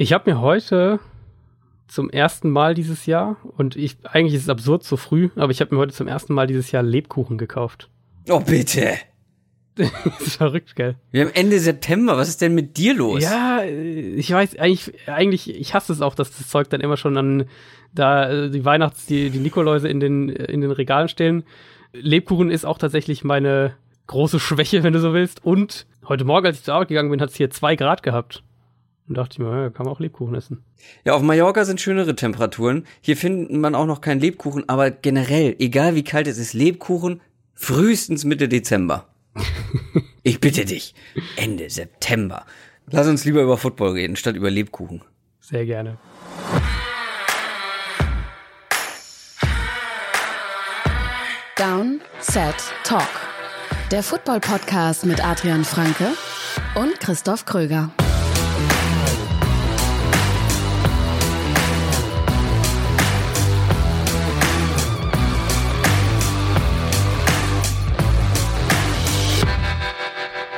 Ich habe mir heute zum ersten Mal dieses Jahr, und ich, eigentlich ist es absurd so früh, aber ich habe mir heute zum ersten Mal dieses Jahr Lebkuchen gekauft. Oh, bitte. das ist verrückt, gell? Wir haben Ende September. Was ist denn mit dir los? Ja, ich weiß, eigentlich, eigentlich, ich hasse es auch, dass das Zeug dann immer schon an da äh, die Weihnachts-, die, die Nikoläuse in den, in den Regalen stehen. Lebkuchen ist auch tatsächlich meine große Schwäche, wenn du so willst. Und heute Morgen, als ich zur Arbeit gegangen bin, hat es hier zwei Grad gehabt. Und dachte ich mir, ja, kann man auch Lebkuchen essen. Ja, auf Mallorca sind schönere Temperaturen. Hier findet man auch noch keinen Lebkuchen, aber generell, egal wie kalt es ist, Lebkuchen frühestens Mitte Dezember. ich bitte dich. Ende September. Lass uns lieber über Football reden, statt über Lebkuchen. Sehr gerne. Down, Set, Talk. Der Football-Podcast mit Adrian Franke und Christoph Kröger.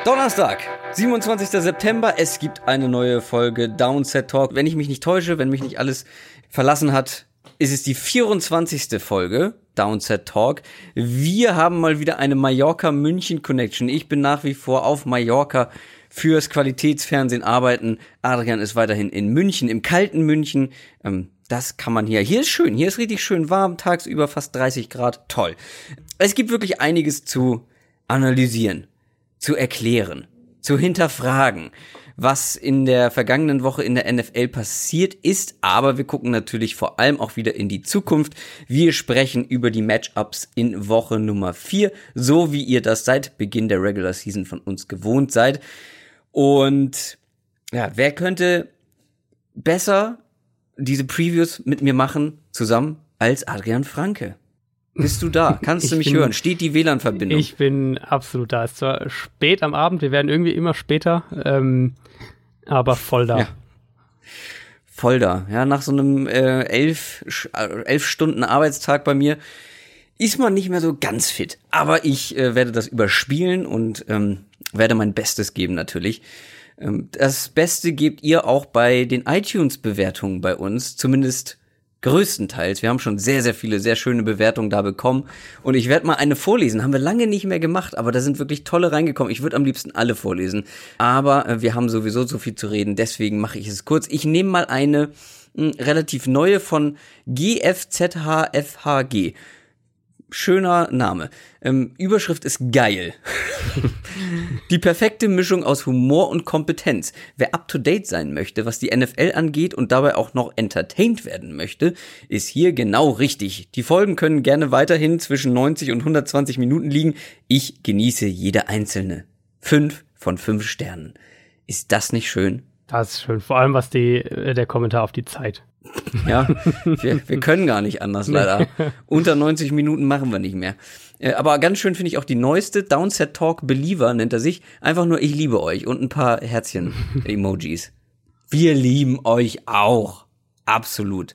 Donnerstag, 27. September. Es gibt eine neue Folge Downset Talk. Wenn ich mich nicht täusche, wenn mich nicht alles verlassen hat, ist es die 24. Folge Downset Talk. Wir haben mal wieder eine Mallorca-München-Connection. Ich bin nach wie vor auf Mallorca fürs Qualitätsfernsehen arbeiten. Adrian ist weiterhin in München, im kalten München. Ähm, das kann man hier. Hier ist schön. Hier ist richtig schön warm. Tagsüber fast 30 Grad. Toll. Es gibt wirklich einiges zu analysieren zu erklären, zu hinterfragen, was in der vergangenen Woche in der NFL passiert ist. Aber wir gucken natürlich vor allem auch wieder in die Zukunft. Wir sprechen über die Matchups in Woche Nummer 4, so wie ihr das seit Beginn der Regular Season von uns gewohnt seid. Und ja, wer könnte besser diese Previews mit mir machen zusammen als Adrian Franke? Bist du da? Kannst du mich bin, hören? Steht die WLAN-Verbindung? Ich bin absolut da. Es ist zwar spät am Abend, wir werden irgendwie immer später, ähm, aber voll da. Ja. Voll da. Ja, nach so einem äh, elf, äh, elf Stunden Arbeitstag bei mir ist man nicht mehr so ganz fit. Aber ich äh, werde das überspielen und ähm, werde mein Bestes geben natürlich. Ähm, das Beste gebt ihr auch bei den iTunes-Bewertungen bei uns, zumindest Größtenteils. Wir haben schon sehr, sehr viele, sehr schöne Bewertungen da bekommen. Und ich werde mal eine vorlesen. Haben wir lange nicht mehr gemacht, aber da sind wirklich tolle reingekommen. Ich würde am liebsten alle vorlesen. Aber äh, wir haben sowieso so viel zu reden, deswegen mache ich es kurz. Ich nehme mal eine mh, hm, relativ neue von GFZHFHG schöner Name. Ähm, Überschrift ist geil. die perfekte Mischung aus Humor und Kompetenz. Wer up to date sein möchte, was die NFL angeht und dabei auch noch entertained werden möchte, ist hier genau richtig. Die Folgen können gerne weiterhin zwischen 90 und 120 Minuten liegen. Ich genieße jede einzelne. Fünf von fünf Sternen. Ist das nicht schön? Das ist schön. Vor allem was die, äh, der Kommentar auf die Zeit. Ja, wir, wir können gar nicht anders, leider. Unter 90 Minuten machen wir nicht mehr. Äh, aber ganz schön finde ich auch die neueste Downset Talk Believer, nennt er sich. Einfach nur ich liebe euch und ein paar Herzchen-Emojis. Wir lieben euch auch. Absolut.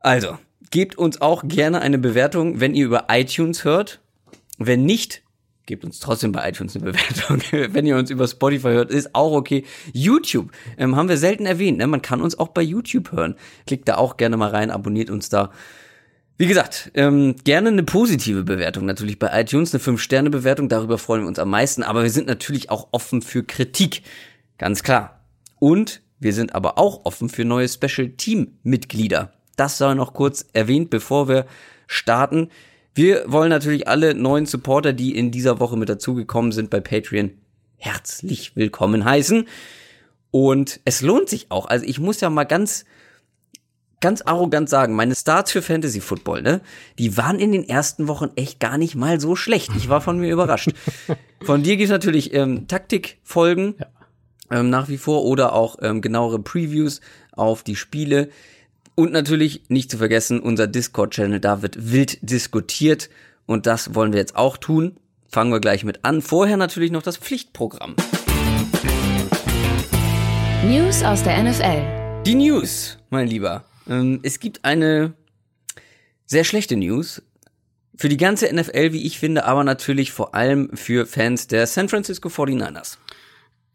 Also, gebt uns auch gerne eine Bewertung, wenn ihr über iTunes hört. Wenn nicht, gebt uns trotzdem bei iTunes eine Bewertung. Wenn ihr uns über Spotify hört, ist auch okay. YouTube ähm, haben wir selten erwähnt. Ne? Man kann uns auch bei YouTube hören. Klickt da auch gerne mal rein, abonniert uns da. Wie gesagt, ähm, gerne eine positive Bewertung natürlich bei iTunes, eine 5-Sterne-Bewertung, darüber freuen wir uns am meisten, aber wir sind natürlich auch offen für Kritik, ganz klar. Und wir sind aber auch offen für neue Special Team-Mitglieder. Das sei noch kurz erwähnt, bevor wir starten. Wir wollen natürlich alle neuen Supporter, die in dieser Woche mit dazugekommen sind bei Patreon, herzlich willkommen heißen. Und es lohnt sich auch. Also ich muss ja mal ganz, ganz arrogant sagen, meine Starts für Fantasy Football, ne, die waren in den ersten Wochen echt gar nicht mal so schlecht. Ich war von mir überrascht. Von dir gibt natürlich ähm, Taktikfolgen ja. ähm, nach wie vor oder auch ähm, genauere Previews auf die Spiele. Und natürlich nicht zu vergessen, unser Discord-Channel, da wird wild diskutiert und das wollen wir jetzt auch tun. Fangen wir gleich mit an. Vorher natürlich noch das Pflichtprogramm. News aus der NFL. Die News, mein Lieber. Ähm, es gibt eine sehr schlechte News. Für die ganze NFL, wie ich finde, aber natürlich vor allem für Fans der San Francisco 49ers.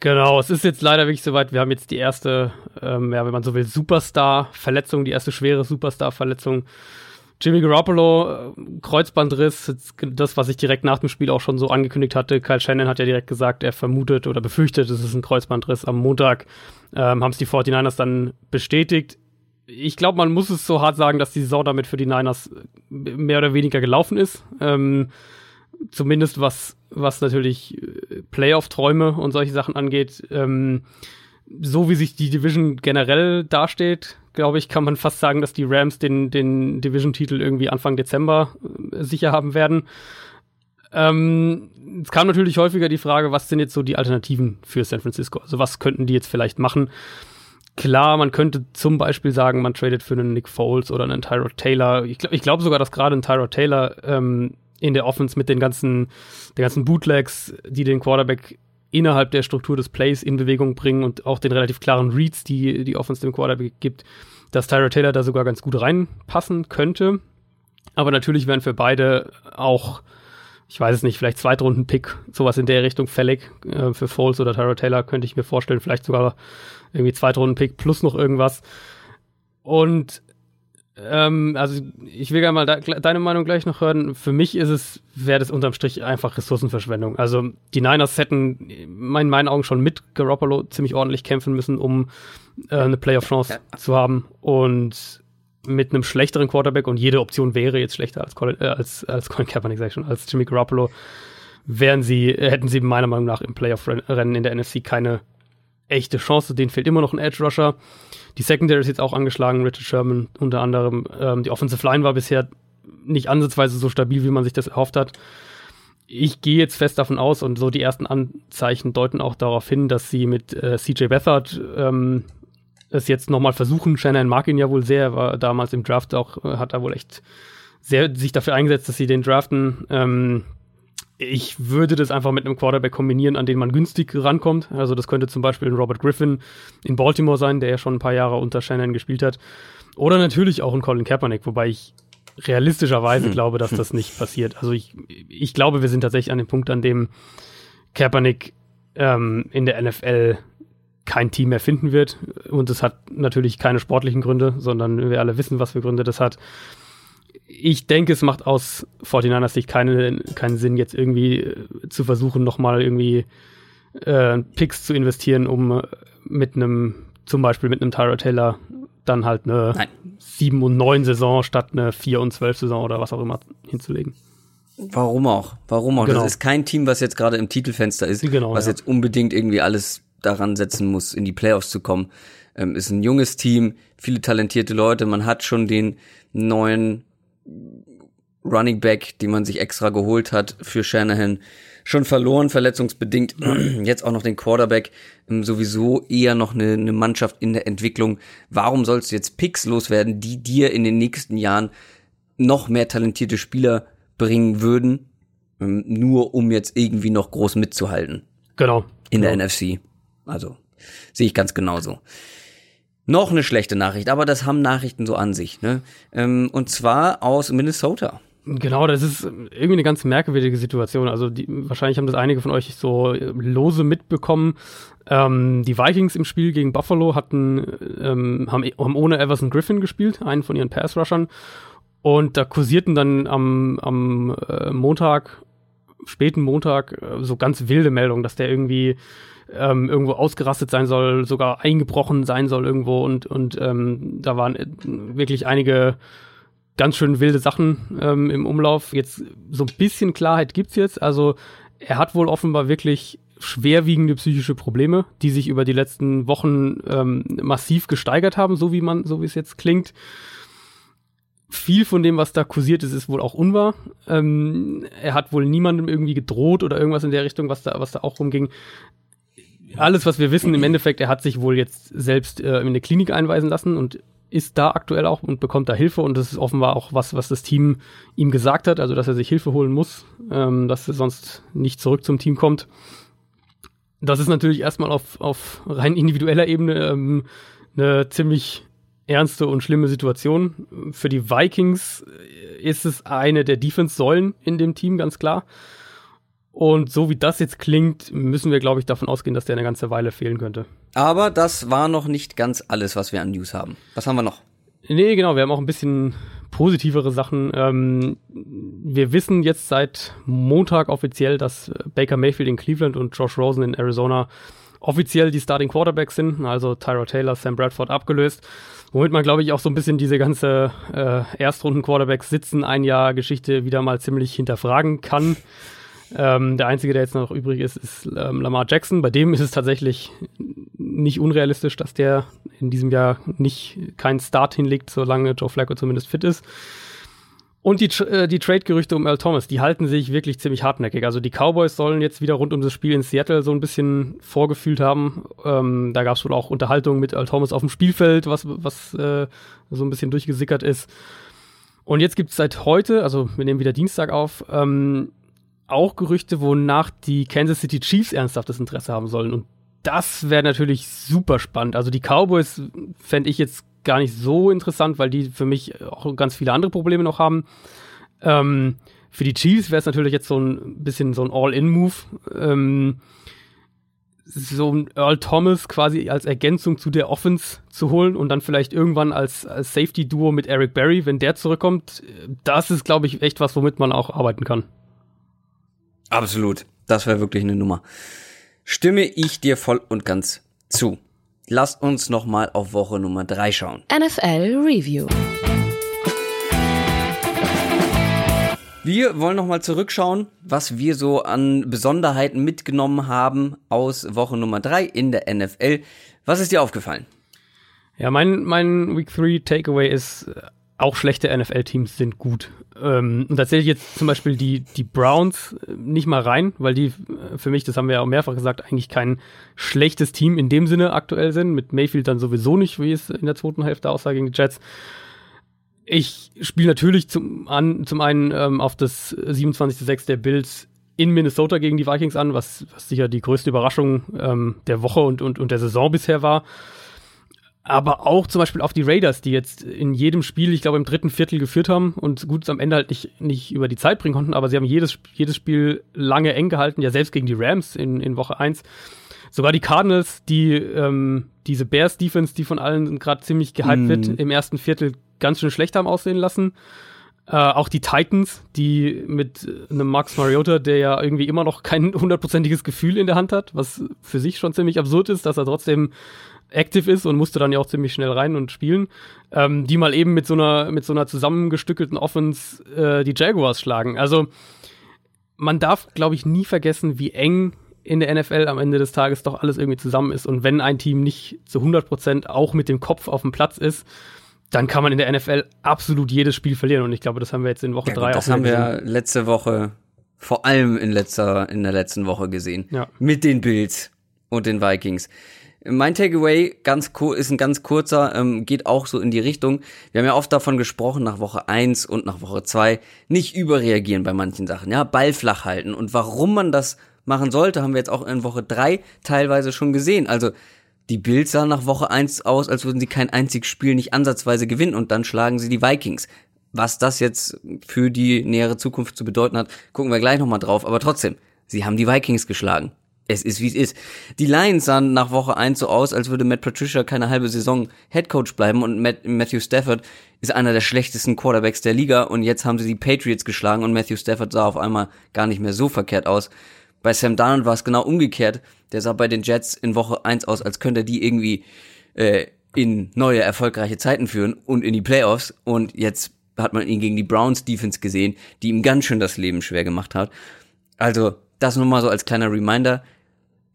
Genau, es ist jetzt leider wirklich soweit. Wir haben jetzt die erste, ähm, ja, wenn man so will, Superstar-Verletzung, die erste schwere Superstar-Verletzung. Jimmy Garoppolo, äh, Kreuzbandriss, das, was ich direkt nach dem Spiel auch schon so angekündigt hatte. Kyle Shannon hat ja direkt gesagt, er vermutet oder befürchtet, es ist ein Kreuzbandriss. Am Montag ähm, haben es die 49ers dann bestätigt. Ich glaube, man muss es so hart sagen, dass die Saison damit für die Niners mehr oder weniger gelaufen ist. Ähm, zumindest was, was natürlich äh, Playoff-Träume und solche Sachen angeht. Ähm, so wie sich die Division generell dasteht, glaube ich, kann man fast sagen, dass die Rams den, den Division-Titel irgendwie Anfang Dezember äh, sicher haben werden. Ähm, es kam natürlich häufiger die Frage, was sind jetzt so die Alternativen für San Francisco? Also was könnten die jetzt vielleicht machen? Klar, man könnte zum Beispiel sagen, man tradet für einen Nick Foles oder einen Tyrod Taylor. Ich, ich glaube sogar, dass gerade ein Tyrod Taylor ähm, in der Offense mit den ganzen, den ganzen Bootlegs, die den Quarterback innerhalb der Struktur des Plays in Bewegung bringen und auch den relativ klaren Reads, die die Offense dem Quarterback gibt, dass Tyra Taylor da sogar ganz gut reinpassen könnte. Aber natürlich wären für beide auch, ich weiß es nicht, vielleicht Zweitrunden-Pick, sowas in der Richtung fällig. Äh, für Foles oder Tyra Taylor könnte ich mir vorstellen, vielleicht sogar irgendwie Zweitrunden-Pick plus noch irgendwas. Und ähm, also ich will gerne mal da, deine Meinung gleich noch hören. Für mich ist es, wäre das unterm Strich einfach Ressourcenverschwendung. Also die Niners hätten in meinen Augen schon mit Garoppolo ziemlich ordentlich kämpfen müssen, um äh, eine Playoff-Chance ja. zu haben. Und mit einem schlechteren Quarterback und jede Option wäre jetzt schlechter als Colin, äh, als, als Colin Kaepernick, sag ich schon, als Jimmy Garoppolo, wären sie, hätten sie meiner Meinung nach im Playoff-Rennen in der NFC keine echte Chance. Denen fehlt immer noch ein Edge-Rusher. Die Secondary ist jetzt auch angeschlagen, Richard Sherman unter anderem. Ähm, die Offensive Line war bisher nicht ansatzweise so stabil, wie man sich das erhofft hat. Ich gehe jetzt fest davon aus und so die ersten Anzeichen deuten auch darauf hin, dass sie mit äh, CJ Beathard ähm, es jetzt nochmal versuchen. Shannon mag ihn ja wohl sehr, war damals im Draft auch, äh, hat er wohl echt sehr sich dafür eingesetzt, dass sie den draften. Ähm, ich würde das einfach mit einem Quarterback kombinieren, an den man günstig rankommt. Also das könnte zum Beispiel ein Robert Griffin in Baltimore sein, der ja schon ein paar Jahre unter Shannon gespielt hat. Oder natürlich auch ein Colin Kaepernick, wobei ich realistischerweise hm. glaube, dass das nicht passiert. Also ich, ich glaube, wir sind tatsächlich an dem Punkt, an dem Kaepernick ähm, in der NFL kein Team mehr finden wird. Und es hat natürlich keine sportlichen Gründe, sondern wir alle wissen, was für Gründe das hat ich denke, es macht aus 49ers Sicht keine, keinen Sinn, jetzt irgendwie äh, zu versuchen, nochmal irgendwie äh, Picks zu investieren, um äh, mit einem, zum Beispiel mit einem Tyra Taylor dann halt eine Nein. 7 und 9 Saison statt eine 4 und 12 Saison oder was auch immer hinzulegen. Warum auch? Warum auch? Genau. Das ist kein Team, was jetzt gerade im Titelfenster ist, genau, was ja. jetzt unbedingt irgendwie alles daran setzen muss, in die Playoffs zu kommen. Ähm, ist ein junges Team, viele talentierte Leute, man hat schon den neuen Running Back, die man sich extra geholt hat für Shanahan, schon verloren, verletzungsbedingt. Jetzt auch noch den Quarterback, ähm, sowieso eher noch eine, eine Mannschaft in der Entwicklung. Warum sollst du jetzt Picks loswerden, die dir in den nächsten Jahren noch mehr talentierte Spieler bringen würden, ähm, nur um jetzt irgendwie noch groß mitzuhalten? Genau. In genau. der NFC. Also, sehe ich ganz genauso. Noch eine schlechte Nachricht, aber das haben Nachrichten so an sich. Ne? Ähm, und zwar aus Minnesota. Genau, das ist irgendwie eine ganz merkwürdige Situation. Also die, wahrscheinlich haben das einige von euch so lose mitbekommen. Ähm, die Vikings im Spiel gegen Buffalo hatten ähm, haben, haben ohne Everson Griffin gespielt, einen von ihren Pass-Rushern. Und da kursierten dann am, am äh, Montag, späten Montag, äh, so ganz wilde Meldungen, dass der irgendwie ähm, irgendwo ausgerastet sein soll, sogar eingebrochen sein soll irgendwo und, und ähm, da waren äh, wirklich einige ganz schön wilde Sachen ähm, im Umlauf. Jetzt so ein bisschen Klarheit gibt's jetzt. Also er hat wohl offenbar wirklich schwerwiegende psychische Probleme, die sich über die letzten Wochen ähm, massiv gesteigert haben, so wie man, so wie es jetzt klingt. Viel von dem, was da kursiert ist, ist wohl auch unwahr. Ähm, er hat wohl niemandem irgendwie gedroht oder irgendwas in der Richtung, was da, was da auch rumging alles, was wir wissen, im Endeffekt, er hat sich wohl jetzt selbst äh, in eine Klinik einweisen lassen und ist da aktuell auch und bekommt da Hilfe und das ist offenbar auch was, was das Team ihm gesagt hat, also dass er sich Hilfe holen muss, ähm, dass er sonst nicht zurück zum Team kommt. Das ist natürlich erstmal auf, auf rein individueller Ebene ähm, eine ziemlich ernste und schlimme Situation. Für die Vikings ist es eine der Defense-Säulen in dem Team, ganz klar. Und so wie das jetzt klingt, müssen wir, glaube ich, davon ausgehen, dass der eine ganze Weile fehlen könnte. Aber das war noch nicht ganz alles, was wir an News haben. Was haben wir noch? Nee, genau, wir haben auch ein bisschen positivere Sachen. Ähm, wir wissen jetzt seit Montag offiziell, dass Baker Mayfield in Cleveland und Josh Rosen in Arizona offiziell die Starting Quarterbacks sind, also Tyra Taylor, Sam Bradford abgelöst. Womit man, glaube ich, auch so ein bisschen diese ganze äh, Erstrunden-Quarterbacks sitzen, ein Jahr Geschichte wieder mal ziemlich hinterfragen kann. Ähm, der einzige, der jetzt noch übrig ist, ist ähm, Lamar Jackson. Bei dem ist es tatsächlich nicht unrealistisch, dass der in diesem Jahr nicht keinen Start hinlegt, solange Joe Flacco zumindest fit ist. Und die, äh, die Trade-Gerüchte um Earl Thomas, die halten sich wirklich ziemlich hartnäckig. Also die Cowboys sollen jetzt wieder rund um das Spiel in Seattle so ein bisschen vorgefühlt haben. Ähm, da gab es wohl auch Unterhaltungen mit Earl Thomas auf dem Spielfeld, was, was äh, so ein bisschen durchgesickert ist. Und jetzt gibt es seit heute, also wir nehmen wieder Dienstag auf, ähm, auch Gerüchte, wonach die Kansas City Chiefs ernsthaftes Interesse haben sollen. Und das wäre natürlich super spannend. Also die Cowboys fände ich jetzt gar nicht so interessant, weil die für mich auch ganz viele andere Probleme noch haben. Ähm, für die Chiefs wäre es natürlich jetzt so ein bisschen so ein All-In-Move. Ähm, so ein Earl Thomas quasi als Ergänzung zu der Offense zu holen und dann vielleicht irgendwann als, als Safety-Duo mit Eric Berry, wenn der zurückkommt, das ist, glaube ich, echt was, womit man auch arbeiten kann. Absolut. Das wäre wirklich eine Nummer. Stimme ich dir voll und ganz zu. Lasst uns nochmal auf Woche Nummer 3 schauen. NFL Review. Wir wollen nochmal zurückschauen, was wir so an Besonderheiten mitgenommen haben aus Woche Nummer 3 in der NFL. Was ist dir aufgefallen? Ja, mein, mein Week 3 Takeaway ist, auch schlechte NFL-Teams sind gut. Ähm, und da zähle ich jetzt zum Beispiel die, die Browns äh, nicht mal rein, weil die äh, für mich, das haben wir ja auch mehrfach gesagt, eigentlich kein schlechtes Team in dem Sinne aktuell sind. Mit Mayfield dann sowieso nicht, wie es in der zweiten Hälfte aussah gegen die Jets. Ich spiele natürlich zum, an, zum einen ähm, auf das 27.6 der Bills in Minnesota gegen die Vikings an, was, was sicher die größte Überraschung ähm, der Woche und, und, und der Saison bisher war aber auch zum Beispiel auf die Raiders, die jetzt in jedem Spiel, ich glaube, im dritten Viertel geführt haben und gut am Ende halt nicht, nicht über die Zeit bringen konnten, aber sie haben jedes, jedes Spiel lange eng gehalten, ja selbst gegen die Rams in, in Woche 1. Sogar die Cardinals, die ähm, diese Bears-Defense, die von allen gerade ziemlich gehypt mm. wird, im ersten Viertel ganz schön schlecht haben aussehen lassen. Äh, auch die Titans, die mit einem Max Mariota, der ja irgendwie immer noch kein hundertprozentiges Gefühl in der Hand hat, was für sich schon ziemlich absurd ist, dass er trotzdem active ist und musste dann ja auch ziemlich schnell rein und spielen, ähm, die mal eben mit so einer, mit so einer zusammengestückelten Offense äh, die Jaguars schlagen. Also man darf, glaube ich, nie vergessen, wie eng in der NFL am Ende des Tages doch alles irgendwie zusammen ist. Und wenn ein Team nicht zu 100 Prozent auch mit dem Kopf auf dem Platz ist, dann kann man in der NFL absolut jedes Spiel verlieren. Und ich glaube, das haben wir jetzt in Woche ja, drei auch Das haben wir letzte Woche, vor allem in letzter, in der letzten Woche gesehen. Ja. Mit den Bills und den Vikings. Mein Takeaway ganz ist ein ganz kurzer, ähm, geht auch so in die Richtung. Wir haben ja oft davon gesprochen, nach Woche eins und nach Woche zwei nicht überreagieren bei manchen Sachen, ja, Ball flach halten. Und warum man das machen sollte, haben wir jetzt auch in Woche drei teilweise schon gesehen. Also die Bills sahen nach Woche eins aus, als würden sie kein einziges Spiel nicht ansatzweise gewinnen und dann schlagen sie die Vikings. Was das jetzt für die nähere Zukunft zu bedeuten hat, gucken wir gleich nochmal drauf. Aber trotzdem, sie haben die Vikings geschlagen es ist wie es ist. Die Lions sahen nach Woche 1 so aus, als würde Matt Patricia keine halbe Saison Headcoach bleiben und Matt, Matthew Stafford ist einer der schlechtesten Quarterbacks der Liga und jetzt haben sie die Patriots geschlagen und Matthew Stafford sah auf einmal gar nicht mehr so verkehrt aus. Bei Sam Darnold war es genau umgekehrt. Der sah bei den Jets in Woche 1 aus, als könnte er die irgendwie äh, in neue erfolgreiche Zeiten führen und in die Playoffs und jetzt hat man ihn gegen die Browns Defense gesehen, die ihm ganz schön das Leben schwer gemacht hat. Also, das nur mal so als kleiner Reminder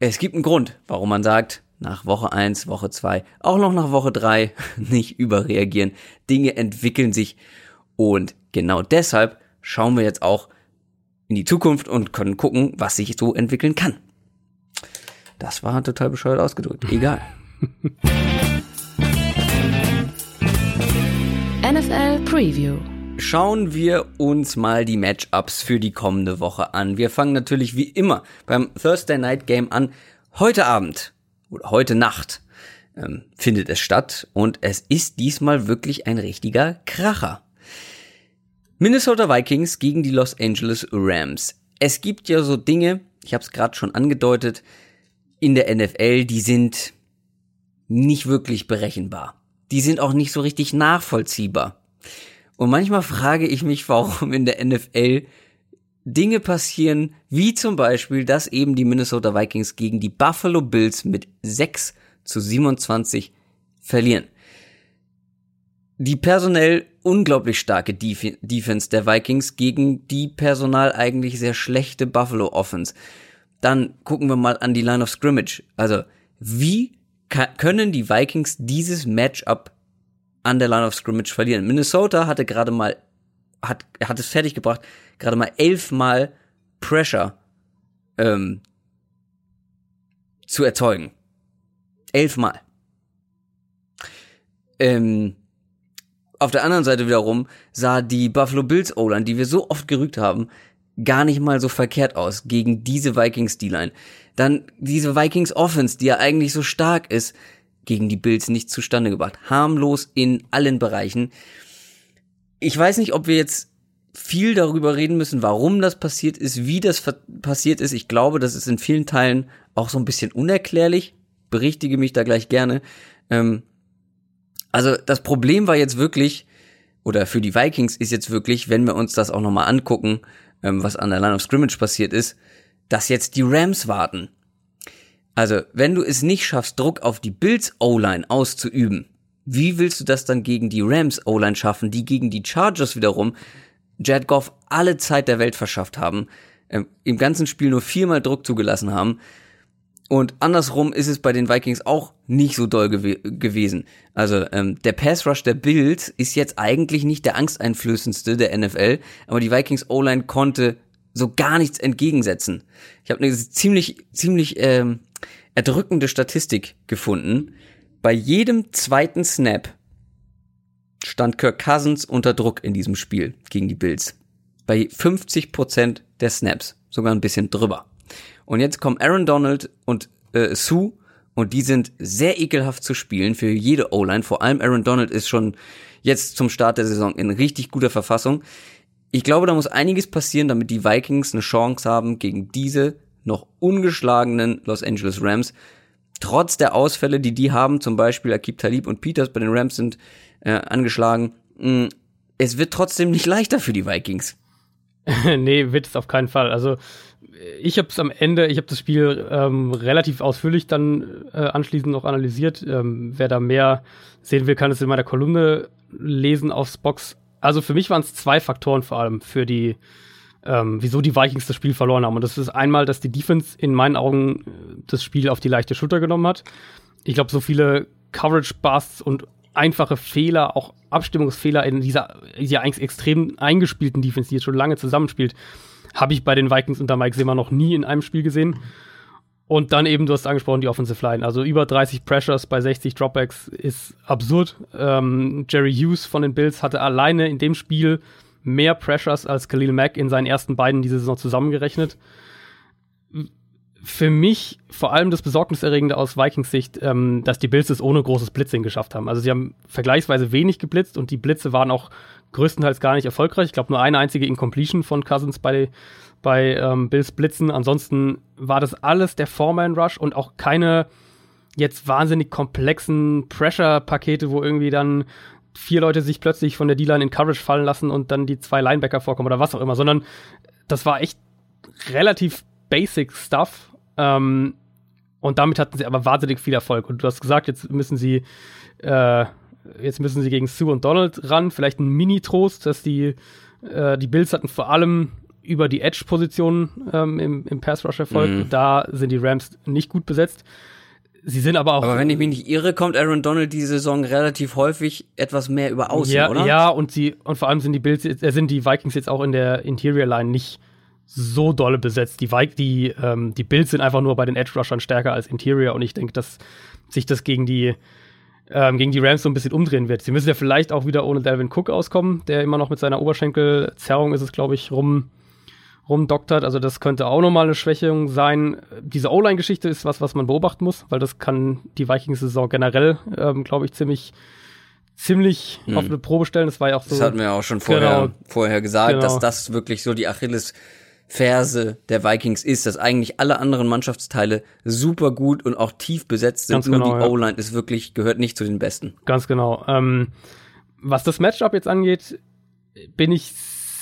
es gibt einen Grund, warum man sagt, nach Woche 1, Woche 2, auch noch nach Woche 3 nicht überreagieren. Dinge entwickeln sich und genau deshalb schauen wir jetzt auch in die Zukunft und können gucken, was sich so entwickeln kann. Das war total bescheuert ausgedrückt. Egal. NFL Preview. Schauen wir uns mal die Matchups für die kommende Woche an. Wir fangen natürlich wie immer beim Thursday Night Game an. Heute Abend oder heute Nacht ähm, findet es statt und es ist diesmal wirklich ein richtiger Kracher. Minnesota Vikings gegen die Los Angeles Rams. es gibt ja so Dinge, ich habe es gerade schon angedeutet, in der NFL, die sind nicht wirklich berechenbar. Die sind auch nicht so richtig nachvollziehbar. Und manchmal frage ich mich, warum in der NFL Dinge passieren, wie zum Beispiel, dass eben die Minnesota Vikings gegen die Buffalo Bills mit 6 zu 27 verlieren. Die personell unglaublich starke Def Defense der Vikings gegen die personal eigentlich sehr schlechte Buffalo Offense. Dann gucken wir mal an die Line of Scrimmage. Also, wie können die Vikings dieses Matchup an der Line of Scrimmage verlieren? Minnesota hatte gerade mal, hat, hat es fertiggebracht, gerade mal elfmal Pressure ähm, zu erzeugen. Elfmal. Ähm, auf der anderen Seite wiederum sah die Buffalo Bills O-Line, die wir so oft gerügt haben, gar nicht mal so verkehrt aus gegen diese Vikings D-Line. Dann diese Vikings Offense, die ja eigentlich so stark ist, gegen die Bills nicht zustande gebracht. Harmlos in allen Bereichen. Ich weiß nicht, ob wir jetzt viel darüber reden müssen, warum das passiert ist, wie das passiert ist. Ich glaube, das ist in vielen Teilen auch so ein bisschen unerklärlich. Berichtige mich da gleich gerne. Ähm, also das Problem war jetzt wirklich, oder für die Vikings ist jetzt wirklich, wenn wir uns das auch nochmal angucken, ähm, was an der Line of Scrimmage passiert ist, dass jetzt die Rams warten. Also, wenn du es nicht schaffst, Druck auf die Bills O-Line auszuüben, wie willst du das dann gegen die Rams O-Line schaffen, die gegen die Chargers wiederum Jared Goff alle Zeit der Welt verschafft haben, ähm, im ganzen Spiel nur viermal Druck zugelassen haben. Und andersrum ist es bei den Vikings auch nicht so doll gew gewesen. Also ähm, der Pass Rush der Bills ist jetzt eigentlich nicht der angsteinflößendste der NFL, aber die Vikings O-Line konnte so gar nichts entgegensetzen. Ich habe eine ziemlich ziemlich ähm, erdrückende Statistik gefunden. Bei jedem zweiten Snap stand Kirk Cousins unter Druck in diesem Spiel gegen die Bills. Bei 50% der Snaps, sogar ein bisschen drüber. Und jetzt kommen Aaron Donald und äh, Sue und die sind sehr ekelhaft zu spielen für jede O-Line. Vor allem Aaron Donald ist schon jetzt zum Start der Saison in richtig guter Verfassung. Ich glaube, da muss einiges passieren, damit die Vikings eine Chance haben gegen diese noch ungeschlagenen Los Angeles Rams. Trotz der Ausfälle, die die haben, zum Beispiel Akib Talib und Peters bei den Rams sind äh, angeschlagen. Mm, es wird trotzdem nicht leichter für die Vikings. nee, wird es auf keinen Fall. Also ich habe es am Ende, ich habe das Spiel ähm, relativ ausführlich dann äh, anschließend noch analysiert. Ähm, wer da mehr sehen will, kann es in meiner Kolumne lesen aufs Box. Also für mich waren es zwei Faktoren vor allem für die, ähm, wieso die Vikings das Spiel verloren haben. Und das ist einmal, dass die Defense in meinen Augen äh, das Spiel auf die leichte Schulter genommen hat. Ich glaube, so viele Coverage-Busts und einfache Fehler, auch Abstimmungsfehler in dieser, dieser eigentlich extrem eingespielten Defense, die jetzt schon lange zusammenspielt, habe ich bei den Vikings unter Mike Zimmer noch nie in einem Spiel gesehen. Und dann eben, du hast angesprochen, die Offensive Line. Also über 30 Pressures bei 60 Dropbacks ist absurd. Ähm, Jerry Hughes von den Bills hatte alleine in dem Spiel mehr Pressures als Khalil Mack in seinen ersten beiden diese Saison zusammengerechnet. Für mich vor allem das Besorgniserregende aus Vikings Sicht, ähm, dass die Bills es ohne großes Blitzing geschafft haben. Also sie haben vergleichsweise wenig geblitzt und die Blitze waren auch größtenteils gar nicht erfolgreich. Ich glaube, nur eine einzige Incompletion von Cousins bei, bei ähm, Bills Blitzen. Ansonsten war das alles der Foreman Rush und auch keine jetzt wahnsinnig komplexen Pressure-Pakete, wo irgendwie dann vier Leute sich plötzlich von der D-Line in Coverage fallen lassen und dann die zwei Linebacker vorkommen oder was auch immer, sondern das war echt relativ basic Stuff. Ähm, und damit hatten sie aber wahnsinnig viel Erfolg. Und du hast gesagt, jetzt müssen sie äh, jetzt müssen sie gegen Sue und Donald ran. Vielleicht ein Mini-Trost, dass die, äh, die Bills hatten vor allem über die Edge-Position ähm, im, im Pass-Rush-Erfolg. Mhm. Da sind die Rams nicht gut besetzt. Sie sind aber auch. Aber wenn ich mich nicht irre, kommt Aaron Donald diese Saison relativ häufig etwas mehr über Außen, ja, oder? Ja, und sie, und vor allem sind die Bills, äh, sind die Vikings jetzt auch in der Interior Line nicht so dolle besetzt. Die, die, ähm, die Bills sind einfach nur bei den Edge Rushern stärker als Interior und ich denke, dass sich das gegen die ähm, gegen die Rams so ein bisschen umdrehen wird. Sie müssen ja vielleicht auch wieder ohne Dalvin Cook auskommen, der immer noch mit seiner Oberschenkelzerrung ist es, glaube ich, rum rumdoktert. Also das könnte auch nochmal eine Schwächung sein. Diese O-Line-Geschichte ist was, was man beobachten muss, weil das kann die Vikings-Saison generell, ähm, glaube ich, ziemlich ziemlich hm. auf eine Probe stellen. Das war ja auch so. Das hatten wir ja auch schon vorher, genau, vorher gesagt, genau. dass das wirklich so die Achilles Ferse der Vikings ist, dass eigentlich alle anderen Mannschaftsteile super gut und auch tief besetzt sind. Ganz Nur genau, die ja. O-Line ist wirklich, gehört nicht zu den besten. Ganz genau. Ähm, was das Matchup jetzt angeht, bin ich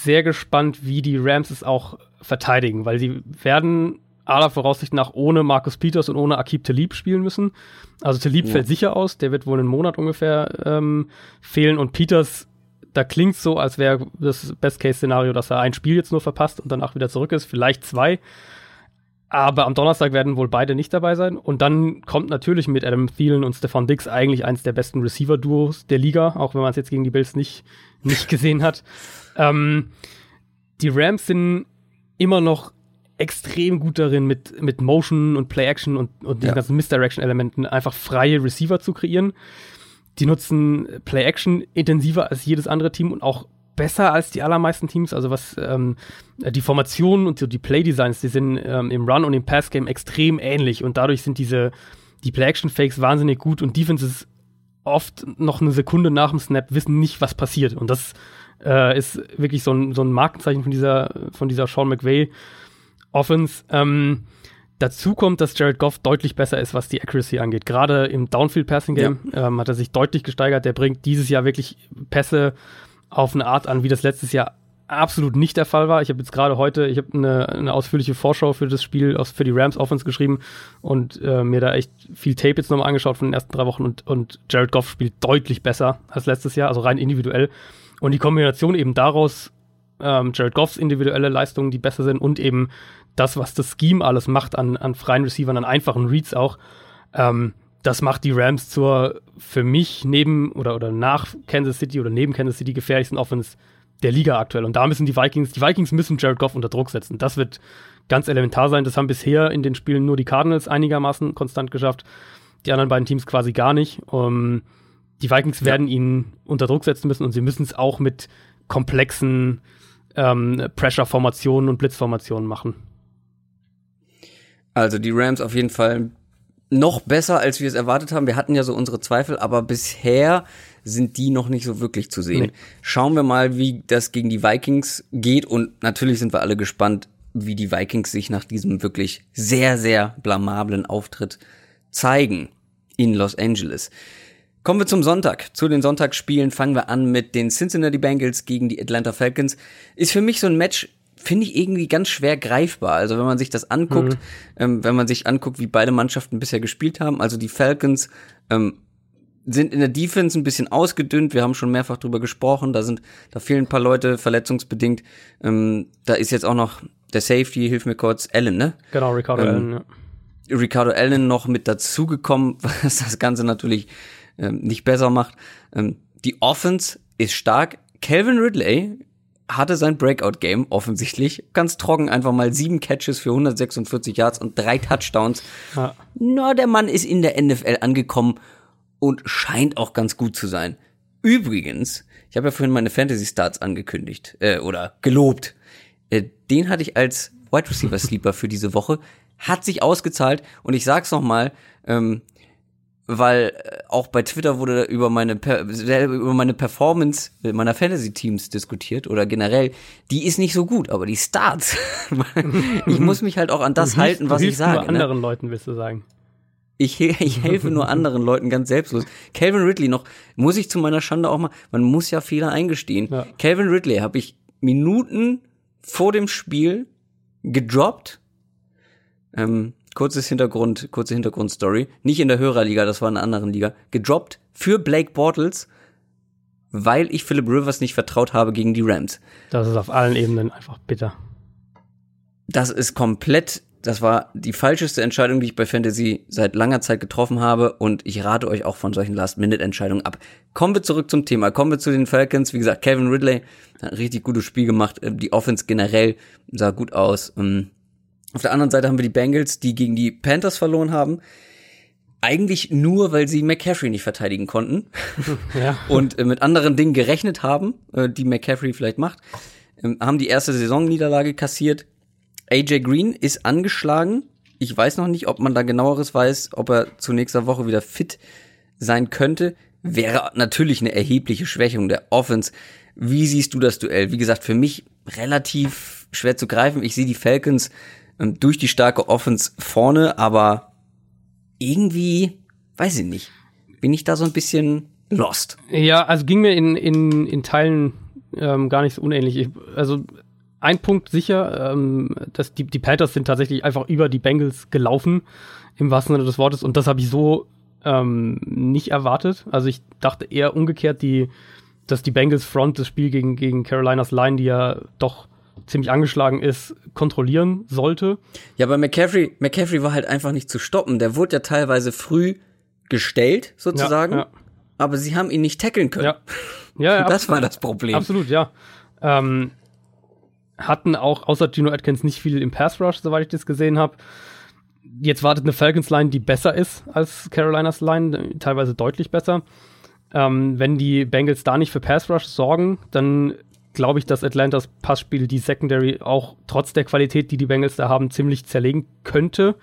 sehr gespannt, wie die Rams es auch verteidigen, weil sie werden aller Voraussicht nach ohne Marcus Peters und ohne Akib Talib spielen müssen. Also Talib Ja. fällt sicher aus, der wird wohl einen Monat ungefähr ähm, fehlen und Peters, da klingt so, als wäre das Best-Case-Szenario, dass er ein Spiel jetzt nur verpasst und danach wieder zurück ist, vielleicht zwei. Aber am Donnerstag werden wohl beide nicht dabei sein. Und dann kommt natürlich mit Adam Thielen und Stefan Dix eigentlich eins der besten Receiver-Duos der Liga, auch wenn man es jetzt gegen die Bills nicht, nicht gesehen hat. Ähm, die Rams sind immer noch extrem gut darin, mit, mit Motion und Play-Action und, und diesen Ja. ganzen Misdirection-Elementen einfach freie Receiver zu kreieren. Die nutzen Play-Action intensiver als jedes andere Team und auch besser als die allermeisten Teams. Also was ähm, die Formationen und so die Play-Designs, die sind ähm, im Run- und im Pass-Game extrem ähnlich und dadurch sind diese die Play-Action-Fakes wahnsinnig gut und Defenses oft noch eine Sekunde nach dem Snap wissen nicht, was passiert. Und das äh, ist wirklich so ein, so ein Markenzeichen von dieser, von dieser Sean McVay Offense. Ähm, dazu kommt, dass Jared Goff deutlich besser ist, was die Accuracy angeht. Gerade im Downfield-Passing-Game ähm, hat er sich deutlich gesteigert. Der bringt dieses Jahr wirklich Pässe auf eine Art an, wie das letztes Jahr absolut nicht der Fall war. Ich habe jetzt gerade heute, ich habe eine, eine ausführliche Vorschau für das Spiel aus, für die Rams Offense geschrieben und äh, mir da echt viel Tape jetzt nochmal angeschaut von den ersten drei Wochen und, und Jared Goff spielt deutlich besser als letztes Jahr, also rein individuell. Und die Kombination eben daraus, ähm, Jared Goffs individuelle Leistungen, die besser sind und eben das, was das Scheme alles macht an, an freien Receivern, an einfachen Reads auch, ähm, das macht die Rams zur für mich neben oder, oder nach Kansas City oder neben Kansas City gefährlichsten Offense der Liga aktuell. Und da müssen die Vikings, die Vikings müssen Jared Goff unter Druck setzen. Das wird ganz elementar sein. Das haben bisher in den Spielen nur die Cardinals einigermaßen konstant geschafft. Die anderen beiden Teams quasi gar nicht. Um, die Vikings werden ihn unter Druck setzen müssen und sie müssen es auch mit komplexen ähm, Pressure-Formationen und Blitzformationen machen. Also die Rams auf jeden Fall noch besser, als wir es erwartet haben. Wir hatten ja so unsere Zweifel, aber bisher sind die noch nicht so wirklich zu sehen. Nee. Schauen wir mal, wie das gegen die Vikings geht und natürlich sind wir alle gespannt, wie die Vikings sich nach diesem wirklich sehr, sehr blamablen Auftritt zeigen in Los Angeles. Kommen wir zum Sonntag. Zu den Sonntagsspielen fangen wir an mit den Cincinnati Bengals gegen die Atlanta Falcons. Ist für mich so ein Match, finde ich irgendwie ganz schwer greifbar. Also wenn man sich das anguckt, ähm, wenn man sich anguckt, wie beide Mannschaften bisher gespielt haben, also die Falcons ähm, sind in der Defense ein bisschen ausgedünnt. Wir haben schon mehrfach drüber gesprochen. Da sind, da fehlen ein paar Leute verletzungsbedingt. Ähm, da ist jetzt auch noch der Safety, hilf mir kurz, Allen, ne? Genau, Ricardo Ähm, Allen, ja. Ricardo Allen noch mit dazugekommen, was das Ganze natürlich ähm, nicht besser macht. Ähm, die Offense ist stark. Calvin Ridley hatte sein Breakout-Game offensichtlich. Ganz trocken, einfach mal sieben Catches für 146 Yards und drei Touchdowns. Ja. Na, der Mann ist in der NFL angekommen und scheint auch ganz gut zu sein. Übrigens, ich habe ja vorhin meine Fantasy-Starts angekündigt äh, oder gelobt. Äh, den hatte ich als Wide Receiver Sleeper für diese Woche. Hat sich ausgezahlt und ich sag's noch mal, ähm, weil äh, auch bei Twitter wurde über meine über meine Performance meiner Fantasy Teams diskutiert oder generell, die ist nicht so gut, aber die Starts, ich muss mich halt auch an das Du hilfst- halten, was du ich hilfst sage. Nur ne? anderen Leuten, willst du sagen. Ich, ich helfe nur anderen Leuten ganz selbstlos. Calvin Ridley noch, muss ich zu meiner Schande auch mal, man muss ja Fehler eingestehen. Ja. Calvin Ridley habe ich Minuten vor dem Spiel gedroppt. Ähm, kurzes Hintergrund, kurze Hintergrundstory. Nicht in der Hörerliga, das war in einer anderen Liga. Gedroppt für Blake Bortles, weil ich Philip Rivers nicht vertraut habe gegen die Rams. Das ist auf allen Ebenen einfach bitter. das ist komplett, das war die falscheste Entscheidung, die ich bei Fantasy seit langer Zeit getroffen habe und ich rate euch auch von solchen Last-Minute-Entscheidungen ab. Kommen wir zurück zum Thema, kommen wir zu den Falcons. Wie gesagt, Kevin Ridley hat ein richtig gutes Spiel gemacht, äh, die Offense generell sah gut aus. Ähm, Auf der anderen Seite haben wir die Bengals, die gegen die Panthers verloren haben. Eigentlich nur, weil sie McCaffrey nicht verteidigen konnten Ja. und äh, mit anderen Dingen gerechnet haben, äh, die McCaffrey vielleicht macht, ähm, haben die erste Saisonniederlage kassiert. AJ Green ist angeschlagen. Ich weiß noch nicht, ob man da genaueres weiß, ob er zu nächster Woche wieder fit sein könnte. wäre natürlich eine erhebliche Schwächung der Offense. Wie siehst du das Duell? Wie gesagt, für mich relativ schwer zu greifen. Ich sehe die Falcons durch die starke Offense vorne, aber irgendwie, weiß ich nicht, bin ich da so ein bisschen lost. Ja, also ging mir in, in, in Teilen ähm, gar nicht so unähnlich. Ich, also ein Punkt sicher, ähm, dass die, die Panthers sind tatsächlich einfach über die Bengals gelaufen, im wahrsten Sinne des Wortes. Und das habe ich so ähm, nicht erwartet. Also ich dachte eher umgekehrt, die, dass die Bengals Front das Spiel gegen, gegen Carolinas Line, die ja doch ziemlich angeschlagen ist, kontrollieren sollte. Ja, aber McCaffrey, McCaffrey war halt einfach nicht zu stoppen. Der wurde ja teilweise früh gestellt, sozusagen. Ja, ja. Aber sie haben ihn nicht tackeln können. Ja. Ja, ja das war das Problem. Absolut, ja. Ähm, hatten auch außer Gino Atkins nicht viel im Pass Rush, soweit ich das gesehen habe. Jetzt wartet eine Falcons Line, die besser ist als Carolinas Line, teilweise deutlich besser. Ähm, wenn die Bengals da nicht für Pass Rush sorgen, dann glaube ich, dass Atlantas Passspiel die Secondary auch trotz der Qualität, die die Bengals da haben, ziemlich zerlegen könnte.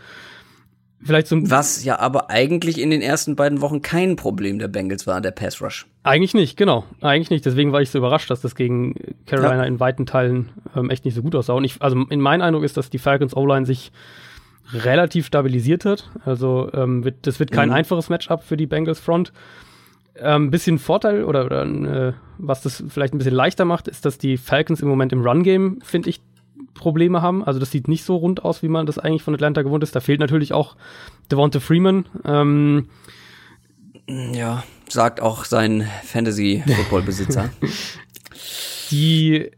Vielleicht zum Was ja aber eigentlich in den ersten beiden Wochen kein Problem der Bengals war, der Pass Rush. Eigentlich nicht, genau. Eigentlich nicht. Deswegen war ich so überrascht, dass das gegen Carolina ja. in weiten Teilen ähm, echt nicht so gut aussah. Und ich, also in meinem Eindruck ist, dass die Falcons O-Line sich relativ stabilisiert hat. Also ähm, wird, das wird kein mhm. einfaches Matchup für die Bengals Front. Ein ähm, bisschen Vorteil oder, oder äh, was das vielleicht ein bisschen leichter macht, ist, dass die Falcons im Moment im Run-Game, finde ich, Probleme haben. Also das sieht nicht so rund aus, wie man das eigentlich von Atlanta gewohnt ist. Da fehlt natürlich auch Devonta Freeman. Ähm, ja, sagt auch sein Fantasy-Football-Besitzer. die,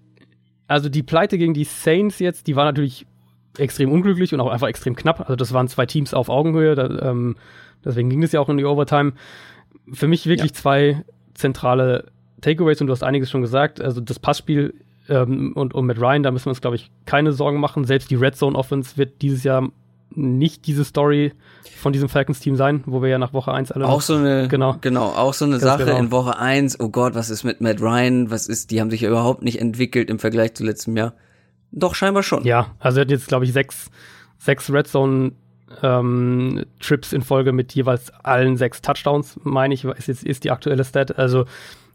also die Pleite gegen die Saints jetzt, die war natürlich extrem unglücklich und auch einfach extrem knapp. Also das waren zwei Teams auf Augenhöhe. Da, ähm, deswegen ging es ja auch in die Overtime. Für mich wirklich ja. zwei zentrale Takeaways und du hast einiges schon gesagt. Also das Passspiel ähm, und, und mit Ryan, da müssen wir uns, glaube ich, keine Sorgen machen. Selbst die Red Zone Offense wird dieses Jahr nicht diese Story von diesem Falcons-Team sein, wo wir ja nach Woche 1 alle. Auch so eine, genau, genau auch so eine Sache genau. in Woche 1. Oh Gott, was ist mit Matt Ryan? Was ist, die haben sich ja überhaupt nicht entwickelt im Vergleich zu letztem Jahr. Doch, scheinbar schon. Ja, also er hat jetzt, glaube ich, sechs, sechs Red Zone ähm, Trips in Folge mit jeweils allen sechs Touchdowns, meine ich, ist jetzt ist die aktuelle Stat. Also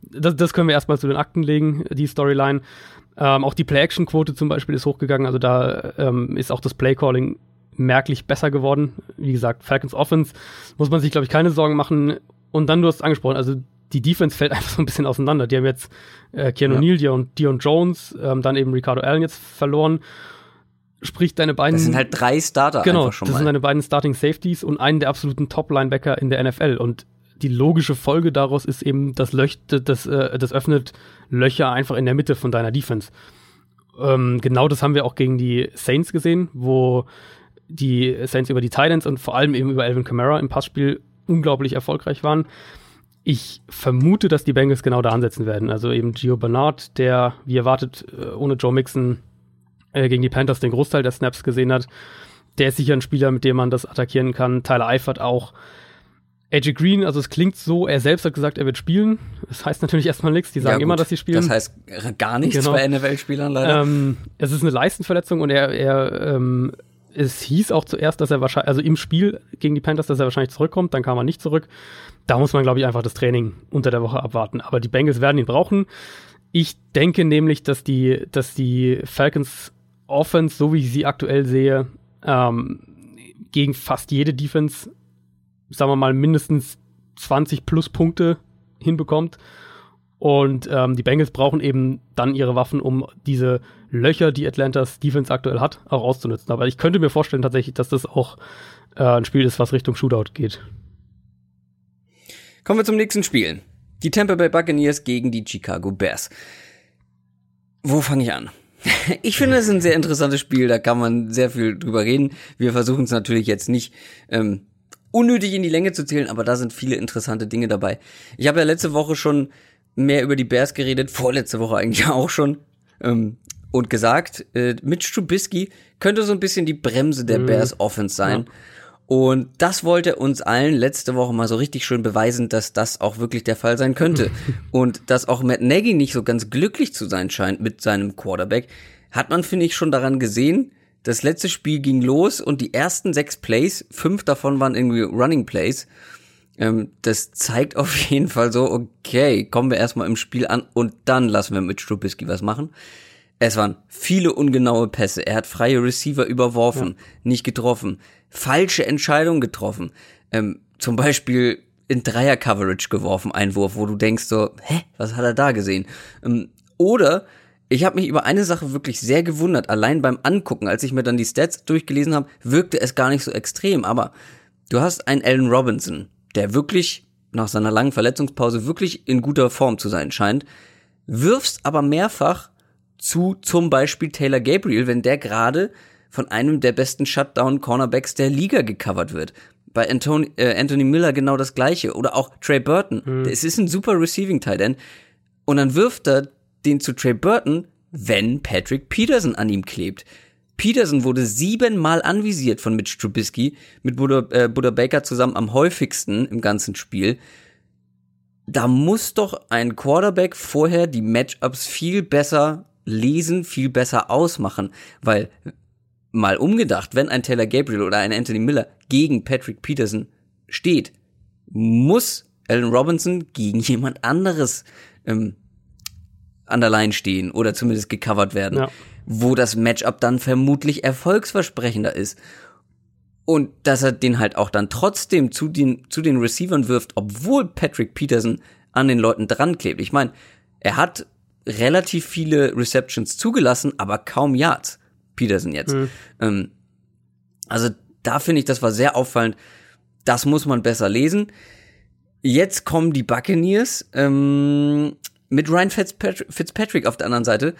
das, das können wir erstmal zu den Akten legen, die Storyline. Ähm, auch die Play-Action-Quote zum Beispiel ist hochgegangen. Also da ähm, ist auch das Play-Calling merklich besser geworden. Wie gesagt, Falcons Offense muss man sich, glaube ich, keine Sorgen machen. Und dann, du hast es angesprochen, also die Defense fällt einfach so ein bisschen auseinander. Die haben jetzt äh, Keanu ja. Neal, Dion, Dion Jones, ähm, dann eben Ricardo Allen jetzt verloren. Sprich, deine beiden. Das sind halt drei Starter genau, einfach schon mal. Das sind deine beiden Starting Safeties und einen der absoluten Top-Linebacker in der NFL. Und die logische Folge daraus ist eben, das, Löchte, das, äh, das öffnet Löcher einfach in der Mitte von deiner Defense. Ähm, genau das haben wir auch gegen die Saints gesehen, wo die Saints über die Titans und vor allem eben über Alvin Kamara im Passspiel unglaublich erfolgreich waren. Ich vermute, dass die Bengals genau da ansetzen werden. Also eben Gio Bernard, der, wie erwartet, äh, ohne Joe Mixon äh, gegen die Panthers den Großteil der Snaps gesehen hat. Der ist sicher ein Spieler, mit dem man das attackieren kann. Tyler Eifert auch. AJ Green, also es klingt so, er selbst hat gesagt, er wird spielen. Das heißt natürlich erstmal nichts, die sagen ja, immer, dass sie spielen. Das heißt gar nichts genau. bei NFL-Spielern leider. Ähm, es ist eine Leistenverletzung und er, er ähm, es hieß auch zuerst, dass er wahrscheinlich, also im Spiel gegen die Panthers, dass er wahrscheinlich zurückkommt, dann kam er nicht zurück. Da muss man, glaube ich, einfach das Training unter der Woche abwarten. Aber die Bengals werden ihn brauchen. Ich denke nämlich, dass die, dass die Falcons Offense, so wie ich sie aktuell sehe, ähm, gegen fast jede Defense sagen wir mal, mindestens 20 plus Punkte hinbekommt. Und ähm, die Bengals brauchen eben dann ihre Waffen, um diese Löcher, die Atlantas Defense aktuell hat, auch auszunutzen. Aber ich könnte mir vorstellen tatsächlich, dass das auch äh, ein Spiel ist, was Richtung Shootout geht. Kommen wir zum nächsten Spiel. Die Tampa Bay Buccaneers gegen die Chicago Bears. Wo fange ich an? Ich finde es ein sehr interessantes Spiel, da kann man sehr viel drüber reden. Wir versuchen es natürlich jetzt nicht ähm, unnötig in die Länge zu zählen, aber da sind viele interessante Dinge dabei. Ich habe ja letzte Woche schon mehr über die Bears geredet, vorletzte Woche eigentlich auch schon, ähm, und gesagt, äh, Mitch Trubisky könnte so ein bisschen die Bremse der mhm. Bears Offense sein. Ja. Und das wollte uns allen letzte Woche mal so richtig schön beweisen, dass das auch wirklich der Fall sein könnte. und dass auch Matt Nagy nicht so ganz glücklich zu sein scheint mit seinem Quarterback, hat man, finde ich, schon daran gesehen, das letzte Spiel ging los und die ersten sechs Plays, fünf davon waren irgendwie Running Plays, Ähm, das zeigt auf jeden Fall so, okay, kommen wir erstmal im Spiel an und dann lassen wir mit Strubisky was machen. Es waren viele ungenaue Pässe. Er hat freie Receiver überworfen, ja. nicht getroffen, falsche Entscheidungen getroffen. Ähm, zum Beispiel in Dreier-Coverage geworfen, Einwurf, wo du denkst so, hä, was hat er da gesehen? Ähm, oder ich habe mich über eine Sache wirklich sehr gewundert, allein beim Angucken, als ich mir dann die Stats durchgelesen habe, wirkte es gar nicht so extrem, aber du hast einen Allen Robinson, der wirklich nach seiner langen Verletzungspause wirklich in guter Form zu sein scheint, wirfst aber mehrfach zu zum Beispiel Taylor Gabriel, wenn der gerade von einem der besten Shutdown-Cornerbacks der Liga gecovert wird. Bei Anthony, äh, Anthony Miller genau das gleiche. Oder auch Trey Burton. Mhm. Es ist ein super Receiving Tight End. Und dann wirft er den zu Trey Burton, wenn Patrick Peterson an ihm klebt. Peterson wurde siebenmal anvisiert von Mitch Trubisky, mit Buddha, äh, Buddha Baker zusammen am häufigsten im ganzen Spiel. Da muss doch ein Quarterback vorher die Matchups viel besser lesen, viel besser ausmachen, weil mal umgedacht, wenn ein Taylor Gabriel oder ein Anthony Miller gegen Patrick Peterson steht, muss Allen Robinson gegen jemand anderes ähm, an der Line stehen oder zumindest gecovert werden, ja. wo das Matchup dann vermutlich erfolgsversprechender ist. Und dass er den halt auch dann trotzdem zu den, zu den Receivern wirft, obwohl Patrick Peterson an den Leuten dran klebt. Ich meine, er hat relativ viele Receptions zugelassen, aber kaum Yards. Peterson jetzt. Mhm. Ähm, also da finde ich, das war sehr auffallend. Das muss man besser lesen. Jetzt kommen die Buccaneers ähm, mit Ryan Fitzpatrick, Fitzpatrick auf der anderen Seite.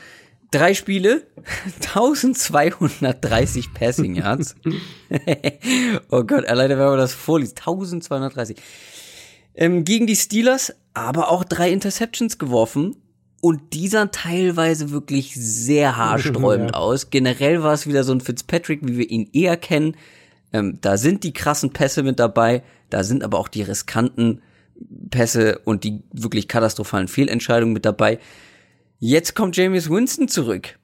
Drei Spiele, 1230 Passing Yards. oh Gott, alleine wenn man das vorliest, 1230. Ähm, gegen die Steelers, aber auch drei Interceptions geworfen und dieser teilweise wirklich sehr haarsträubend ja. aus. Generell war es wieder so ein Fitzpatrick, wie wir ihn eher kennen. Ähm, da sind die krassen Pässe mit dabei, da sind aber auch die riskanten Pässe und die wirklich katastrophalen Fehlentscheidungen mit dabei. Jetzt kommt James Winston zurück.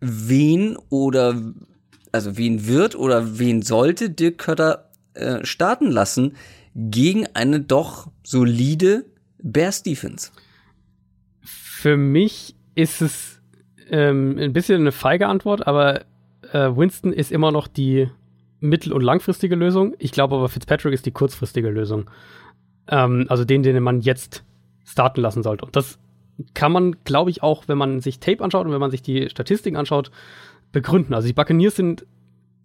Wen oder also wen wird oder wen sollte Dirk Kötter äh, starten lassen gegen eine doch solide Bears Defense? Für mich ist es ähm, ein bisschen eine feige Antwort, aber äh, Winston ist immer noch die mittel- und langfristige Lösung. Ich glaube aber, Fitzpatrick ist die kurzfristige Lösung. Ähm, also den, den man jetzt starten lassen sollte. Und das kann man, glaube ich, auch, wenn man sich Tape anschaut und wenn man sich die Statistiken anschaut, begründen. Also die Buccaneers sind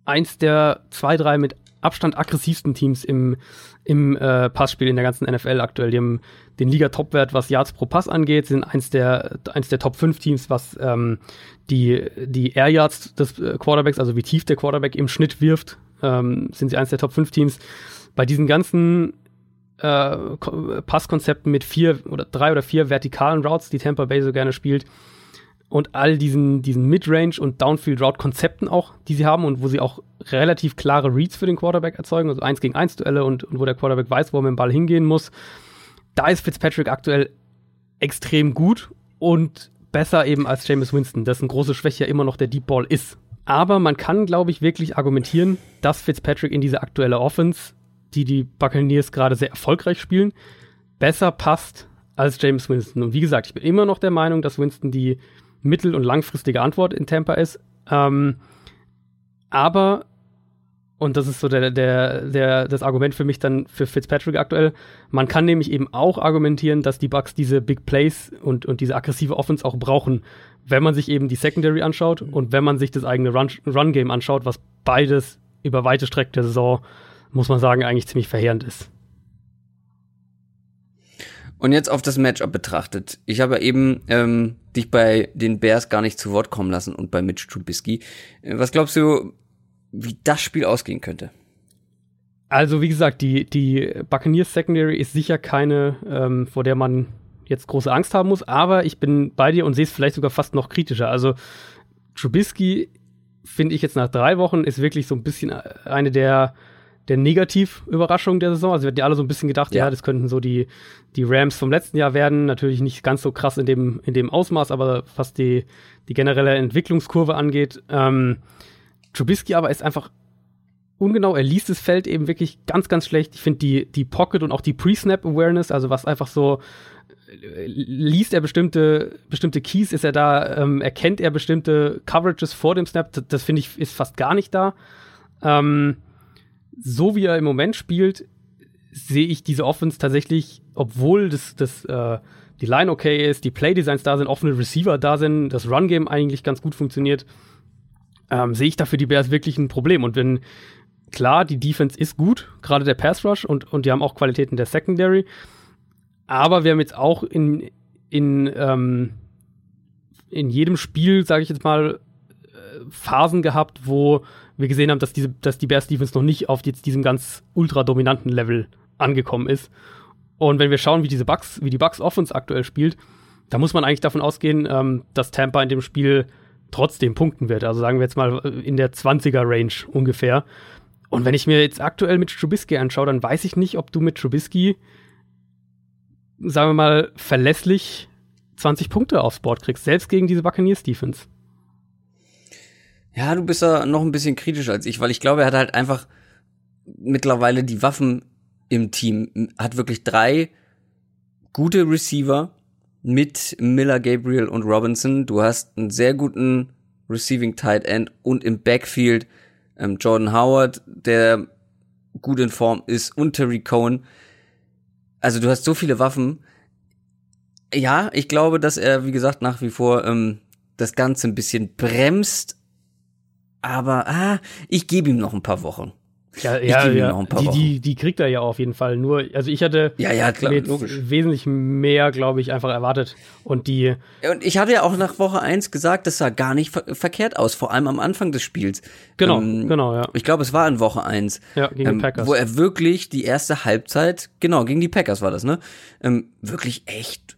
eins der zwei, drei mit Abstand aggressivsten Teams im, im äh, Passspiel in der ganzen NFL aktuell. Die haben den Liga-Topwert, was Yards pro Pass angeht, sind eins der, eins der Top 5 Teams, was ähm, die, die Air Yards des äh, Quarterbacks, also wie tief der Quarterback im Schnitt wirft, ähm, sind sie eins der Top 5 Teams. Bei diesen ganzen äh, Passkonzepten mit vier oder drei oder vier vertikalen Routes, die Tampa Bay so gerne spielt, und all diesen, diesen Midrange- und Downfield-Route-Konzepten auch, die sie haben und wo sie auch relativ klare Reads für den Quarterback erzeugen, also 1 gegen 1 Duelle und, und wo der Quarterback weiß, wo er mit dem Ball hingehen muss. Da ist Fitzpatrick aktuell extrem gut und besser eben als Jameis Winston, dessen große Schwäche ja immer noch der Deep Ball ist. Aber man kann, glaube ich, wirklich argumentieren, dass Fitzpatrick in diese aktuelle Offense, die die Buccaneers gerade sehr erfolgreich spielen, besser passt als James Winston. Und wie gesagt, ich bin immer noch der Meinung, dass Winston die mittel- und langfristige Antwort in Tampa ist. Ähm, aber, und das ist so der, der, der, das Argument für mich dann für Fitzpatrick aktuell, man kann nämlich eben auch argumentieren, dass die Bucks diese Big Plays und, und diese aggressive Offense auch brauchen, wenn man sich eben die Secondary anschaut und wenn man sich das eigene Run-Game Run anschaut, was beides über weite Strecken der Saison, muss man sagen, eigentlich ziemlich verheerend ist. Und jetzt auf das Matchup betrachtet. Ich habe eben ähm, dich bei den Bears gar nicht zu Wort kommen lassen und bei Mitch Trubisky. Äh, was glaubst du, wie das Spiel ausgehen könnte? Also wie gesagt, die, die Buccaneers Secondary ist sicher keine, ähm, vor der man jetzt große Angst haben muss, aber ich bin bei dir und sehe es vielleicht sogar fast noch kritischer. Also Trubisky finde ich jetzt nach drei Wochen ist wirklich so ein bisschen eine der der Negativ-Überraschung der Saison. Also wir hatten ja alle so ein bisschen gedacht, ja. ja, das könnten so die, die Rams vom letzten Jahr werden. Natürlich nicht ganz so krass in dem, in dem Ausmaß, aber was die, die generelle Entwicklungskurve angeht. Ähm, Trubisky aber ist einfach ungenau. Er liest das Feld eben wirklich ganz, ganz schlecht. Ich finde die, die Pocket und auch die Pre-Snap-Awareness, also was einfach so liest er bestimmte, bestimmte Keys, ist er da, ähm, erkennt er bestimmte Coverages vor dem Snap, das, das finde ich ist fast gar nicht da. Ähm, so wie er im Moment spielt, sehe ich diese Offense tatsächlich, obwohl das, das, äh, die Line okay ist, die Playdesigns da sind, offene Receiver da sind, das Run-Game eigentlich ganz gut funktioniert, ähm, sehe ich da für die Bears wirklich ein Problem. Und wenn, klar, die Defense ist gut, gerade der Pass Rush und, und die haben auch Qualitäten der Secondary, aber wir haben jetzt auch in, in, ähm, in jedem Spiel, sage ich jetzt mal, äh, Phasen gehabt, wo wir gesehen haben, dass, diese, dass die Bears Defense noch nicht auf jetzt diesem ganz ultra dominanten Level angekommen ist. Und wenn wir schauen, wie diese Bucks, wie die Bucks Offense aktuell spielt, da muss man eigentlich davon ausgehen, ähm, dass Tampa in dem Spiel trotzdem punkten wird. Also sagen wir jetzt mal äh, in der 20er Range ungefähr. Und wenn ich mir jetzt aktuell mit Trubisky anschaue, dann weiß ich nicht, ob du mit Trubisky, sagen wir mal, verlässlich 20 Punkte aufs Board kriegst, selbst gegen diese Buccaneers Defense. Ja, du bist da noch ein bisschen kritischer als ich, weil ich glaube, er hat halt einfach mittlerweile die Waffen im Team. Hat wirklich drei gute Receiver mit Miller, Gabriel und Robinson. Du hast einen sehr guten Receiving Tight End und im Backfield ähm, Jordan Howard, der gut in Form ist und Terry Cohen. Also du hast so viele Waffen. Ja, ich glaube, dass er, wie gesagt, nach wie vor ähm, das Ganze ein bisschen bremst, aber ah, ich gebe ihm noch ein paar Wochen. Ja, ja, ja. Die, die, die kriegt er ja auf jeden Fall. Nur, also ich hatte ja, ja, klar, wesentlich mehr, glaube ich, einfach erwartet. Und die. Und ich hatte ja auch nach Woche eins gesagt, das sah gar nicht ver verkehrt aus, vor allem am Anfang des Spiels. Genau, ähm, genau, ja. Ich glaube, es war in Woche eins, Ja, gegen ähm, die Packers. Wo er wirklich die erste Halbzeit, genau, gegen die Packers war das, ne? Ähm, wirklich echt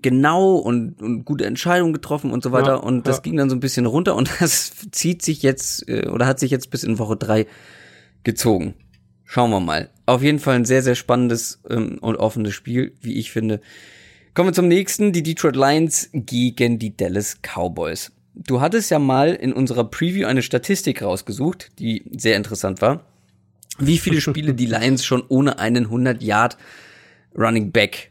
genau und, und gute Entscheidungen getroffen und so weiter. Ja, und das ja. ging dann so ein bisschen runter und das zieht sich jetzt äh, oder hat sich jetzt bis in Woche drei gezogen. Schauen wir mal. Auf jeden Fall ein sehr, sehr spannendes ähm, und offenes Spiel, wie ich finde. Kommen wir zum nächsten, die Detroit Lions gegen die Dallas Cowboys. Du hattest ja mal in unserer Preview eine Statistik rausgesucht, die sehr interessant war. Wie viele Spiele die Lions schon ohne einen 100 Yard Running Back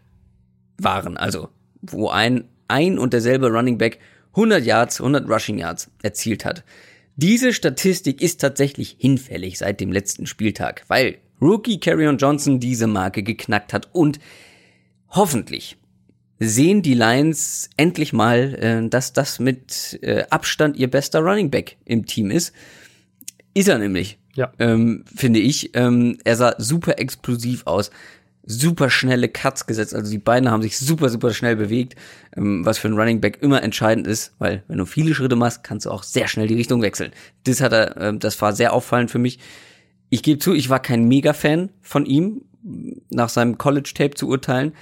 waren. Also wo ein, ein und derselbe Running Back 100 Yards, 100 Rushing Yards erzielt hat. Diese Statistik ist tatsächlich hinfällig seit dem letzten Spieltag, weil Rookie Carrion Johnson diese Marke geknackt hat und hoffentlich sehen die Lions endlich mal, äh, dass das mit äh, Abstand ihr bester Running Back im Team ist. Ist er nämlich. Ja. Ähm, finde ich. Ähm, er sah super explosiv aus super schnelle Cuts gesetzt. Also die Beine haben sich super, super schnell bewegt, ähm, was für einen Running Back immer entscheidend ist, weil wenn du viele Schritte machst, kannst du auch sehr schnell die Richtung wechseln. Das hat er, äh, das war sehr auffallend für mich. Ich gebe zu, ich war kein Mega-Fan von ihm, nach seinem College-Tape zu urteilen.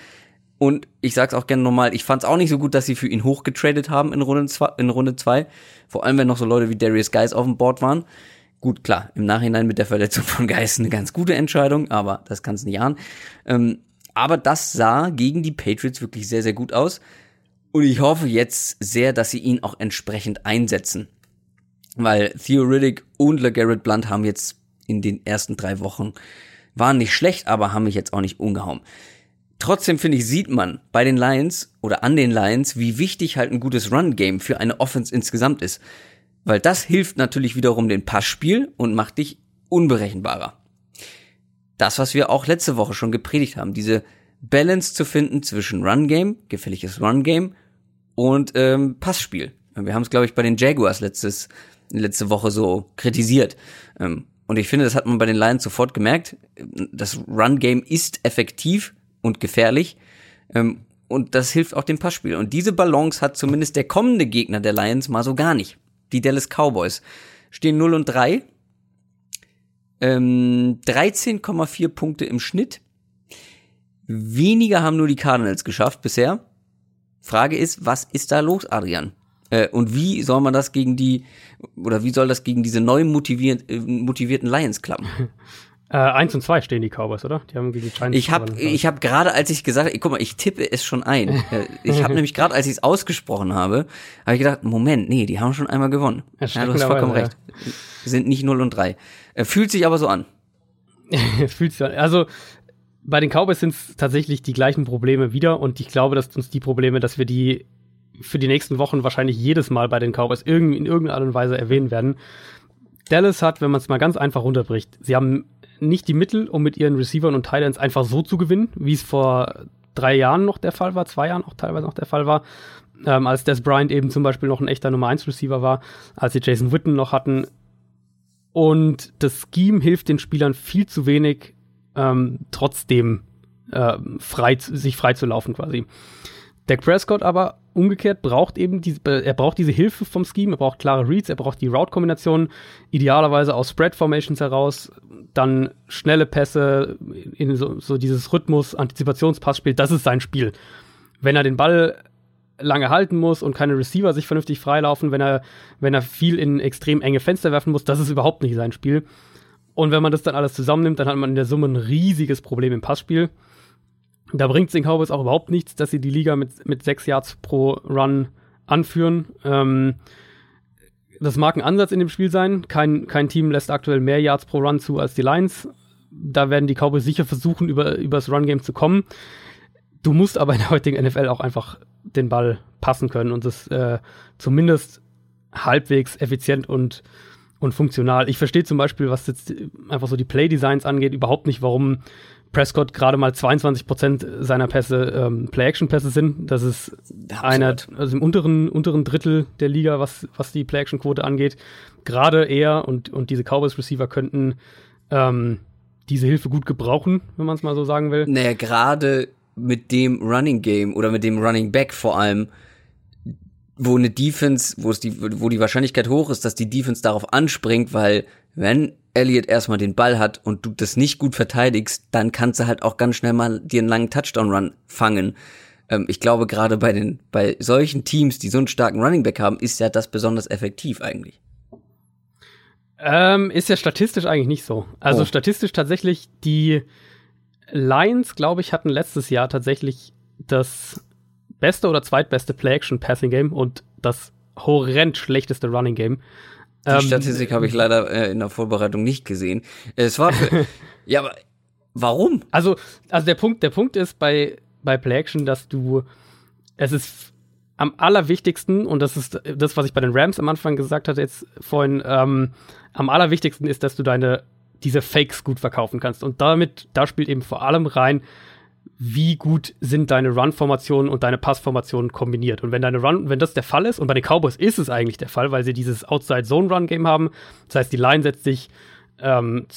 Und ich sag's auch gerne nochmal, ich fand's auch nicht so gut, dass sie für ihn hochgetradet haben in Runde zwei, in Runde zwei. Vor allem, wenn noch so Leute wie Darius Guys auf dem Board waren. Gut, klar, im Nachhinein mit der Verletzung von Geist eine ganz gute Entscheidung, aber das kann es nicht ahnen. Ähm, aber das sah gegen die Patriots wirklich sehr, sehr gut aus. Und ich hoffe jetzt sehr, dass sie ihn auch entsprechend einsetzen. Weil Theo Riddick und LeGarrette Blunt haben jetzt in den ersten drei Wochen, waren nicht schlecht, aber haben mich jetzt auch nicht umgehauen. Trotzdem finde ich, sieht man bei den Lions oder an den Lions, wie wichtig halt ein gutes Run-Game für eine Offense insgesamt ist. Weil das hilft natürlich wiederum dem Passspiel und macht dich unberechenbarer. Das, was wir auch letzte Woche schon gepredigt haben, diese Balance zu finden zwischen Run Game, gefälliges Run Game und ähm, Passspiel. Wir haben es, glaube ich, bei den Jaguars letztes, letzte Woche so kritisiert. Ähm, und ich finde, das hat man bei den Lions sofort gemerkt. Das Run Game ist effektiv und gefährlich. Ähm, und das hilft auch dem Passspiel. Und diese Balance hat zumindest der kommende Gegner der Lions mal so gar nicht die Dallas Cowboys, stehen 0 und 3. Ähm, 13,4 Punkte im Schnitt. Weniger haben nur die Cardinals geschafft bisher. Frage ist, was ist da los, Adrian? Äh, und wie soll man das gegen die, oder wie soll das gegen diese neu motivierten, äh, motivierten Lions klappen? Äh, eins und zwei stehen die Cowboys, oder? Die haben gegen die Giants Ich habe ich hab gerade, als ich gesagt habe, guck mal, ich tippe es schon ein. Äh, ich habe nämlich gerade, als ich es ausgesprochen habe, habe ich gedacht, Moment, nee, die haben schon einmal gewonnen. Ja, du hast vollkommen ja. recht. Sind nicht 0 und 3. Fühlt sich aber so an. Fühlt sich an. Also, bei den Cowboys sind es tatsächlich die gleichen Probleme wieder und ich glaube, dass uns die Probleme, dass wir die für die nächsten Wochen wahrscheinlich jedes Mal bei den Cowboys in irgendeiner Art und Weise erwähnen werden. Dallas hat, wenn man es mal ganz einfach runterbricht, sie haben nicht die Mittel, um mit ihren Receivern und Titans einfach so zu gewinnen, wie es vor drei Jahren noch der Fall war, zwei Jahren auch teilweise noch der Fall war, ähm, als Des Bryant eben zum Beispiel noch ein echter Nummer 1 Receiver war, als sie Jason Witten noch hatten. Und das Scheme hilft den Spielern viel zu wenig, ähm, trotzdem äh, frei, sich frei zu laufen quasi. Dak Prescott aber umgekehrt braucht eben diese, er braucht diese Hilfe vom Scheme, er braucht klare Reads, er braucht die Route-Kombinationen, idealerweise aus Spread-Formations heraus, dann schnelle Pässe in so, so dieses Rhythmus, Antizipationspassspiel, das ist sein Spiel. Wenn er den Ball lange halten muss und keine Receiver sich vernünftig freilaufen, wenn er, wenn er viel in extrem enge Fenster werfen muss, das ist überhaupt nicht sein Spiel. Und wenn man das dann alles zusammennimmt, dann hat man in der Summe ein riesiges Problem im Passspiel. Da bringt es den Cowboys auch überhaupt nichts, dass sie die Liga mit, mit sechs Yards pro Run anführen. Ähm, das mag ein Ansatz in dem Spiel sein. Kein, kein Team lässt aktuell mehr Yards pro Run zu als die Lions. Da werden die Cowboys sicher versuchen, über, über das Run-Game zu kommen. Du musst aber in der heutigen NFL auch einfach den Ball passen können und das äh, zumindest halbwegs effizient und, und funktional. Ich verstehe zum Beispiel, was jetzt einfach so die Play-Designs angeht, überhaupt nicht, warum Prescott gerade mal 22 Prozent seiner Pässe ähm, Play-Action-Pässe sind. Das ist Absolut. einer, also im unteren, unteren Drittel der Liga, was, was die Play-Action-Quote angeht. Gerade er und, und diese Cowboys-Receiver könnten ähm, diese Hilfe gut gebrauchen, wenn man es mal so sagen will. Naja, gerade mit dem Running Game oder mit dem Running Back vor allem, wo eine Defense, wo es die, wo die Wahrscheinlichkeit hoch ist, dass die Defense darauf anspringt, weil wenn Elliott erstmal den Ball hat und du das nicht gut verteidigst, dann kannst du halt auch ganz schnell mal dir einen langen Touchdown-Run fangen. Ähm, ich glaube, gerade bei den, bei solchen Teams, die so einen starken Running Back haben, ist ja das besonders effektiv eigentlich. Ähm, ist ja statistisch eigentlich nicht so. Also oh. statistisch tatsächlich, die Lions, glaube ich, hatten letztes Jahr tatsächlich das beste oder zweitbeste Play-Action-Passing-Game und das horrend schlechteste Running-Game. Die ähm, Statistik habe ich leider äh, in der Vorbereitung nicht gesehen. Es war für, ja, aber warum? Also, also der Punkt, der Punkt ist bei bei Play Action, dass du es ist am allerwichtigsten und das ist das, was ich bei den Rams am Anfang gesagt hatte jetzt vorhin. Ähm, am allerwichtigsten ist, dass du deine diese Fakes gut verkaufen kannst und damit da spielt eben vor allem rein, wie gut sind deine Run-Formationen und deine Pass-Formationen kombiniert. Und wenn deine Run, wenn das der Fall ist, und bei den Cowboys ist es eigentlich der Fall, weil sie dieses Outside-Zone-Run-Game haben, das heißt, die Line setzt sich ähm,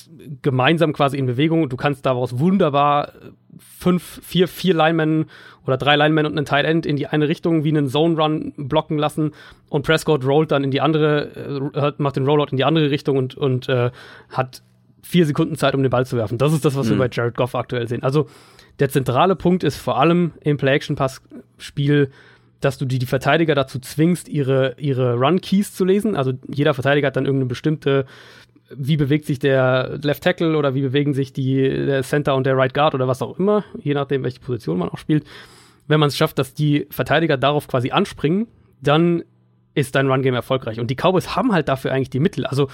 gemeinsam quasi in Bewegung und du kannst daraus wunderbar fünf, vier, vier Linemen oder drei Linemen und einen Tight End in die eine Richtung wie einen Zone Run blocken lassen und Prescott rollt dann in die andere, äh, macht den Rollout in die andere Richtung und, und äh, hat vier Sekunden Zeit, um den Ball zu werfen. Das ist das, was mhm. wir bei Jared Goff aktuell sehen. Also der zentrale Punkt ist vor allem im Play-Action-Pass-Spiel, dass du die, die Verteidiger dazu zwingst, ihre, ihre Run-Keys zu lesen. Also jeder Verteidiger hat dann irgendeine bestimmte, wie bewegt sich der Left Tackle oder wie bewegen sich die, der Center und der Right Guard oder was auch immer, je nachdem, welche Position man auch spielt. Wenn man es schafft, dass die Verteidiger darauf quasi anspringen, dann ist dein Run-Game erfolgreich. Und die Cowboys haben halt dafür eigentlich die Mittel. Also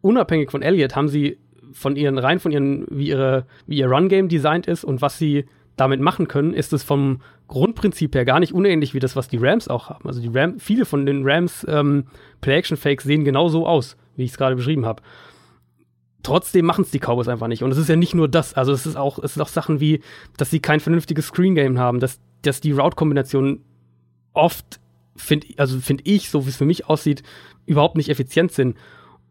unabhängig von Elliott haben sie von ihren rein von ihren wie ihre wie ihr Run Game designt ist und was sie damit machen können, ist es vom Grundprinzip her gar nicht unähnlich wie das, was die Rams auch haben. Also die Ram, viele von den Rams ähm, Play-Action-Fakes sehen genau so aus, wie ich es gerade beschrieben habe. Trotzdem machen es die Cowboys einfach nicht. Und es ist ja nicht nur das. Also es ist auch, es ist auch Sachen wie, dass sie kein vernünftiges Screen-Game haben, dass, dass die Route-Kombinationen oft, finde also finde ich, so wie es für mich aussieht, überhaupt nicht effizient sind.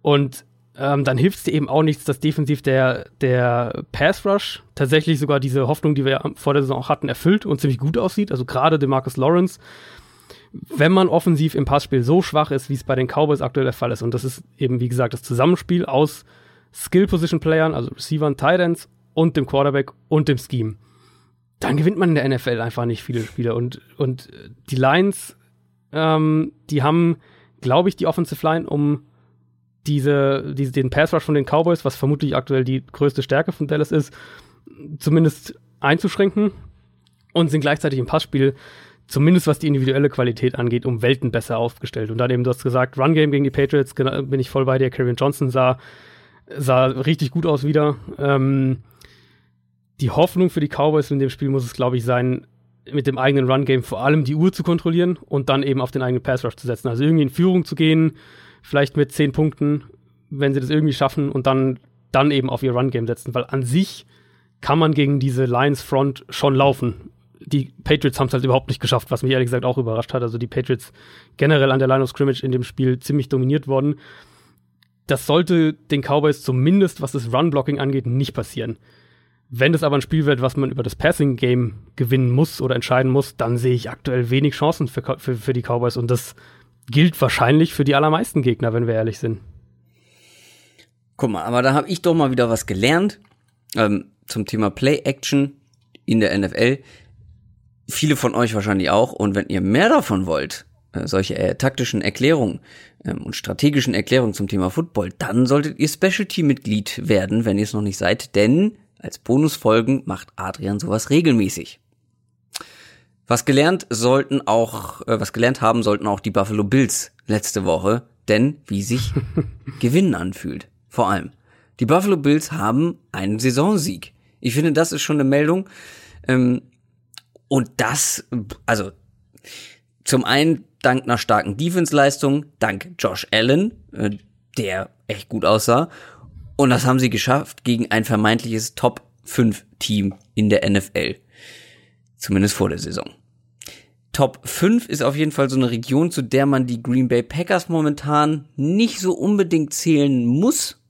Und ähm, dann hilft es dir eben auch nichts, dass defensiv der, der Pass Rush tatsächlich sogar diese Hoffnung, die wir vor der Saison auch hatten, erfüllt und ziemlich gut aussieht. Also gerade Demarcus Lawrence, wenn man offensiv im Passspiel so schwach ist, wie es bei den Cowboys aktuell der Fall ist, und das ist eben, wie gesagt, das Zusammenspiel aus Skill-Position-Playern, also Receivern, Titans und dem Quarterback und dem Scheme, dann gewinnt man in der NFL einfach nicht viele Spiele. Und, und die Lions, ähm, die haben, glaube ich, die Offensive Line, um diese, diese, den Pass Rush von den Cowboys, was vermutlich aktuell die größte Stärke von Dallas ist, zumindest einzuschränken und sind gleichzeitig im Passspiel, zumindest was die individuelle Qualität angeht, um Welten besser aufgestellt. Und dann eben, du hast gesagt, Run Game gegen die Patriots, bin ich voll bei dir. Karen Johnson sah, sah richtig gut aus wieder. Ähm, die Hoffnung für die Cowboys in dem Spiel muss es, glaube ich, sein, mit dem eigenen Run-Game vor allem die Uhr zu kontrollieren und dann eben auf den eigenen Pass-Rush zu setzen. Also irgendwie in Führung zu gehen, vielleicht mit zehn Punkten, wenn sie das irgendwie schaffen und dann, dann eben auf ihr Run-Game setzen, weil an sich kann man gegen diese Lions-Front schon laufen. Die Patriots haben es halt überhaupt nicht geschafft, was mich ehrlich gesagt auch überrascht hat. Also die Patriots generell an der Line of Scrimmage in dem Spiel ziemlich dominiert worden. Das sollte den Cowboys zumindest, was das Run-Blocking angeht, nicht passieren. Wenn es aber ein Spiel wird, was man über das Passing-Game gewinnen muss oder entscheiden muss, dann sehe ich aktuell wenig Chancen für, für, für die Cowboys. Und das gilt wahrscheinlich für die allermeisten Gegner, wenn wir ehrlich sind. Guck mal, aber da habe ich doch mal wieder was gelernt ähm, zum Thema Play-Action in der NFL. Viele von euch wahrscheinlich auch. Und wenn ihr mehr davon wollt, äh, solche äh, taktischen Erklärungen ähm, und strategischen Erklärungen zum Thema Football, dann solltet ihr Specialty-Mitglied werden, wenn ihr es noch nicht seid, denn als Bonusfolgen macht Adrian sowas regelmäßig. Was gelernt sollten auch, äh, was gelernt haben sollten auch die Buffalo Bills letzte Woche, denn wie sich Gewinnen anfühlt. Vor allem. Die Buffalo Bills haben einen Saisonsieg. Ich finde, das ist schon eine Meldung. Ähm, und das, also zum einen dank einer starken Defense-Leistung, dank Josh Allen, äh, der echt gut aussah. Und das haben sie geschafft gegen ein vermeintliches Top 5 Team in der NFL. Zumindest vor der Saison. Top 5 ist auf jeden Fall so eine Region, zu der man die Green Bay Packers momentan nicht so unbedingt zählen muss.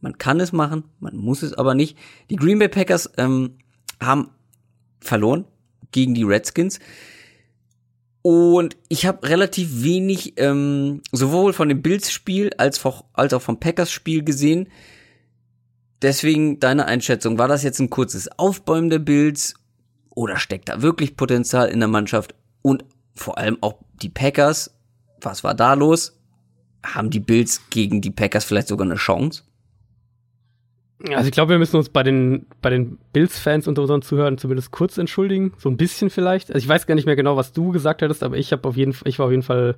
Man kann es machen, man muss es aber nicht. Die Green Bay Packers ähm, haben verloren gegen die Redskins. Und ich habe relativ wenig ähm, sowohl von dem Bills-Spiel als, als auch vom Packers-Spiel gesehen. Deswegen deine Einschätzung, war das jetzt ein kurzes Aufbäumen der Bills oder steckt da wirklich Potenzial in der Mannschaft? Und vor allem auch die Packers, was war da los? Haben die Bills gegen die Packers vielleicht sogar eine Chance? Also ich glaube, wir müssen uns bei den, bei den Bills-Fans unter unseren Zuhörern zumindest kurz entschuldigen. So ein bisschen vielleicht. Also ich weiß gar nicht mehr genau, was du gesagt hattest, aber ich habe auf jeden Fall, ich war auf jeden Fall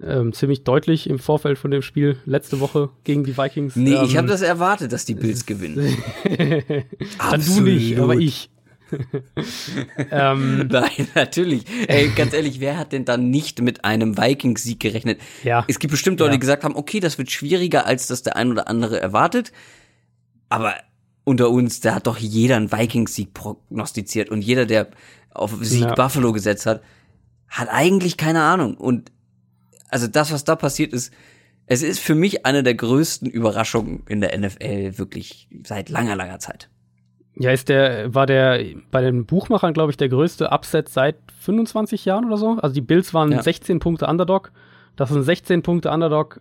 ähm, ziemlich deutlich im Vorfeld von dem Spiel letzte Woche gegen die Vikings. Nee, ähm, ich habe das erwartet, dass die Bills gewinnen. Dann du nicht, aber ich. ähm, Nein, natürlich. Ey, ganz ehrlich, wer hat denn dann nicht mit einem Vikings-Sieg gerechnet? Ja. Es gibt bestimmt Leute, ja. die gesagt haben, okay, das wird schwieriger, als das der ein oder andere erwartet. Aber unter uns, da hat doch jeder einen Vikings-Sieg prognostiziert und jeder, der auf Sieg ja. Buffalo gesetzt hat, hat eigentlich keine Ahnung. Und also das, was da passiert ist, es ist für mich eine der größten Überraschungen in der NFL wirklich seit langer, langer Zeit. Ja, ist der, war der bei den Buchmachern, glaube ich, der größte Upset seit 25 Jahren oder so. Also die Bills waren ja. 16 Punkte Underdog. Das sind 16 Punkte Underdog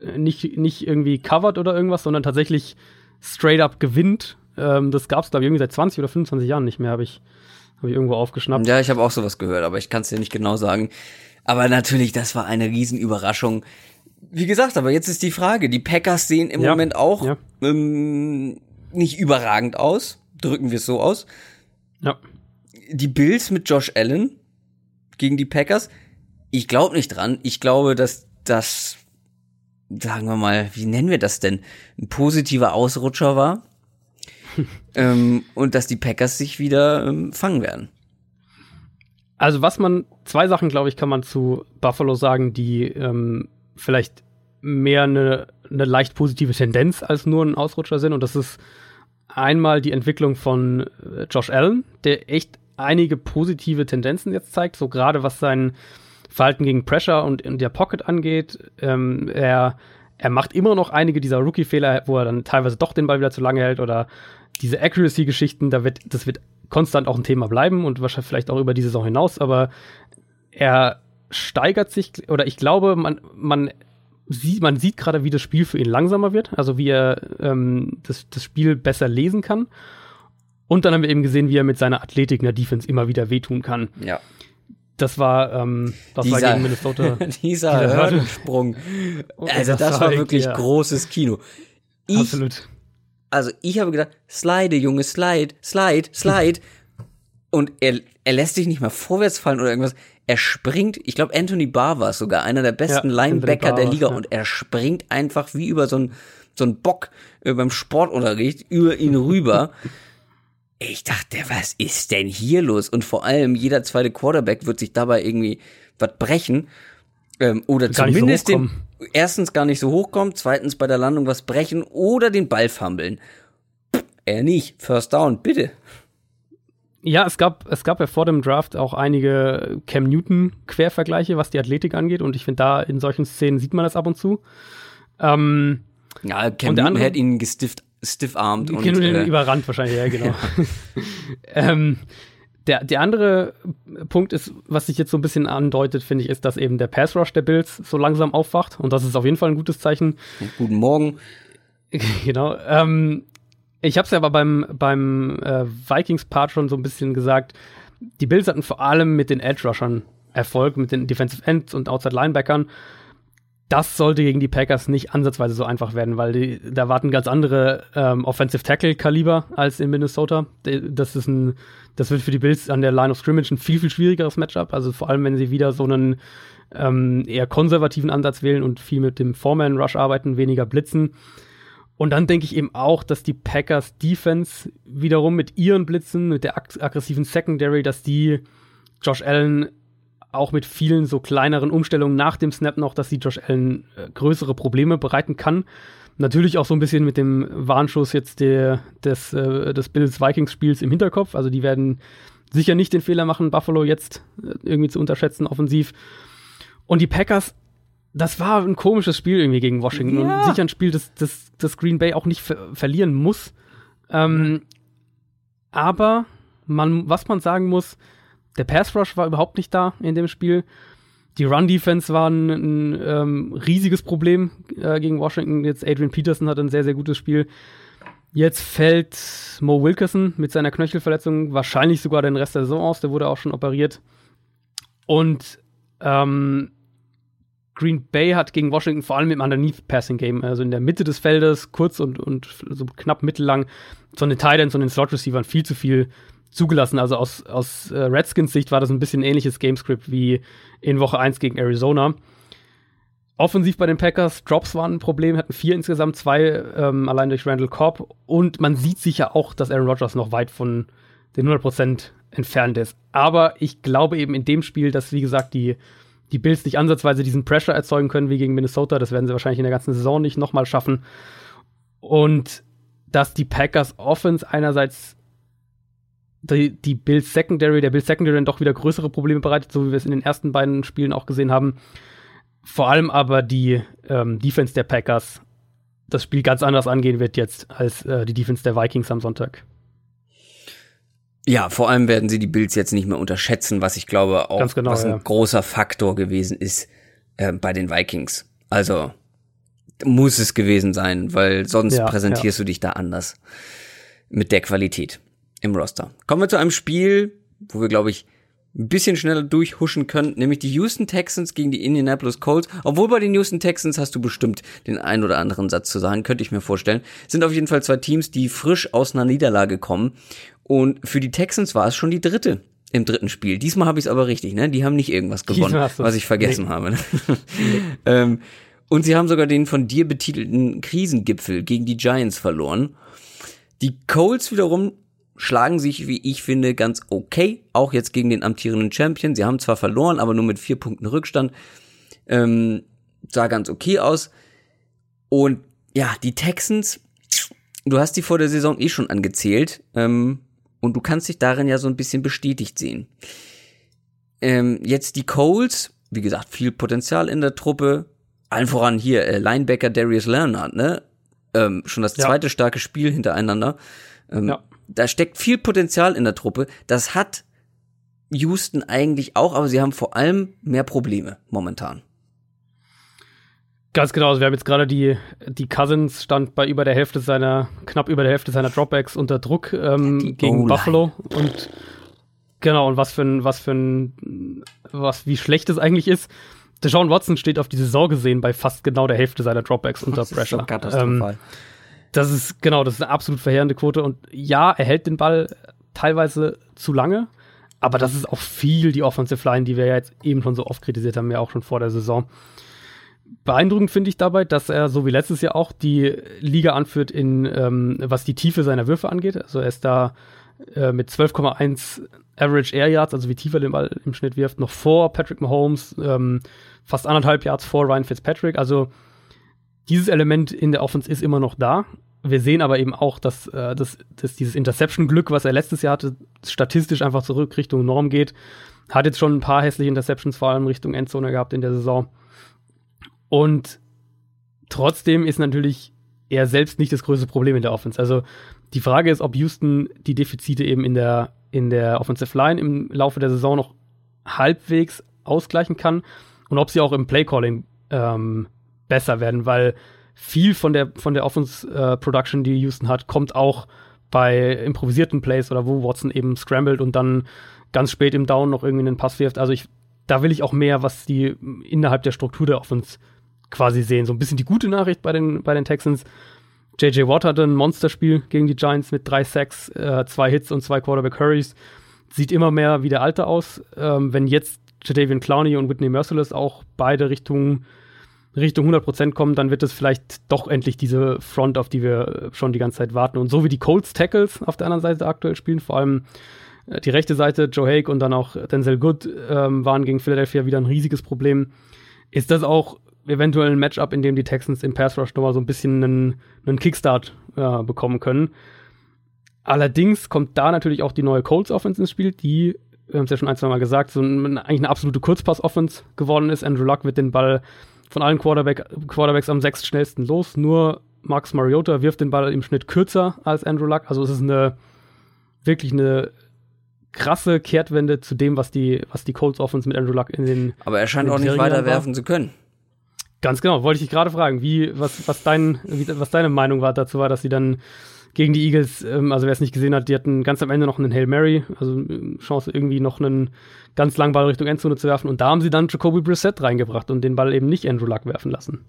äh, nicht, nicht irgendwie covered oder irgendwas, sondern tatsächlich straight up gewinnt. Ähm, das gab es, glaube ich, irgendwie seit 20 oder 25 Jahren nicht mehr, habe ich, hab ich irgendwo aufgeschnappt. Ja, ich habe auch sowas gehört, aber ich kann es dir nicht genau sagen. Aber natürlich, das war eine Riesenüberraschung. Wie gesagt, aber jetzt ist die Frage, die Packers sehen im ja. Moment auch ja. ähm, nicht überragend aus, drücken wir es so aus. Ja. Die Bills mit Josh Allen gegen die Packers, ich glaube nicht dran. Ich glaube, dass das, sagen wir mal, wie nennen wir das denn, ein positiver Ausrutscher war. ähm, und dass die Packers sich wieder ähm, fangen werden. Also was man, zwei Sachen, glaube ich, kann man zu Buffalo sagen, die ähm, vielleicht mehr eine, eine leicht positive Tendenz als nur ein Ausrutscher sind. Und das ist einmal die Entwicklung von äh, Josh Allen, der echt einige positive Tendenzen jetzt zeigt, so gerade was sein Verhalten gegen Pressure und in der Pocket angeht. Ähm, er, er macht immer noch einige dieser Rookie-Fehler, wo er dann teilweise doch den Ball wieder zu lange hält oder diese Accuracy-Geschichten, da wird, das wird konstant auch ein Thema bleiben und wahrscheinlich vielleicht auch über die Saison hinaus, aber er steigert sich, oder ich glaube, man, man sieht, man sieht gerade, wie das Spiel für ihn langsamer wird, also wie er ähm, das, das Spiel besser lesen kann. Und dann haben wir eben gesehen, wie er mit seiner Athletik in der Defense immer wieder wehtun kann. Ja. Das war, ähm, das dieser, war gegen Minnesota. dieser, dieser Hürdensprung. Also das, das war, wirklich ja. großes Kino. Ich, Absolut. Also ich habe gedacht, slide, Junge, slide, slide, slide. Und er, er lässt sich nicht mal vorwärts fallen oder irgendwas. Er springt, ich glaube, Anthony Barr war sogar einer der besten ja, Linebacker der Liga ja. und er springt einfach wie über so ein so ein Bock äh, beim Sportunterricht über ihn rüber. ich dachte, was ist denn hier los? Und vor allem jeder zweite Quarterback wird sich dabei irgendwie was brechen. Ähm, oder gar zumindest so den, erstens gar nicht so hochkommen, zweitens bei der Landung was brechen oder den Ball fummeln. Er nicht. First down, bitte. Ja, es gab, es gab ja vor dem Draft auch einige Cam Newton-Quervergleiche, was die Athletik angeht. Und ich finde, da in solchen Szenen sieht man das ab und zu. Ähm, ja, Cam Newton andere, hat ihn gestifft, stiffarmt und äh, überrannt wahrscheinlich, ja, genau. ähm, der, der andere Punkt ist, was sich jetzt so ein bisschen andeutet, finde ich, ist, dass eben der Pass Rush der Bills so langsam aufwacht. Und das ist auf jeden Fall ein gutes Zeichen. Guten Morgen. genau. Ähm, ich habe es ja aber beim, beim äh, Vikings-Part schon so ein bisschen gesagt. Die Bills hatten vor allem mit den Edge-Rushern Erfolg, mit den Defensive Ends und Outside-Linebackern das sollte gegen die Packers nicht ansatzweise so einfach werden, weil die, da warten ganz andere ähm, Offensive Tackle Kaliber als in Minnesota. Das ist ein, das wird für die Bills an der Line of Scrimmage ein viel viel schwierigeres Matchup. Also vor allem, wenn sie wieder so einen ähm, eher konservativen Ansatz wählen und viel mit dem Foreman Rush arbeiten, weniger blitzen. Und dann denke ich eben auch, dass die Packers Defense wiederum mit ihren Blitzen, mit der ag aggressiven Secondary, dass die Josh Allen auch mit vielen so kleineren Umstellungen nach dem Snap noch, dass sie Josh Allen äh, größere Probleme bereiten kann. Natürlich auch so ein bisschen mit dem Warnschuss jetzt der, des, äh, des Bills-Vikings-Spiels im Hinterkopf. Also die werden sicher nicht den Fehler machen, Buffalo jetzt äh, irgendwie zu unterschätzen offensiv. Und die Packers, das war ein komisches Spiel irgendwie gegen Washington. Ja. Und sicher ein Spiel, das, das, das Green Bay auch nicht ver verlieren muss. Ähm, aber man, was man sagen muss, der Pass Rush war überhaupt nicht da in dem Spiel. Die Run Defense war ein, ein ähm, riesiges Problem äh, gegen Washington. Jetzt Adrian Peterson hat ein sehr, sehr gutes Spiel. Jetzt fällt Mo Wilkerson mit seiner Knöchelverletzung wahrscheinlich sogar den Rest der Saison aus. Der wurde auch schon operiert. Und ähm, Green Bay hat gegen Washington vor allem im Underneath Passing Game, also in der Mitte des Feldes, kurz und, und so knapp mittellang, eine Tight Ends und den Slot Receivern viel zu viel zugelassen. Also aus, aus äh, Redskins Sicht war das ein bisschen ähnliches Gamescript wie in Woche 1 gegen Arizona. Offensiv bei den Packers, Drops waren ein Problem, hatten vier insgesamt, zwei ähm, allein durch Randall Cobb. Und man sieht sicher auch, dass Aaron Rodgers noch weit von den 100% entfernt ist. Aber ich glaube eben in dem Spiel, dass, wie gesagt, die, die Bills nicht ansatzweise diesen Pressure erzeugen können wie gegen Minnesota. Das werden sie wahrscheinlich in der ganzen Saison nicht nochmal schaffen. Und dass die Packers Offense einerseits die, die Bills Secondary, der Bills Secondary dann doch wieder größere Probleme bereitet, so wie wir es in den ersten beiden Spielen auch gesehen haben. Vor allem aber die ähm, Defense der Packers das Spiel ganz anders angehen wird jetzt als äh, die Defense der Vikings am Sonntag. Ja, vor allem werden sie die Bills jetzt nicht mehr unterschätzen, was ich glaube auch genau, was ein ja. großer Faktor gewesen ist äh, bei den Vikings. Also muss es gewesen sein, weil sonst ja, präsentierst ja. du dich da anders mit der Qualität im Roster. Kommen wir zu einem Spiel, wo wir, glaube ich, ein bisschen schneller durchhuschen können, nämlich die Houston Texans gegen die Indianapolis Colts. Obwohl bei den Houston Texans hast du bestimmt den einen oder anderen Satz zu sagen, könnte ich mir vorstellen. Sind auf jeden Fall zwei Teams, die frisch aus einer Niederlage kommen. Und für die Texans war es schon die dritte im dritten Spiel. Diesmal habe ich es aber richtig, ne? Die haben nicht irgendwas gewonnen, was ich vergessen nee. habe. Ne? ähm, und sie haben sogar den von dir betitelten Krisengipfel gegen die Giants verloren. Die Colts wiederum schlagen sich, wie ich finde, ganz okay. Auch jetzt gegen den amtierenden Champion. Sie haben zwar verloren, aber nur mit vier Punkten Rückstand. Ähm, sah ganz okay aus. Und ja, die Texans, du hast die vor der Saison eh schon angezählt. Ähm, und du kannst dich darin ja so ein bisschen bestätigt sehen. Ähm, jetzt die Coles, wie gesagt, viel Potenzial in der Truppe. Allen voran hier, äh, Linebacker Darius Leonard, ne? Ähm, schon das zweite ja. starke Spiel hintereinander. Ähm, ja da steckt viel Potenzial in der Truppe. Das hat Houston eigentlich auch, aber sie haben vor allem mehr Probleme momentan. Ganz genau, also wir haben jetzt gerade die, die Cousins stand bei über der Hälfte seiner, knapp über der Hälfte seiner Dropbacks unter Druck ähm, gegen Buffalo und Genau, und was für ein, was für ein, was, wie schlecht es eigentlich ist. Deshaun Watson steht auf die Saison gesehen bei fast genau der Hälfte seiner Dropbacks unter Das ist Pressure. schon katastrophal. Ähm, das ist, genau, das ist eine absolut verheerende Quote. Und ja, er hält den Ball teilweise zu lange, aber das ist auch viel die Offensive Line, die wir ja jetzt eben schon so oft kritisiert haben, ja auch schon vor der Saison. Beeindruckend finde ich dabei, dass er, so wie letztes Jahr auch, die Liga anführt, in ähm, was die Tiefe seiner Würfe angeht. Also er ist da äh, mit 12,1 Average Air Yards, also wie tief er den Ball im Schnitt wirft, noch vor Patrick Mahomes, ähm, fast anderthalb Yards vor Ryan Fitzpatrick. Also dieses Element in der Offense ist immer noch da. Wir sehen aber eben auch, dass, äh, dass, dass dieses Interception-Glück, was er letztes Jahr hatte, statistisch einfach zurück Richtung Norm geht. Hat jetzt schon ein paar hässliche Interceptions, vor allem Richtung Endzone gehabt in der Saison. Und trotzdem ist natürlich er selbst nicht das größte Problem in der Offense. Also die Frage ist, ob Houston die Defizite eben in der, in der Offensive Line im Laufe der Saison noch halbwegs ausgleichen kann und ob sie auch im Playcalling ähm, besser werden, weil viel von der, von der Offense-Production, die Houston hat, kommt auch bei improvisierten Plays oder wo Watson eben scrambled und dann ganz spät im Down noch irgendwie einen Pass wirft. Also ich, da will ich auch mehr, was die innerhalb der Struktur der Offense quasi sehen. So ein bisschen die gute Nachricht bei den, bei den Texans. JJ Watt hatte ein Monsterspiel gegen die Giants mit drei Sacks, äh, zwei Hits und zwei Quarterback Hurries. Sieht immer mehr wie der Alte aus. Ähm, wenn jetzt Jadavian Clowney und Whitney Merciless auch beide Richtung, Richtung 100% kommen, dann wird es vielleicht doch endlich diese Front, auf die wir schon die ganze Zeit warten. Und so wie die Colts Tackles auf der anderen Seite aktuell spielen, vor allem äh, die rechte Seite, Joe Haig und dann auch Denzel Good ähm, waren gegen Philadelphia wieder ein riesiges Problem, ist das auch eventuell ein Matchup, in dem die Texans im Pass Rush nochmal so ein bisschen einen, einen Kickstart äh, bekommen können. Allerdings kommt da natürlich auch die neue Colts Offense ins Spiel, die, wir haben es ja schon ein, zwei Mal gesagt, so ein, eigentlich eine absolute Kurzpass-Offense geworden ist. Andrew Luck wird den Ball von allen Quarterback, Quarterbacks am sechs schnellsten los. Nur Max Mariota wirft den Ball im Schnitt kürzer als Andrew Luck. Also es ist eine wirklich eine krasse Kehrtwende zu dem, was die, was die Colts Offense mit Andrew Luck in den. Aber er scheint in auch nicht Serien weiter war. werfen zu können. Ganz genau, wollte ich dich gerade fragen, wie, was, was, dein, wie, was deine Meinung war dazu war, dass sie dann gegen die Eagles, ähm, also wer es nicht gesehen hat, die hatten ganz am Ende noch einen Hail Mary, also äh, Chance irgendwie noch einen ganz langen Ball Richtung Endzone zu werfen und da haben sie dann Jacoby Brissett reingebracht und den Ball eben nicht Andrew Luck werfen lassen.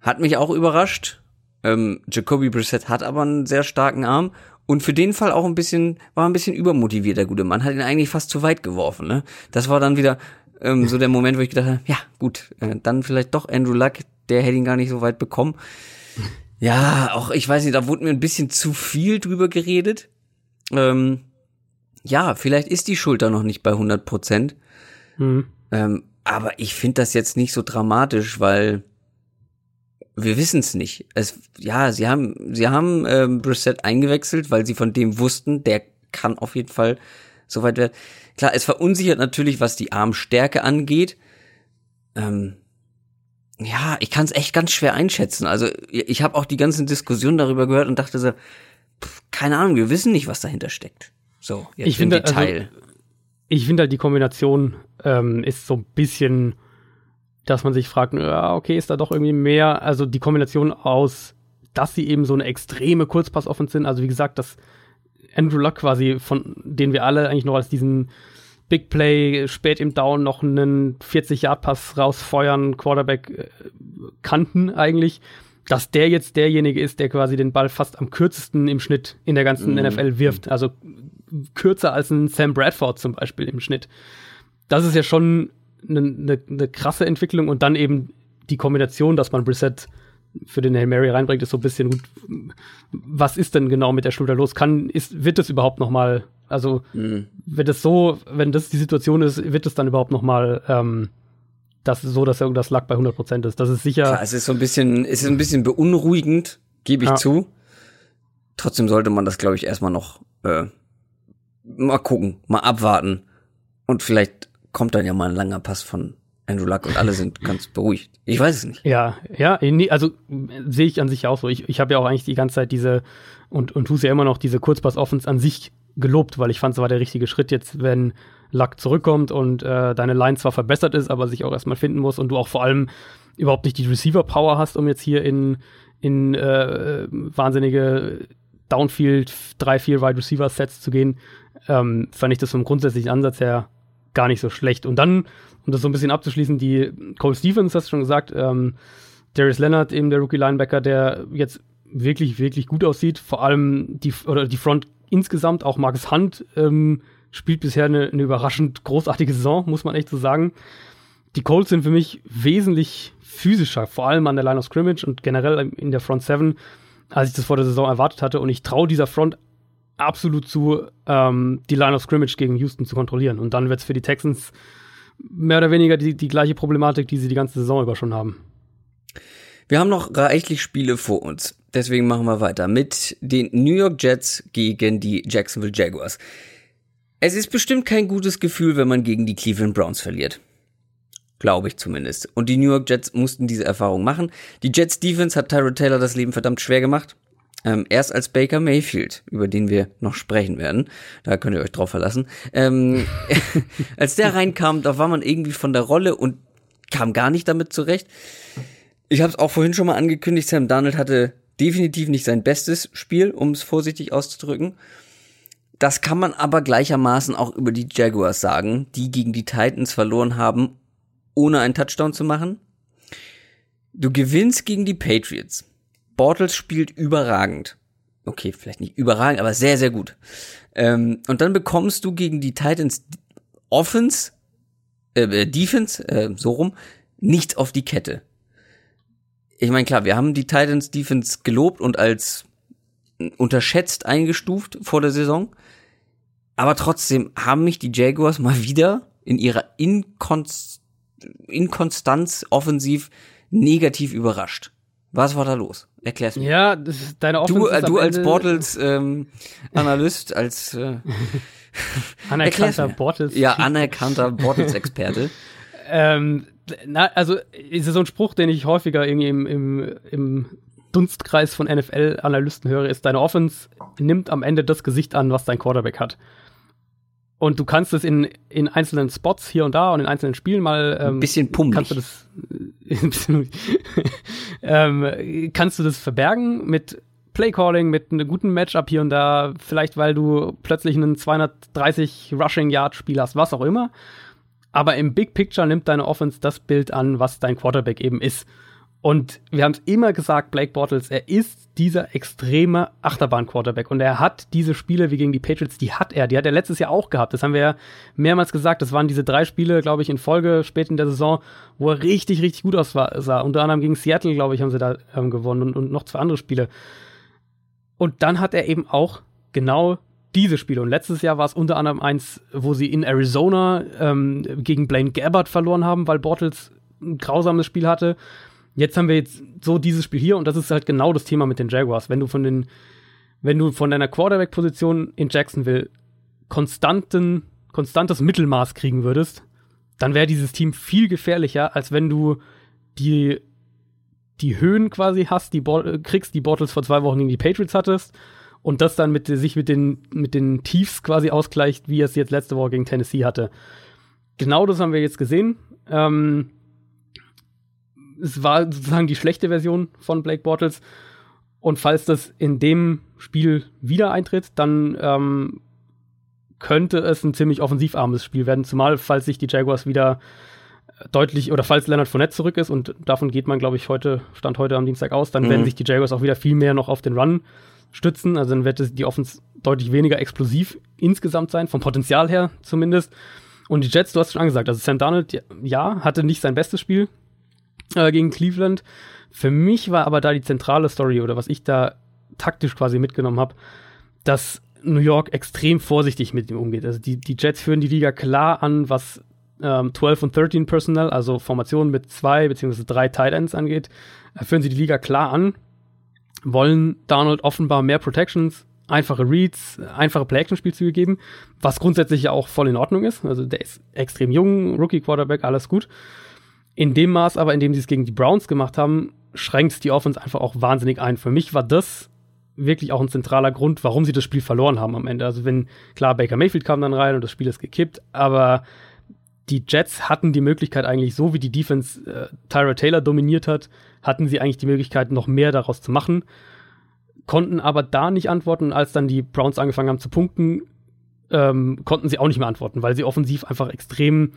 Hat mich auch überrascht. Ähm, Jacoby Brissett hat aber einen sehr starken Arm und für den Fall auch ein bisschen, war ein bisschen übermotiviert, der gute Mann. Hat ihn eigentlich fast zu weit geworfen, ne? Das war dann wieder ähm, so der Moment, wo ich gedacht habe, ja, gut, äh, dann vielleicht doch Andrew Luck, der hätte ihn gar nicht so weit bekommen. Ja, auch, ich weiß nicht, da wurde mir ein bisschen zu viel drüber geredet. Ähm, ja, vielleicht ist die Schulter noch nicht bei 100 Prozent. Hm. Ähm, aber ich finde das jetzt nicht so dramatisch, weil wir wissen es nicht. Es, ja, sie haben, sie haben ähm, Brissett eingewechselt, weil sie von dem wussten, der kann auf jeden Fall so weit werden. Klar, es verunsichert natürlich, was die Armstärke angeht. Ähm, ja, ich kann es echt ganz schwer einschätzen. Also ich habe auch die ganzen Diskussionen darüber gehört und dachte so, pff, keine Ahnung, wir wissen nicht, was dahinter steckt. So, jetzt Ich finde, im Detail. Ich finde halt, die Kombination ähm, ist so ein bisschen, dass man sich fragt, ja, okay, ist da doch irgendwie mehr, also die Kombination aus, dass sie eben so eine extreme Kurzpass-Offense sind, also wie gesagt, dass Andrew Luck quasi, von den wir alle eigentlich noch als diesen Big Play spät im Down noch einen 40-Yard-Pass rausfeuern, Quarterback äh, kannten eigentlich, dass der jetzt derjenige ist, der quasi den Ball fast am kürzesten im Schnitt in der ganzen Mhm. NFL wirft. Also kürzer als ein Sam Bradford zum Beispiel im Schnitt. Das ist ja schon eine ne, ne krasse Entwicklung und dann eben die Kombination, dass man Brissett für den Hail Mary reinbringt, ist so ein bisschen gut. Was ist denn genau mit der Schulter los? Kann, ist, wird es überhaupt noch mal, also Mhm. wenn das so, wenn das die Situation ist, wird es dann überhaupt noch mal ähm, das so, dass das Lack bei 100% ist? Das ist sicher. Klar, es ist so ein bisschen, es ist ein bisschen beunruhigend, gebe ich Ja. zu. Trotzdem sollte man das, glaube ich, erstmal noch äh, mal gucken, mal abwarten. Und vielleicht kommt dann ja mal ein langer Pass von Andrew Luck und alle sind ganz beruhigt. Ich weiß es nicht. Ja, ja, nee, also sehe ich an sich auch so. Ich, ich habe ja auch eigentlich die ganze Zeit diese und und tue ja immer noch diese Kurzpass-Offense an sich gelobt, weil ich fand, es war der richtige Schritt jetzt, wenn Luck zurückkommt und äh, deine Line zwar verbessert ist, aber sich auch erstmal finden muss und du auch vor allem überhaupt nicht die Receiver-Power hast, um jetzt hier in in äh, wahnsinnige Downfield, drei, vier Wide Receiver Sets zu gehen, ähm, fand ich das vom grundsätzlichen Ansatz her gar nicht so schlecht. Und dann, um das so ein bisschen abzuschließen, die Cole Stevens, hast du schon gesagt, ähm, Darius Leonard, eben der Rookie Linebacker, der jetzt wirklich, wirklich gut aussieht. Vor allem die, oder die Front insgesamt, auch Marcus Hunt, ähm, spielt bisher eine, eine überraschend großartige Saison, muss man echt so sagen. Die Colts sind für mich wesentlich physischer, vor allem an der Line of Scrimmage und generell in der Front Seven, als ich das vor der Saison erwartet hatte. Und ich traue dieser Front absolut zu, ähm, die Line of Scrimmage gegen Houston zu kontrollieren. Und dann wird es für die Texans mehr oder weniger die, die gleiche Problematik, die sie die ganze Saison über schon haben. Wir haben noch reichlich Spiele vor uns. Deswegen machen wir weiter mit den New York Jets gegen die Jacksonville Jaguars. Es ist bestimmt kein gutes Gefühl, wenn man gegen die Cleveland Browns verliert. Glaube ich zumindest. Und die New York Jets mussten diese Erfahrung machen. Die Jets Defense hat Tyrod Taylor das Leben verdammt schwer gemacht. Ähm, erst als Baker Mayfield, über den wir noch sprechen werden. Da könnt ihr euch drauf verlassen. Ähm, als der reinkam, da war man irgendwie von der Rolle und kam gar nicht damit zurecht. Ich habe es auch vorhin schon mal angekündigt, Sam Darnold hatte definitiv nicht sein bestes Spiel, um es vorsichtig auszudrücken. Das kann man aber gleichermaßen auch über die Jaguars sagen, die gegen die Titans verloren haben, ohne einen Touchdown zu machen. Du gewinnst gegen die Patriots. Bortles spielt überragend. Okay, vielleicht nicht überragend, aber sehr, sehr gut. Ähm, und dann bekommst du gegen die Titans Offense, äh, äh Defense, äh, so rum, nichts auf die Kette ich meine, klar, wir haben die Titans Defense gelobt und als unterschätzt eingestuft vor der Saison. Aber trotzdem haben mich die Jaguars mal wieder in ihrer Inkonst Inkonstanz offensiv negativ überrascht. Was war da los? Erklär's mir. Ja, das ist deine Offense. Du, äh, du als Bortles ähm, Analyst, als äh, anerkannter Bortles. Ja, anerkannter Bortles Experte. ähm, na, also ist so ein Spruch, den ich häufiger irgendwie im, im, im Dunstkreis von NFL-Analysten höre, ist, deine Offense nimmt am Ende das Gesicht an, was dein Quarterback hat. Und du kannst es in, in einzelnen Spots hier und da und in einzelnen Spielen mal ähm, ein bisschen pummelig. Kannst du das ähm, kannst du das verbergen mit Playcalling, mit einem guten Matchup hier und da, vielleicht weil du plötzlich einen 230 Rushing Yard Spiel hast, was auch immer. Aber im Big Picture nimmt deine Offense das Bild an, was dein Quarterback eben ist. Und wir haben es immer gesagt, Blake Bortles, er ist dieser extreme Achterbahn-Quarterback. Und er hat diese Spiele wie gegen die Patriots, die hat er. Die hat er letztes Jahr auch gehabt. Das haben wir ja mehrmals gesagt. Das waren diese drei Spiele, glaube ich, in Folge spät in der Saison, wo er richtig, richtig gut aussah. Unter anderem gegen Seattle, glaube ich, haben sie da ähm, gewonnen und, und noch zwei andere Spiele. Und dann hat er eben auch genau diese Spiele. Und letztes Jahr war es unter anderem eins, wo sie in Arizona ähm, gegen Blaine Gabbard verloren haben, weil Bortles ein grausames Spiel hatte. Jetzt haben wir jetzt so dieses Spiel hier und das ist halt genau das Thema mit den Jaguars. Wenn du von den, wenn du von deiner Quarterback-Position in Jacksonville konstanten, konstantes Mittelmaß kriegen würdest, dann wäre dieses Team viel gefährlicher, als wenn du die, die Höhen quasi hast, die Bo kriegst, die Bortles vor zwei Wochen gegen die Patriots hattest und das dann mit sich mit den, mit den Tiefs quasi ausgleicht, wie er es jetzt letzte Woche gegen Tennessee hatte. Genau das haben wir jetzt gesehen. Ähm, es war sozusagen die schlechte Version von Blake Bortles. Und falls das in dem Spiel wieder eintritt, dann ähm, könnte es ein ziemlich offensivarmes Spiel werden, zumal falls sich die Jaguars wieder deutlich oder falls Leonard Fournette zurück ist und davon geht man, glaube ich, heute, stand heute am Dienstag aus, dann mhm. werden sich die Jaguars auch wieder viel mehr noch auf den Run stützen. Also dann wird die Offense deutlich weniger explosiv insgesamt sein, vom Potenzial her zumindest. Und die Jets, du hast schon angesagt, also Sam Darnold, ja, hatte nicht sein bestes Spiel äh, gegen Cleveland. Für mich war aber da die zentrale Story oder was ich da taktisch quasi mitgenommen habe, dass New York extrem vorsichtig mit ihm umgeht. Also die, die Jets führen die Liga klar an, was ähm, 12 und 13 Personal, also Formationen mit zwei beziehungsweise drei Tight Ends angeht, äh, führen sie die Liga klar an wollen Donald offenbar mehr Protections, einfache Reads, einfache Play-Action-Spielzüge geben, was grundsätzlich ja auch voll in Ordnung ist. Also der ist extrem jung, Rookie-Quarterback, alles gut. In dem Maß aber, in dem sie es gegen die Browns gemacht haben, schränkt es die Offense einfach auch wahnsinnig ein. Für mich war das wirklich auch ein zentraler Grund, warum sie das Spiel verloren haben am Ende. Also wenn, klar, Baker Mayfield kam dann rein und das Spiel ist gekippt, aber die Jets hatten die Möglichkeit eigentlich, so wie die Defense äh, Tyra Taylor dominiert hat, hatten sie eigentlich die Möglichkeit, noch mehr daraus zu machen. konnten aber da nicht antworten. Als dann die Browns angefangen haben zu punkten, ähm, konnten sie auch nicht mehr antworten, weil sie offensiv einfach extrem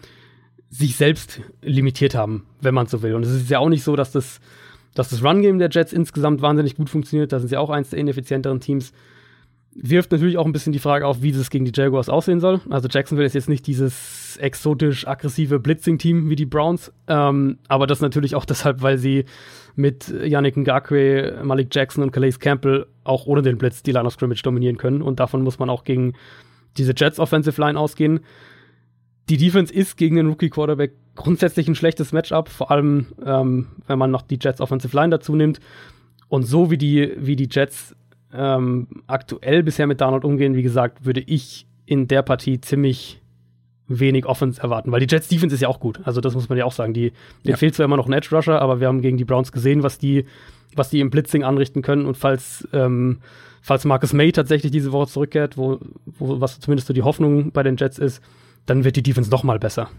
sich selbst limitiert haben, wenn man so will. Und es ist ja auch nicht so, dass das, dass das Run-Game der Jets insgesamt wahnsinnig gut funktioniert. Da sind sie auch eins der ineffizienteren Teams. Wirft natürlich auch ein bisschen die Frage auf, wie das gegen die Jaguars aussehen soll. Also Jacksonville ist jetzt nicht dieses exotisch aggressive Blitzing-Team wie die Browns, ähm, aber das natürlich auch deshalb, weil sie mit Yannick Ngakwe, Malik Jackson und Calais Campbell auch ohne den Blitz die Line of Scrimmage dominieren können. Und davon muss man auch gegen diese Jets Offensive Line ausgehen. Die Defense ist gegen den Rookie Quarterback grundsätzlich ein schlechtes Matchup, vor allem ähm, wenn man noch die Jets Offensive Line dazu nimmt. Und so wie die, wie die Jets ähm, aktuell bisher mit Donald umgehen, wie gesagt, würde ich in der Partie ziemlich wenig Offense erwarten, weil die Jets Defense ist ja auch gut. Also das muss man ja auch sagen. Die, denen ja. fehlt zwar immer noch ein Edge Rusher, aber wir haben gegen die Browns gesehen, was die, was die im Blitzing anrichten können. Und falls, ähm, falls Marcus May tatsächlich diese Woche zurückkehrt, wo, wo was zumindest so die Hoffnung bei den Jets ist, dann wird die Defense noch mal besser.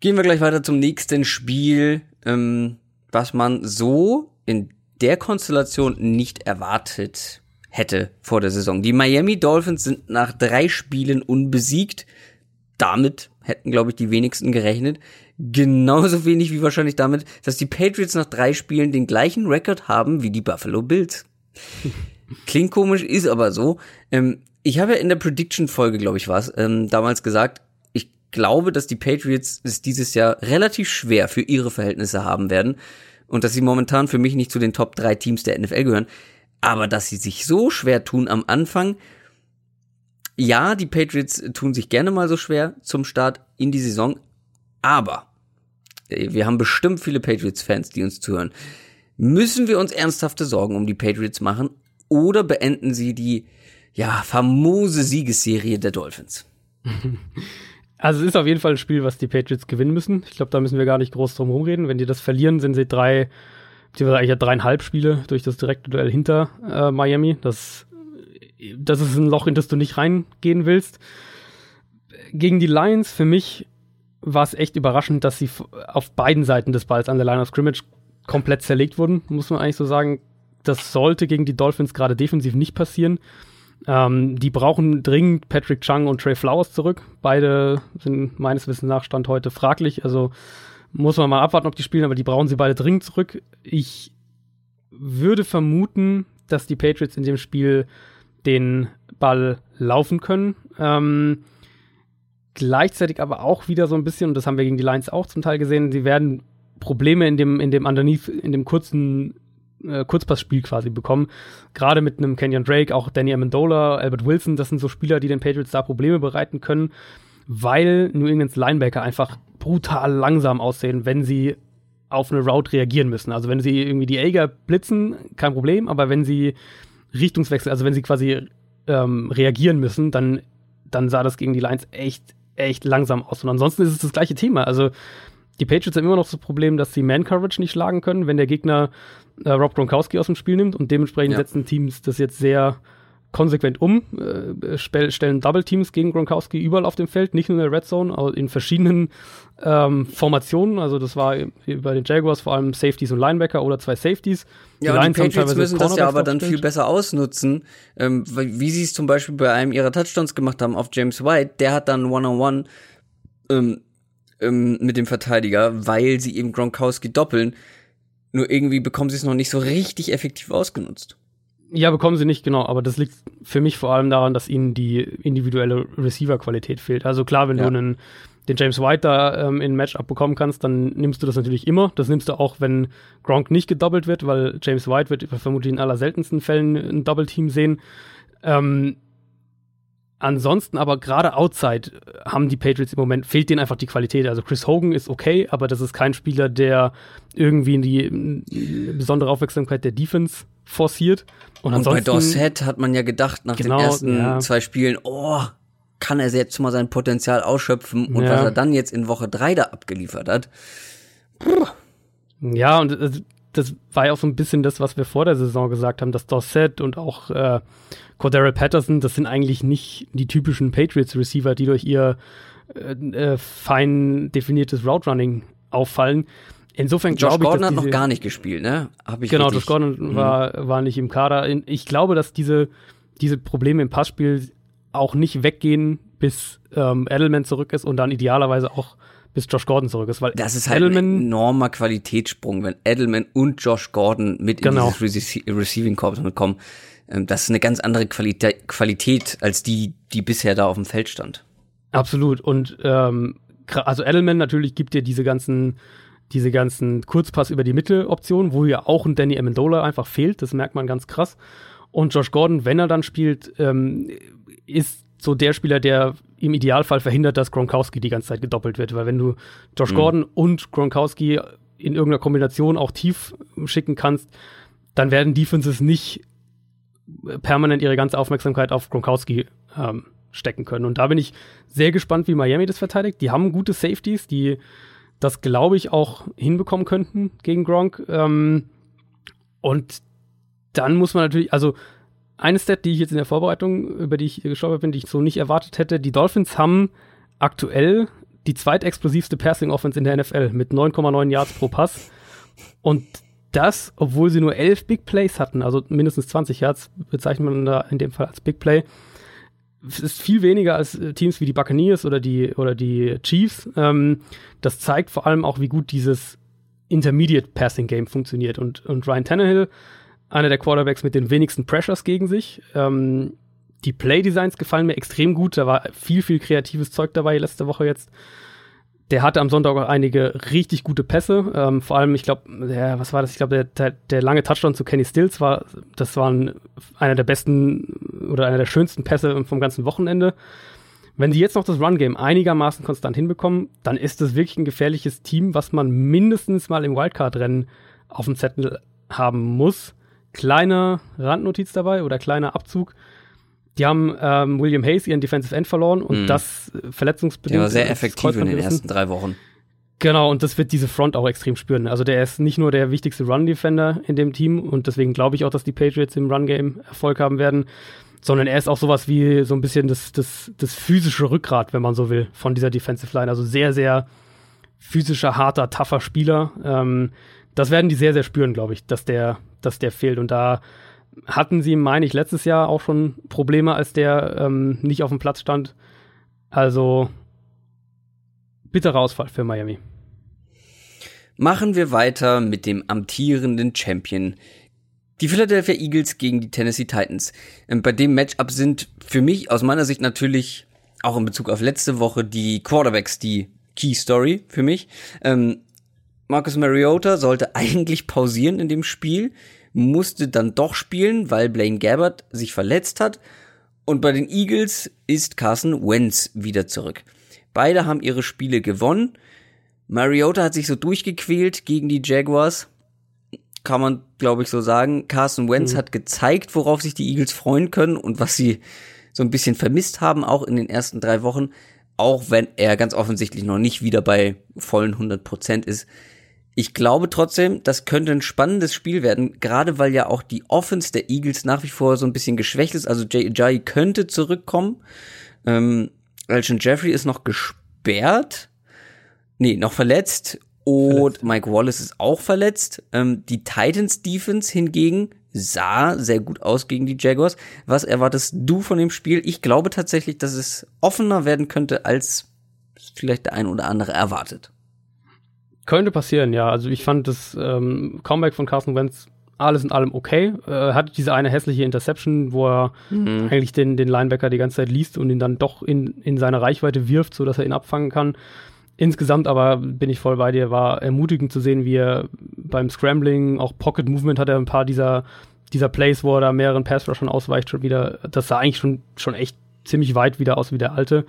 Gehen wir gleich weiter zum nächsten Spiel, ähm, was man so in der Konstellation nicht erwartet hätte vor der Saison. Die Miami Dolphins sind nach drei Spielen unbesiegt. Damit hätten, glaube ich, die wenigsten gerechnet. Genauso wenig wie wahrscheinlich damit, dass die Patriots nach drei Spielen den gleichen Rekord haben wie die Buffalo Bills. Klingt komisch, ist aber so. Ähm, ich habe ja in der Prediction-Folge, glaube ich, was, ähm, damals gesagt, ich glaube, dass die Patriots es dieses Jahr relativ schwer für ihre Verhältnisse haben werden und dass sie momentan für mich nicht zu den Top 3 Teams der NFL gehören. Aber dass sie sich so schwer tun am Anfang, ja, die Patriots tun sich gerne mal so schwer zum Start in die Saison, aber äh, wir haben bestimmt viele Patriots-Fans, die uns zuhören. Müssen wir uns ernsthafte Sorgen um die Patriots machen oder beenden sie die ja famose Siegesserie der Dolphins? Also es ist auf jeden Fall ein Spiel, was die Patriots gewinnen müssen. Ich glaube, da müssen wir gar nicht groß drum rumreden. Wenn die das verlieren, sind sie drei beziehungsweise eigentlich ja dreieinhalb Spiele durch das direkte Duell hinter äh, Miami. Das, das ist ein Loch, in das du nicht reingehen willst. Gegen die Lions, für mich war es echt überraschend, dass sie auf beiden Seiten des Balls an der Line of Scrimmage komplett zerlegt wurden, muss man eigentlich so sagen. Das sollte gegen die Dolphins gerade defensiv nicht passieren. Ähm, die brauchen dringend Patrick Chung und Trey Flowers zurück. Beide sind meines Wissens nach Stand heute fraglich. Also muss man mal abwarten, ob die spielen, aber die brauchen sie beide dringend zurück. Ich würde vermuten, dass die Patriots in dem Spiel den Ball laufen können. Ähm, gleichzeitig aber auch wieder so ein bisschen, und das haben wir gegen die Lions auch zum Teil gesehen, sie werden Probleme in dem, in dem Underneath, in dem kurzen äh, Kurzpassspiel quasi bekommen. Gerade mit einem Kenyon Drake, auch Danny Amendola, Albert Wilson, das sind so Spieler, die den Patriots da Probleme bereiten können, weil New Englands Linebacker einfach brutal langsam aussehen, wenn sie auf eine Route reagieren müssen. Also wenn sie irgendwie die Ager blitzen, kein Problem, aber wenn sie Richtungswechsel, also wenn sie quasi ähm, reagieren müssen, dann, dann sah das gegen die Lions echt, echt langsam aus. Und ansonsten ist es das gleiche Thema. Also die Patriots haben immer noch das Problem, dass sie Man-Coverage nicht schlagen können, wenn der Gegner äh, Rob Gronkowski aus dem Spiel nimmt und dementsprechend ja. setzen Teams das jetzt sehr konsequent um, äh, stellen Double Teams gegen Gronkowski überall auf dem Feld, nicht nur in der Red Zone, aber in verschiedenen ähm, Formationen. Also das war bei den Jaguars vor allem Safeties und Linebacker oder zwei Safeties. Die ja, und die Patriots müssen das ja aber dann viel besser ausnutzen, ähm, wie sie es zum Beispiel bei einem ihrer Touchdowns gemacht haben auf James White. Der hat dann One-on-One ähm, ähm, mit dem Verteidiger, weil sie eben Gronkowski doppeln. Nur irgendwie bekommen sie es noch nicht so richtig effektiv ausgenutzt. Ja, bekommen sie nicht, genau. Aber das liegt für mich vor allem daran, dass ihnen die individuelle Receiver-Qualität fehlt. Also klar, wenn ja. du einen, den James White da ähm, in ein Matchup bekommen kannst, dann nimmst du das natürlich immer. Das nimmst du auch, wenn Gronk nicht gedoppelt wird, weil James White wird vermutlich in aller seltensten Fällen ein Double-Team sehen. Ähm, ansonsten aber gerade outside haben die Patriots im Moment, fehlt denen einfach die Qualität. Also Chris Hogan ist okay, aber das ist kein Spieler, der irgendwie in die besondere Aufmerksamkeit der Defense forciert. Und, und bei Dorset hat man ja gedacht, nach genau, den ersten ja. zwei Spielen, oh, kann er jetzt mal sein Potenzial ausschöpfen und ja. was er dann jetzt in Woche drei da abgeliefert hat. Puh. Ja, und das, war ja auch so ein bisschen das, was wir vor der Saison gesagt haben, dass Dorset und auch äh, Cordero Patterson, das sind eigentlich nicht die typischen Patriots-Receiver, die durch ihr äh, äh, fein definiertes Route Running auffallen. Insofern Josh glaube ich, Gordon hat noch diese- gar nicht gespielt, ne? Hab ich Genau, Josh Gordon war, war nicht im Kader. Ich glaube, dass diese, diese Probleme im Passspiel auch nicht weggehen, bis ähm, Edelman zurück ist und dann idealerweise auch bis Josh Gordon zurück ist. Weil Das ist halt ein Edelman, enormer Qualitätssprung, wenn Edelman und Josh Gordon mit Genau. in dieses Rece Receiving Corps mitkommen. Ähm, Das ist eine ganz andere Qualität, Qualität als die, die bisher da auf dem Feld stand. absolut. Und ähm, also Edelman natürlich gibt dir diese ganzen diese ganzen Kurzpass über die Mitteloptionen, wo ja auch ein Danny Amendola einfach fehlt, das merkt man ganz krass. Und Josh Gordon, wenn er dann spielt, ähm, ist so der Spieler, der im Idealfall verhindert, dass Gronkowski die ganze Zeit gedoppelt wird. Weil wenn du Josh Gordon und Gronkowski in irgendeiner Kombination auch tief schicken kannst, dann werden Defenses nicht permanent ihre ganze Aufmerksamkeit auf Gronkowski ähm, stecken können. Und da bin ich sehr gespannt, wie Miami das verteidigt. Die haben gute Safeties, die das, glaube ich, auch hinbekommen könnten gegen Gronk. Ähm, und dann muss man natürlich, also eine Stat, die ich jetzt in der Vorbereitung, über die ich gestolpert bin, die ich so nicht erwartet hätte, die Dolphins haben aktuell die zweitexplosivste Passing Offense in der NFL mit 9,9 Yards pro Pass. Und das, obwohl sie nur elf Big Plays hatten, also mindestens 20 Yards bezeichnet man da in dem Fall als Big Play. Ist viel weniger als äh, Teams wie die Buccaneers oder die, oder die Chiefs. Ähm, das zeigt vor allem auch, wie gut dieses Intermediate Passing Game funktioniert. Und, und Ryan Tannehill, einer der Quarterbacks mit den wenigsten Pressures gegen sich. Ähm, die Play-Designs gefallen mir extrem gut. Da war viel, viel kreatives Zeug dabei letzte Woche jetzt. Der hatte am Sonntag auch einige richtig gute Pässe. Ähm, vor allem, ich glaube, was war das? Ich glaube, der, der, der lange Touchdown zu Kenny Stills war, das war ein, einer der besten oder einer der schönsten Pässe vom ganzen Wochenende. Wenn sie jetzt noch das Run-Game einigermaßen konstant hinbekommen, dann ist das wirklich ein gefährliches Team, was man mindestens mal im Wildcard-Rennen auf dem Zettel haben muss. Kleine Randnotiz dabei oder kleiner Abzug. Die haben ähm, William Hayes, ihren Defensive End, verloren und Mhm. das verletzungsbedingt. Der war sehr effektiv in den ersten drei Wochen. Genau, und das wird diese Front auch extrem spüren. Also der ist nicht nur der wichtigste Run-Defender in dem Team und deswegen glaube ich auch, dass die Patriots im Run-Game Erfolg haben werden, sondern er ist auch sowas wie so ein bisschen das, das, das physische Rückgrat, wenn man so will, von dieser Defensive Line. Also sehr, sehr physischer, harter, tougher Spieler. Ähm, das werden die sehr, sehr spüren, glaube ich, dass der, dass der fehlt. Und da hatten sie, meine ich, letztes Jahr auch schon Probleme, als der ähm, nicht auf dem Platz stand. Also bitterer Ausfall für Miami. Machen wir weiter mit dem amtierenden Champion. Die Philadelphia Eagles gegen die Tennessee Titans. Ähm, Bei dem Matchup sind für mich aus meiner Sicht natürlich auch in Bezug auf letzte Woche die Quarterbacks die Key Story für mich. Ähm, Marcus Mariota sollte eigentlich pausieren in dem Spiel, musste dann doch spielen, weil Blaine Gabbard sich verletzt hat. Und bei den Eagles ist Carson Wentz wieder zurück. Beide haben ihre Spiele gewonnen. Mariota hat sich so durchgequält gegen die Jaguars. Kann man, glaube ich, so sagen. Carson Wentz hat gezeigt, worauf sich die Eagles freuen können und was sie so ein bisschen vermisst haben, auch in den ersten drei Wochen. Auch wenn er ganz offensichtlich noch nicht wieder bei vollen 100 Prozent ist. Ich glaube trotzdem, das könnte ein spannendes Spiel werden, gerade weil ja auch die Offense der Eagles nach wie vor so ein bisschen geschwächt ist. Also Jay Ajayi könnte zurückkommen. Ähm, Alshon Jeffrey ist noch gesperrt. Nee, noch verletzt. Und Verletzt. Mike Wallace ist auch verletzt. Ähm, die Titans Defense hingegen sah sehr gut aus gegen die Jaguars. Was erwartest du von dem Spiel? Ich glaube tatsächlich, dass es offener werden könnte, als vielleicht der ein oder andere erwartet. Könnte passieren, ja. Also ich fand das ähm, Comeback von Carson Wentz alles in allem okay. Äh, hatte diese eine hässliche Interception, wo er eigentlich den, den Linebacker die ganze Zeit liest und ihn dann doch in, in seine Reichweite wirft, sodass er ihn abfangen kann. Insgesamt aber bin ich voll bei dir, war ermutigend zu sehen, wie er beim Scrambling, auch Pocket Movement hat er ein paar dieser, dieser Plays, wo er da mehreren Pass-Rushern ausweicht, schon wieder, das sah eigentlich schon, schon echt ziemlich weit wieder aus wie der alte.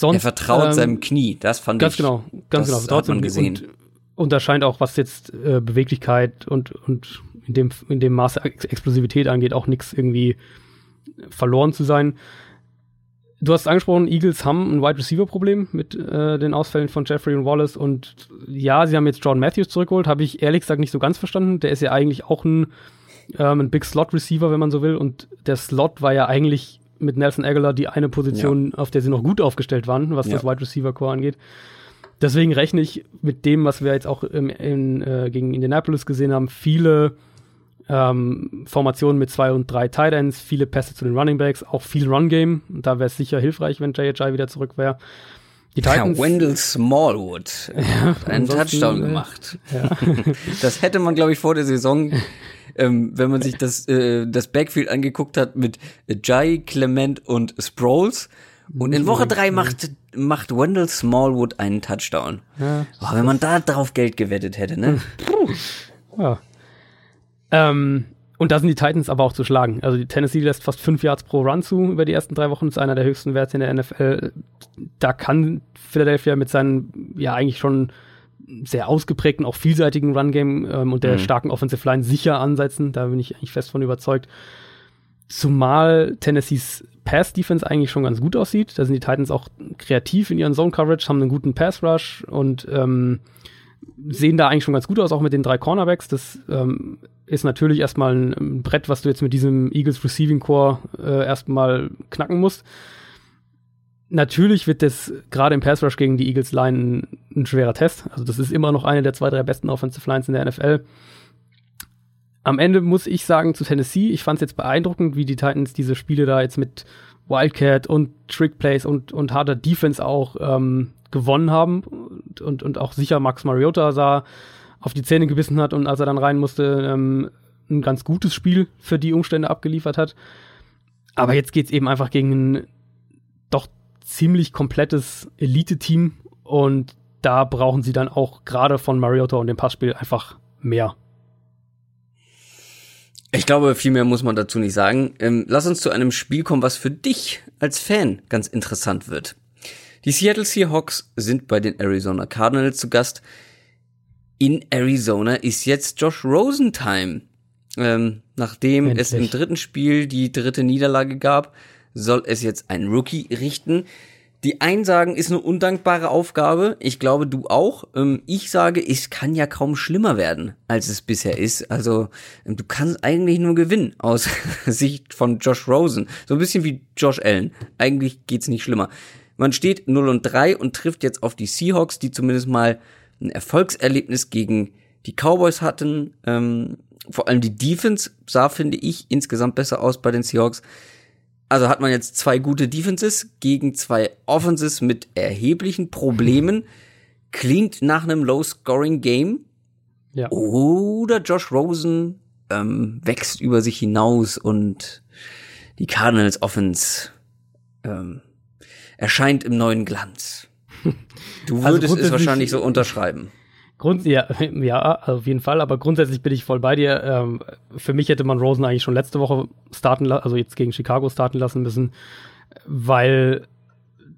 Sonst, er vertraut ähm, seinem Knie, das fand Ganz ich. genau, ganz das genau. hat man Trotzdem- gesehen. Und, und da scheint auch, was jetzt äh, Beweglichkeit und, und in, dem, in dem Maße Ex Explosivität angeht, auch nichts irgendwie verloren zu sein. Du hast angesprochen, Eagles haben ein Wide Receiver Problem mit äh, den Ausfällen von Jeffrey und Wallace und ja, sie haben jetzt Jordan Matthews zurückgeholt, habe ich ehrlich gesagt nicht so ganz verstanden. Der ist ja eigentlich auch ein, ähm, ein Big Slot Receiver, wenn man so will und der Slot war ja eigentlich mit Nelson Aguilar die eine Position, auf der sie noch gut aufgestellt waren, was Ja. das Wide Receiver Core angeht. deswegen rechne ich mit dem, was wir jetzt auch im, in, äh, gegen Indianapolis gesehen haben, viele ähm, Formationen mit zwei und drei Tight Ends, viele Pässe zu den Running Backs, auch viel Run Game. Da wäre es sicher hilfreich, wenn JHI wieder zurück wäre. Die Titans, ja, Wendell Smallwood ja, hat einen Touchdown äh, gemacht. Ja. das hätte man, glaube ich, vor der Saison, ähm, wenn man sich das, äh, das Backfield angeguckt hat mit Jai, Clement und Sproles. Und in Woche drei macht, macht Wendell Smallwood einen Touchdown. Ja, Boah, wenn man da drauf Geld gewettet hätte, ne? ja. Ähm, und da sind die Titans aber auch zu schlagen. Also die Tennessee lässt fast fünf Yards pro Run zu über die ersten drei Wochen. Das ist einer der höchsten Werte in der NFL. Da kann Philadelphia mit seinen ja eigentlich schon sehr ausgeprägten, auch vielseitigen Run-Game ähm, und der mhm. starken Offensive Line sicher ansetzen. Da bin ich eigentlich fest von überzeugt. Zumal Tennessees Pass-Defense eigentlich schon ganz gut aussieht. Da sind die Titans auch kreativ in ihren Zone-Coverage, haben einen guten Pass-Rush und ähm, sehen da eigentlich schon ganz gut aus, auch mit den drei Cornerbacks. Das ähm, ist natürlich erstmal ein, ein, Brett, was du jetzt mit diesem Eagles Receiving Core äh, erstmal knacken musst. Natürlich wird das gerade im Pass Rush gegen die Eagles Line ein, ein, schwerer Test. Also das ist immer noch eine der zwei, drei besten Offensive Lines in der NFL. Am Ende muss ich sagen zu Tennessee, ich fand es jetzt beeindruckend, wie die Titans diese Spiele da jetzt mit Wildcat und Trick Plays und, und harter Defense auch ähm, gewonnen haben und, und, und auch sicher Max Mariota sah auf die Zähne gebissen hat und als er dann rein musste, ähm, ein ganz gutes Spiel für die Umstände abgeliefert hat. Aber jetzt geht's eben einfach gegen ein doch ziemlich komplettes Elite-Team und da brauchen sie dann auch gerade von Mariota und dem Passspiel einfach mehr. Ich glaube, viel mehr muss man dazu nicht sagen. Ähm, lass uns zu einem Spiel kommen, was für dich als Fan ganz interessant wird. Die Seattle Seahawks sind bei den Arizona Cardinals zu Gast. In Arizona ist jetzt Josh Rosen Time. Ähm, nachdem Endlich. es im dritten Spiel die dritte Niederlage gab, soll es jetzt ein Rookie richten. Die einen sagen, ist eine undankbare Aufgabe. Ich glaube, du auch. Ähm, ich sage, es kann ja kaum schlimmer werden, als es bisher ist. Also, ähm, du kannst eigentlich nur gewinnen aus Sicht von Josh Rosen. So ein bisschen wie Josh Allen. Eigentlich geht's nicht schlimmer. Man steht 0 und 3 und trifft jetzt auf die Seahawks, die zumindest mal ein Erfolgserlebnis gegen die Cowboys hatten. Ähm, vor allem die Defense sah, finde ich, insgesamt besser aus bei den Seahawks. Also hat man jetzt zwei gute Defenses gegen zwei Offenses mit erheblichen Problemen. Klingt nach einem Low-Scoring-Game. Ja. Oder Josh Rosen ähm, wächst über sich hinaus und die Cardinals Offense ähm, erscheint im neuen Glanz. Du also würdest also es wahrscheinlich so unterschreiben. Grund, ja, ja, auf jeden Fall, aber grundsätzlich bin ich voll bei dir. Ähm, für mich hätte man Rosen eigentlich schon letzte Woche starten also jetzt gegen Chicago starten lassen müssen, weil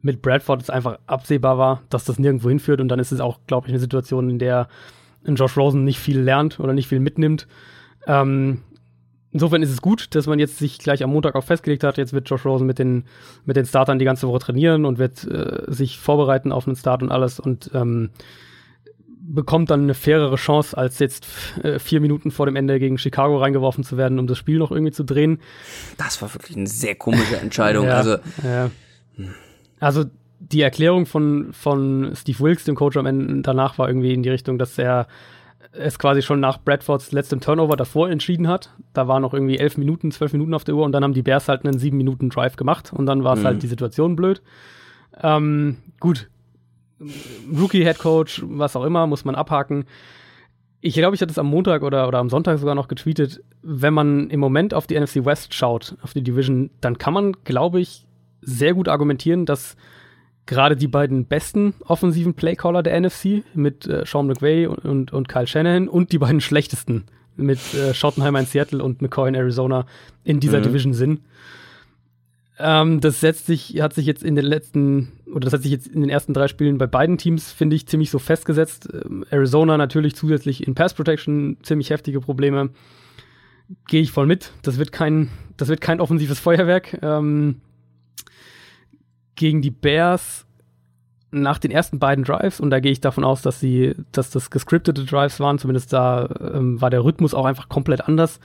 mit Bradford es einfach absehbar war, dass das nirgendwo hinführt und dann ist es auch, glaube ich, eine Situation, in der Josh Rosen nicht viel lernt oder nicht viel mitnimmt. Ähm, insofern ist es gut, dass man jetzt sich gleich am Montag auch festgelegt hat. Jetzt wird Josh Rosen mit den, mit den Startern die ganze Woche trainieren und wird äh, sich vorbereiten auf einen Start und alles und ähm, bekommt dann eine fairere Chance, als jetzt äh, vier Minuten vor dem Ende gegen Chicago reingeworfen zu werden, um das Spiel noch irgendwie zu drehen. Das war wirklich eine sehr komische Entscheidung. ja, also, ja. also die Erklärung von, von Steve Wilkes, dem Coach am Ende danach, war irgendwie in die Richtung, dass er es quasi schon nach Bradfords letztem Turnover davor entschieden hat. Da waren noch irgendwie elf Minuten, zwölf Minuten auf der Uhr und dann haben die Bears halt einen sieben Minuten Drive gemacht und dann war es mhm. halt die Situation blöd. Ähm, gut, Rookie-Head Coach, was auch immer, muss man abhaken. Ich glaube, ich hatte es am Montag oder, oder am Sonntag sogar noch getweetet. Wenn man im Moment auf die NFC West schaut, auf die Division, dann kann man, glaube ich, sehr gut argumentieren, dass gerade die beiden besten offensiven Playcaller der NFC mit äh, Sean McVay und, und, und, Kyle Shanahan und die beiden schlechtesten mit äh, Schottenheimer in Seattle und McCoy in Arizona in dieser mhm. Division sind. Ähm, das setzt sich, hat sich jetzt in den letzten, oder das hat sich jetzt in den ersten drei Spielen bei beiden Teams, finde ich, ziemlich so festgesetzt. Ähm, Arizona natürlich zusätzlich in Pass Protection ziemlich heftige Probleme. Gehe ich voll mit. Das wird kein, das wird kein offensives Feuerwerk. Ähm, gegen die Bears nach den ersten beiden Drives, und da gehe ich davon aus, dass sie, dass das gescriptete Drives waren, zumindest da ähm, war der Rhythmus auch einfach komplett anders,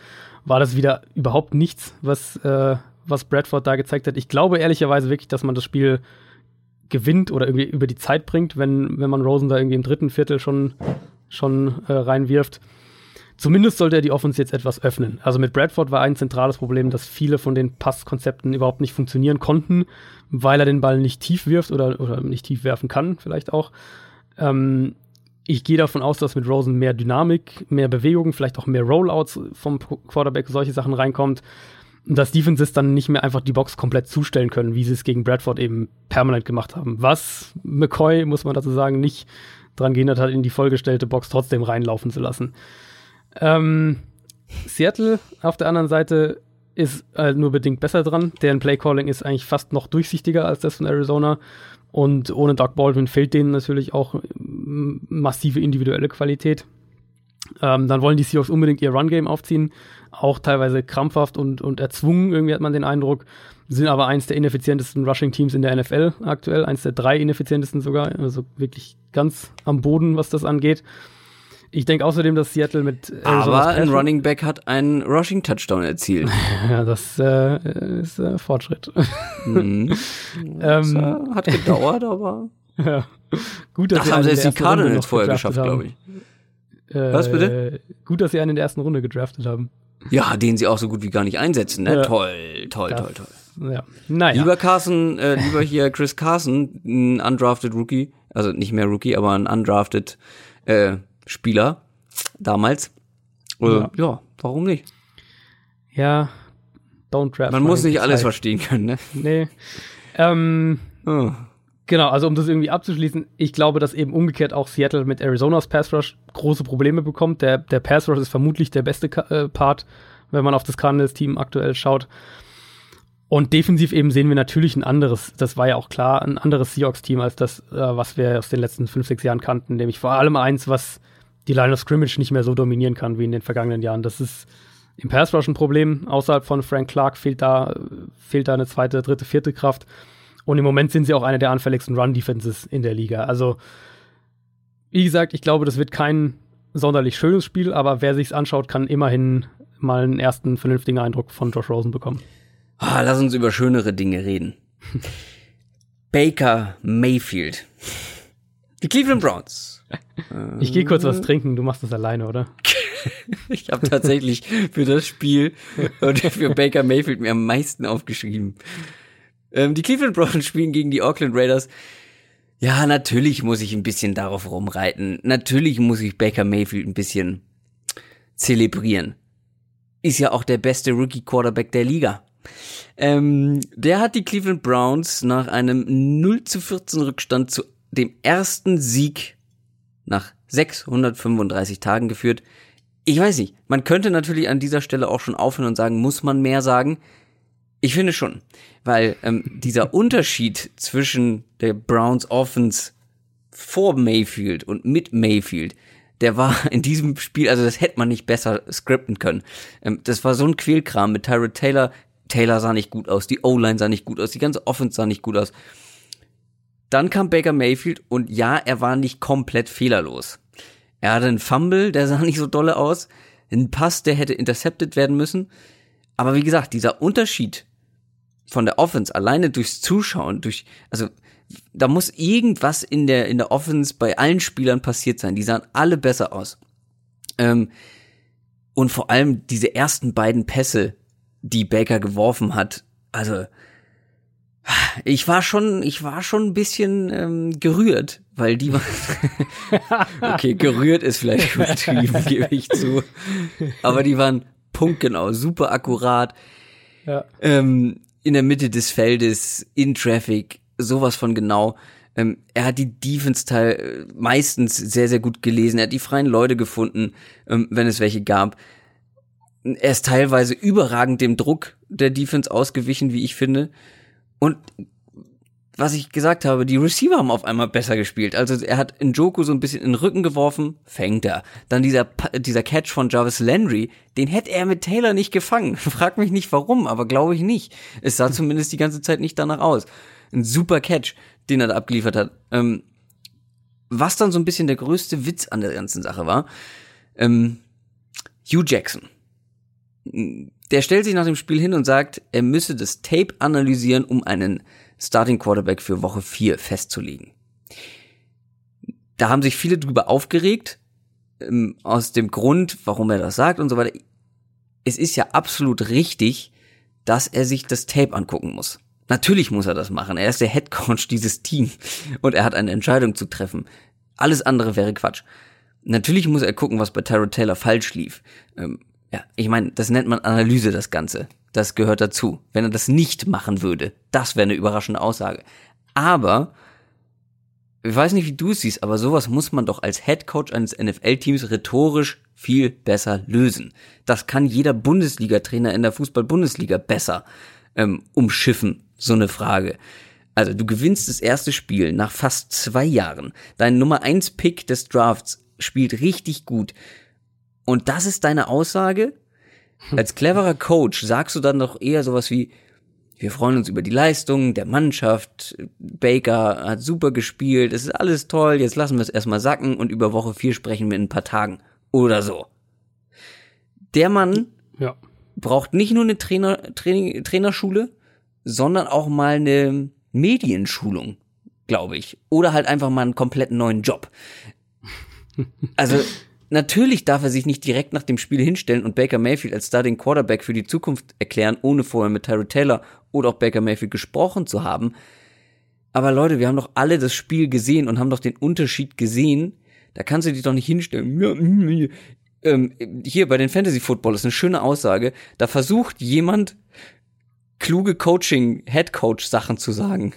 war das wieder überhaupt nichts, was, äh, was Bradford da gezeigt hat. Ich glaube ehrlicherweise wirklich, dass man das Spiel gewinnt oder irgendwie über die Zeit bringt, wenn, wenn man Rosen da irgendwie im dritten Viertel schon, schon äh, reinwirft. Zumindest sollte er die Offense jetzt etwas öffnen. Also mit Bradford war ein zentrales Problem, dass viele von den Passkonzepten überhaupt nicht funktionieren konnten, weil er den Ball nicht tief wirft oder, oder nicht tief werfen kann, vielleicht auch. Ähm, ich gehe davon aus, dass mit Rosen mehr Dynamik, mehr Bewegung, vielleicht auch mehr Rollouts vom Quarterback, solche Sachen reinkommt. Dass Defenses dann nicht mehr einfach die Box komplett zustellen können, wie sie es gegen Bradford eben permanent gemacht haben. Was McCoy, muss man dazu sagen, nicht dran gehindert hat, in die vollgestellte Box trotzdem reinlaufen zu lassen. Ähm, Seattle auf der anderen Seite ist äh, nur bedingt besser dran. Deren Playcalling ist eigentlich fast noch durchsichtiger als das von Arizona. Und ohne Doug Baldwin fehlt denen natürlich auch massive individuelle Qualität. Ähm, dann wollen die Seahawks unbedingt ihr Run-Game aufziehen. Auch teilweise krampfhaft und, und erzwungen, irgendwie hat man den Eindruck. Sind aber eins der ineffizientesten Rushing-Teams in der NFL aktuell. Eins der drei ineffizientesten sogar. Also wirklich ganz am Boden, was das angeht. Ich denke außerdem, dass Seattle mit Arizona Aber ein Running Back hat einen Rushing Touchdown erzielt. ja, das äh, ist äh, Fortschritt. Mhm. ähm, das, hat gedauert, aber ja. gut, dass das haben sie jetzt die Cardinals vorher geschafft, glaube ich. Äh, Was bitte? Gut, dass sie einen in der ersten Runde gedraftet haben. Ja, den sie auch so gut wie gar nicht einsetzen. Ne? Ja. Toll, toll, das, toll, toll. Ja. Naja. Lieber Carson, äh, lieber hier Chris Carson, ein undrafted Rookie, also nicht mehr Rookie, aber ein undrafted äh, Spieler damals. Äh, ja. ja. warum nicht? Ja, don't draft. Man muss nicht alles verstehen können, ne? Nee. Ähm, oh. Genau, also um das irgendwie abzuschließen, ich glaube, dass eben umgekehrt auch Seattle mit Arizonas Pass Rush große Probleme bekommt. Der, der Pass Rush ist vermutlich der beste äh, Part, wenn man auf das Cardinals-Team aktuell schaut. Und defensiv eben sehen wir natürlich ein anderes, das war ja auch klar, ein anderes Seahawks-Team als das, äh, was wir aus den letzten fünf, sechs Jahren kannten. Nämlich vor allem eins, was die Line of Scrimmage nicht mehr so dominieren kann wie in den vergangenen Jahren. Das ist im Pass Rush ein Problem. Außerhalb von Frank Clark fehlt da, fehlt da eine zweite, dritte, vierte Kraft. Und im Moment sind sie auch eine der anfälligsten Run-Defenses in der Liga. Also, wie gesagt, ich glaube, das wird kein sonderlich schönes Spiel, aber wer sich's anschaut, kann immerhin mal einen ersten vernünftigen Eindruck von Josh Rosen bekommen. Ah, lass uns über schönere Dinge reden. Baker Mayfield. Die Cleveland Browns ich gehe kurz was trinken, du machst das alleine, oder? ich habe tatsächlich für das Spiel und für Baker Mayfield mir am meisten aufgeschrieben. Ähm, die Cleveland Browns spielen gegen die Auckland Raiders. Ja, natürlich muss ich ein bisschen darauf rumreiten. Natürlich muss ich Baker Mayfield ein bisschen zelebrieren. Ist ja auch der beste Rookie Quarterback der Liga. Ähm, der hat die Cleveland Browns nach einem 0 zu 14 Rückstand zu dem ersten Sieg nach 635 Tagen geführt. Ich weiß nicht, man könnte natürlich an dieser Stelle auch schon aufhören und sagen, muss man mehr sagen? Ich finde schon, weil ähm, dieser Unterschied zwischen der Browns Offense vor Mayfield und mit Mayfield, der war in diesem Spiel, also das hätte man nicht besser skripten können. Ähm, das war so ein Quälkram mit Tyrod Taylor. Taylor sah nicht gut aus, die O-Line sah nicht gut aus, die ganze Offense sah nicht gut aus. Dann kam Baker Mayfield und ja, er war nicht komplett fehlerlos. Er hatte einen Fumble, der sah nicht so dolle aus, einen Pass, der hätte intercepted werden müssen. Aber wie gesagt, dieser Unterschied von der Offense alleine durchs Zuschauen, durch, also da muss irgendwas in der in der Offense bei allen Spielern passiert sein. Die sahen alle besser aus. Ähm, und vor allem diese ersten beiden Pässe, die Baker geworfen hat, also ich war schon, ich war schon ein bisschen ähm, gerührt, weil die war. okay, gerührt ist vielleicht übertrieben, gebe ich zu. Aber die waren punktgenau, super akkurat. Ja. Ähm, in der Mitte des Feldes, in Traffic, sowas von genau. Ähm, er hat die Defense-Teil äh, meistens sehr, sehr gut gelesen. Er hat die freien Leute gefunden, ähm, wenn es welche gab. Er ist teilweise überragend dem Druck der Defense ausgewichen, wie ich finde. Und was ich gesagt habe, die Receiver haben auf einmal besser gespielt. Also er hat in Joku so ein bisschen in den Rücken geworfen, fängt er. Dann dieser, dieser Catch von Jarvis Landry, den hätte er mit Taylor nicht gefangen. Frag mich nicht warum, aber glaube ich nicht. Es sah zumindest die ganze Zeit nicht danach aus. Ein super Catch, den er da abgeliefert hat. Ähm, was dann so ein bisschen der größte Witz an der ganzen Sache war, ähm, Hugh Jackson der stellt sich nach dem Spiel hin und sagt, er müsse das Tape analysieren, um einen Starting Quarterback für Woche 4 festzulegen. Da haben sich viele drüber aufgeregt, ähm, aus dem Grund, warum er das sagt und so weiter. Es ist ja absolut richtig, dass er sich das Tape angucken muss. Natürlich muss er das machen. Er ist der Head Coach dieses Teams und er hat eine Entscheidung zu treffen. Alles andere wäre Quatsch. Natürlich muss er gucken, was bei Tyrod Taylor falsch lief. Ähm, ja, ich meine, das nennt man Analyse, das Ganze. Das gehört dazu. Wenn er das nicht machen würde, das wäre eine überraschende Aussage. Aber, ich weiß nicht, wie du es siehst, aber sowas muss man doch als Head Coach eines NFL-Teams rhetorisch viel besser lösen. Das kann jeder Bundesliga-Trainer in der Fußball-Bundesliga besser ähm, umschiffen, so eine Frage. Also du gewinnst das erste Spiel nach fast zwei Jahren. Dein Nummer eins Pick des Drafts spielt richtig gut. Und das ist deine Aussage? Als cleverer Coach sagst du dann doch eher sowas wie, wir freuen uns über die Leistung der Mannschaft, Baker hat super gespielt, es ist alles toll, jetzt lassen wir es erstmal sacken und über Woche vier sprechen wir in ein paar Tagen. Oder so. Der Mann ja. braucht nicht nur eine Trainer, Training, Trainerschule, sondern auch mal eine Medienschulung, glaube ich. Oder halt einfach mal einen komplett neuen Job. Also, natürlich darf er sich nicht direkt nach dem Spiel hinstellen und Baker Mayfield als Starting Quarterback für die Zukunft erklären, ohne vorher mit Tyrod Taylor oder auch Baker Mayfield gesprochen zu haben. Aber Leute, wir haben doch alle das Spiel gesehen und haben doch den Unterschied gesehen. Da kannst du dich doch nicht hinstellen. Ähm, hier bei den Fantasy Football ist eine schöne Aussage. Da versucht jemand kluge Coaching, Head Coach Sachen zu sagen.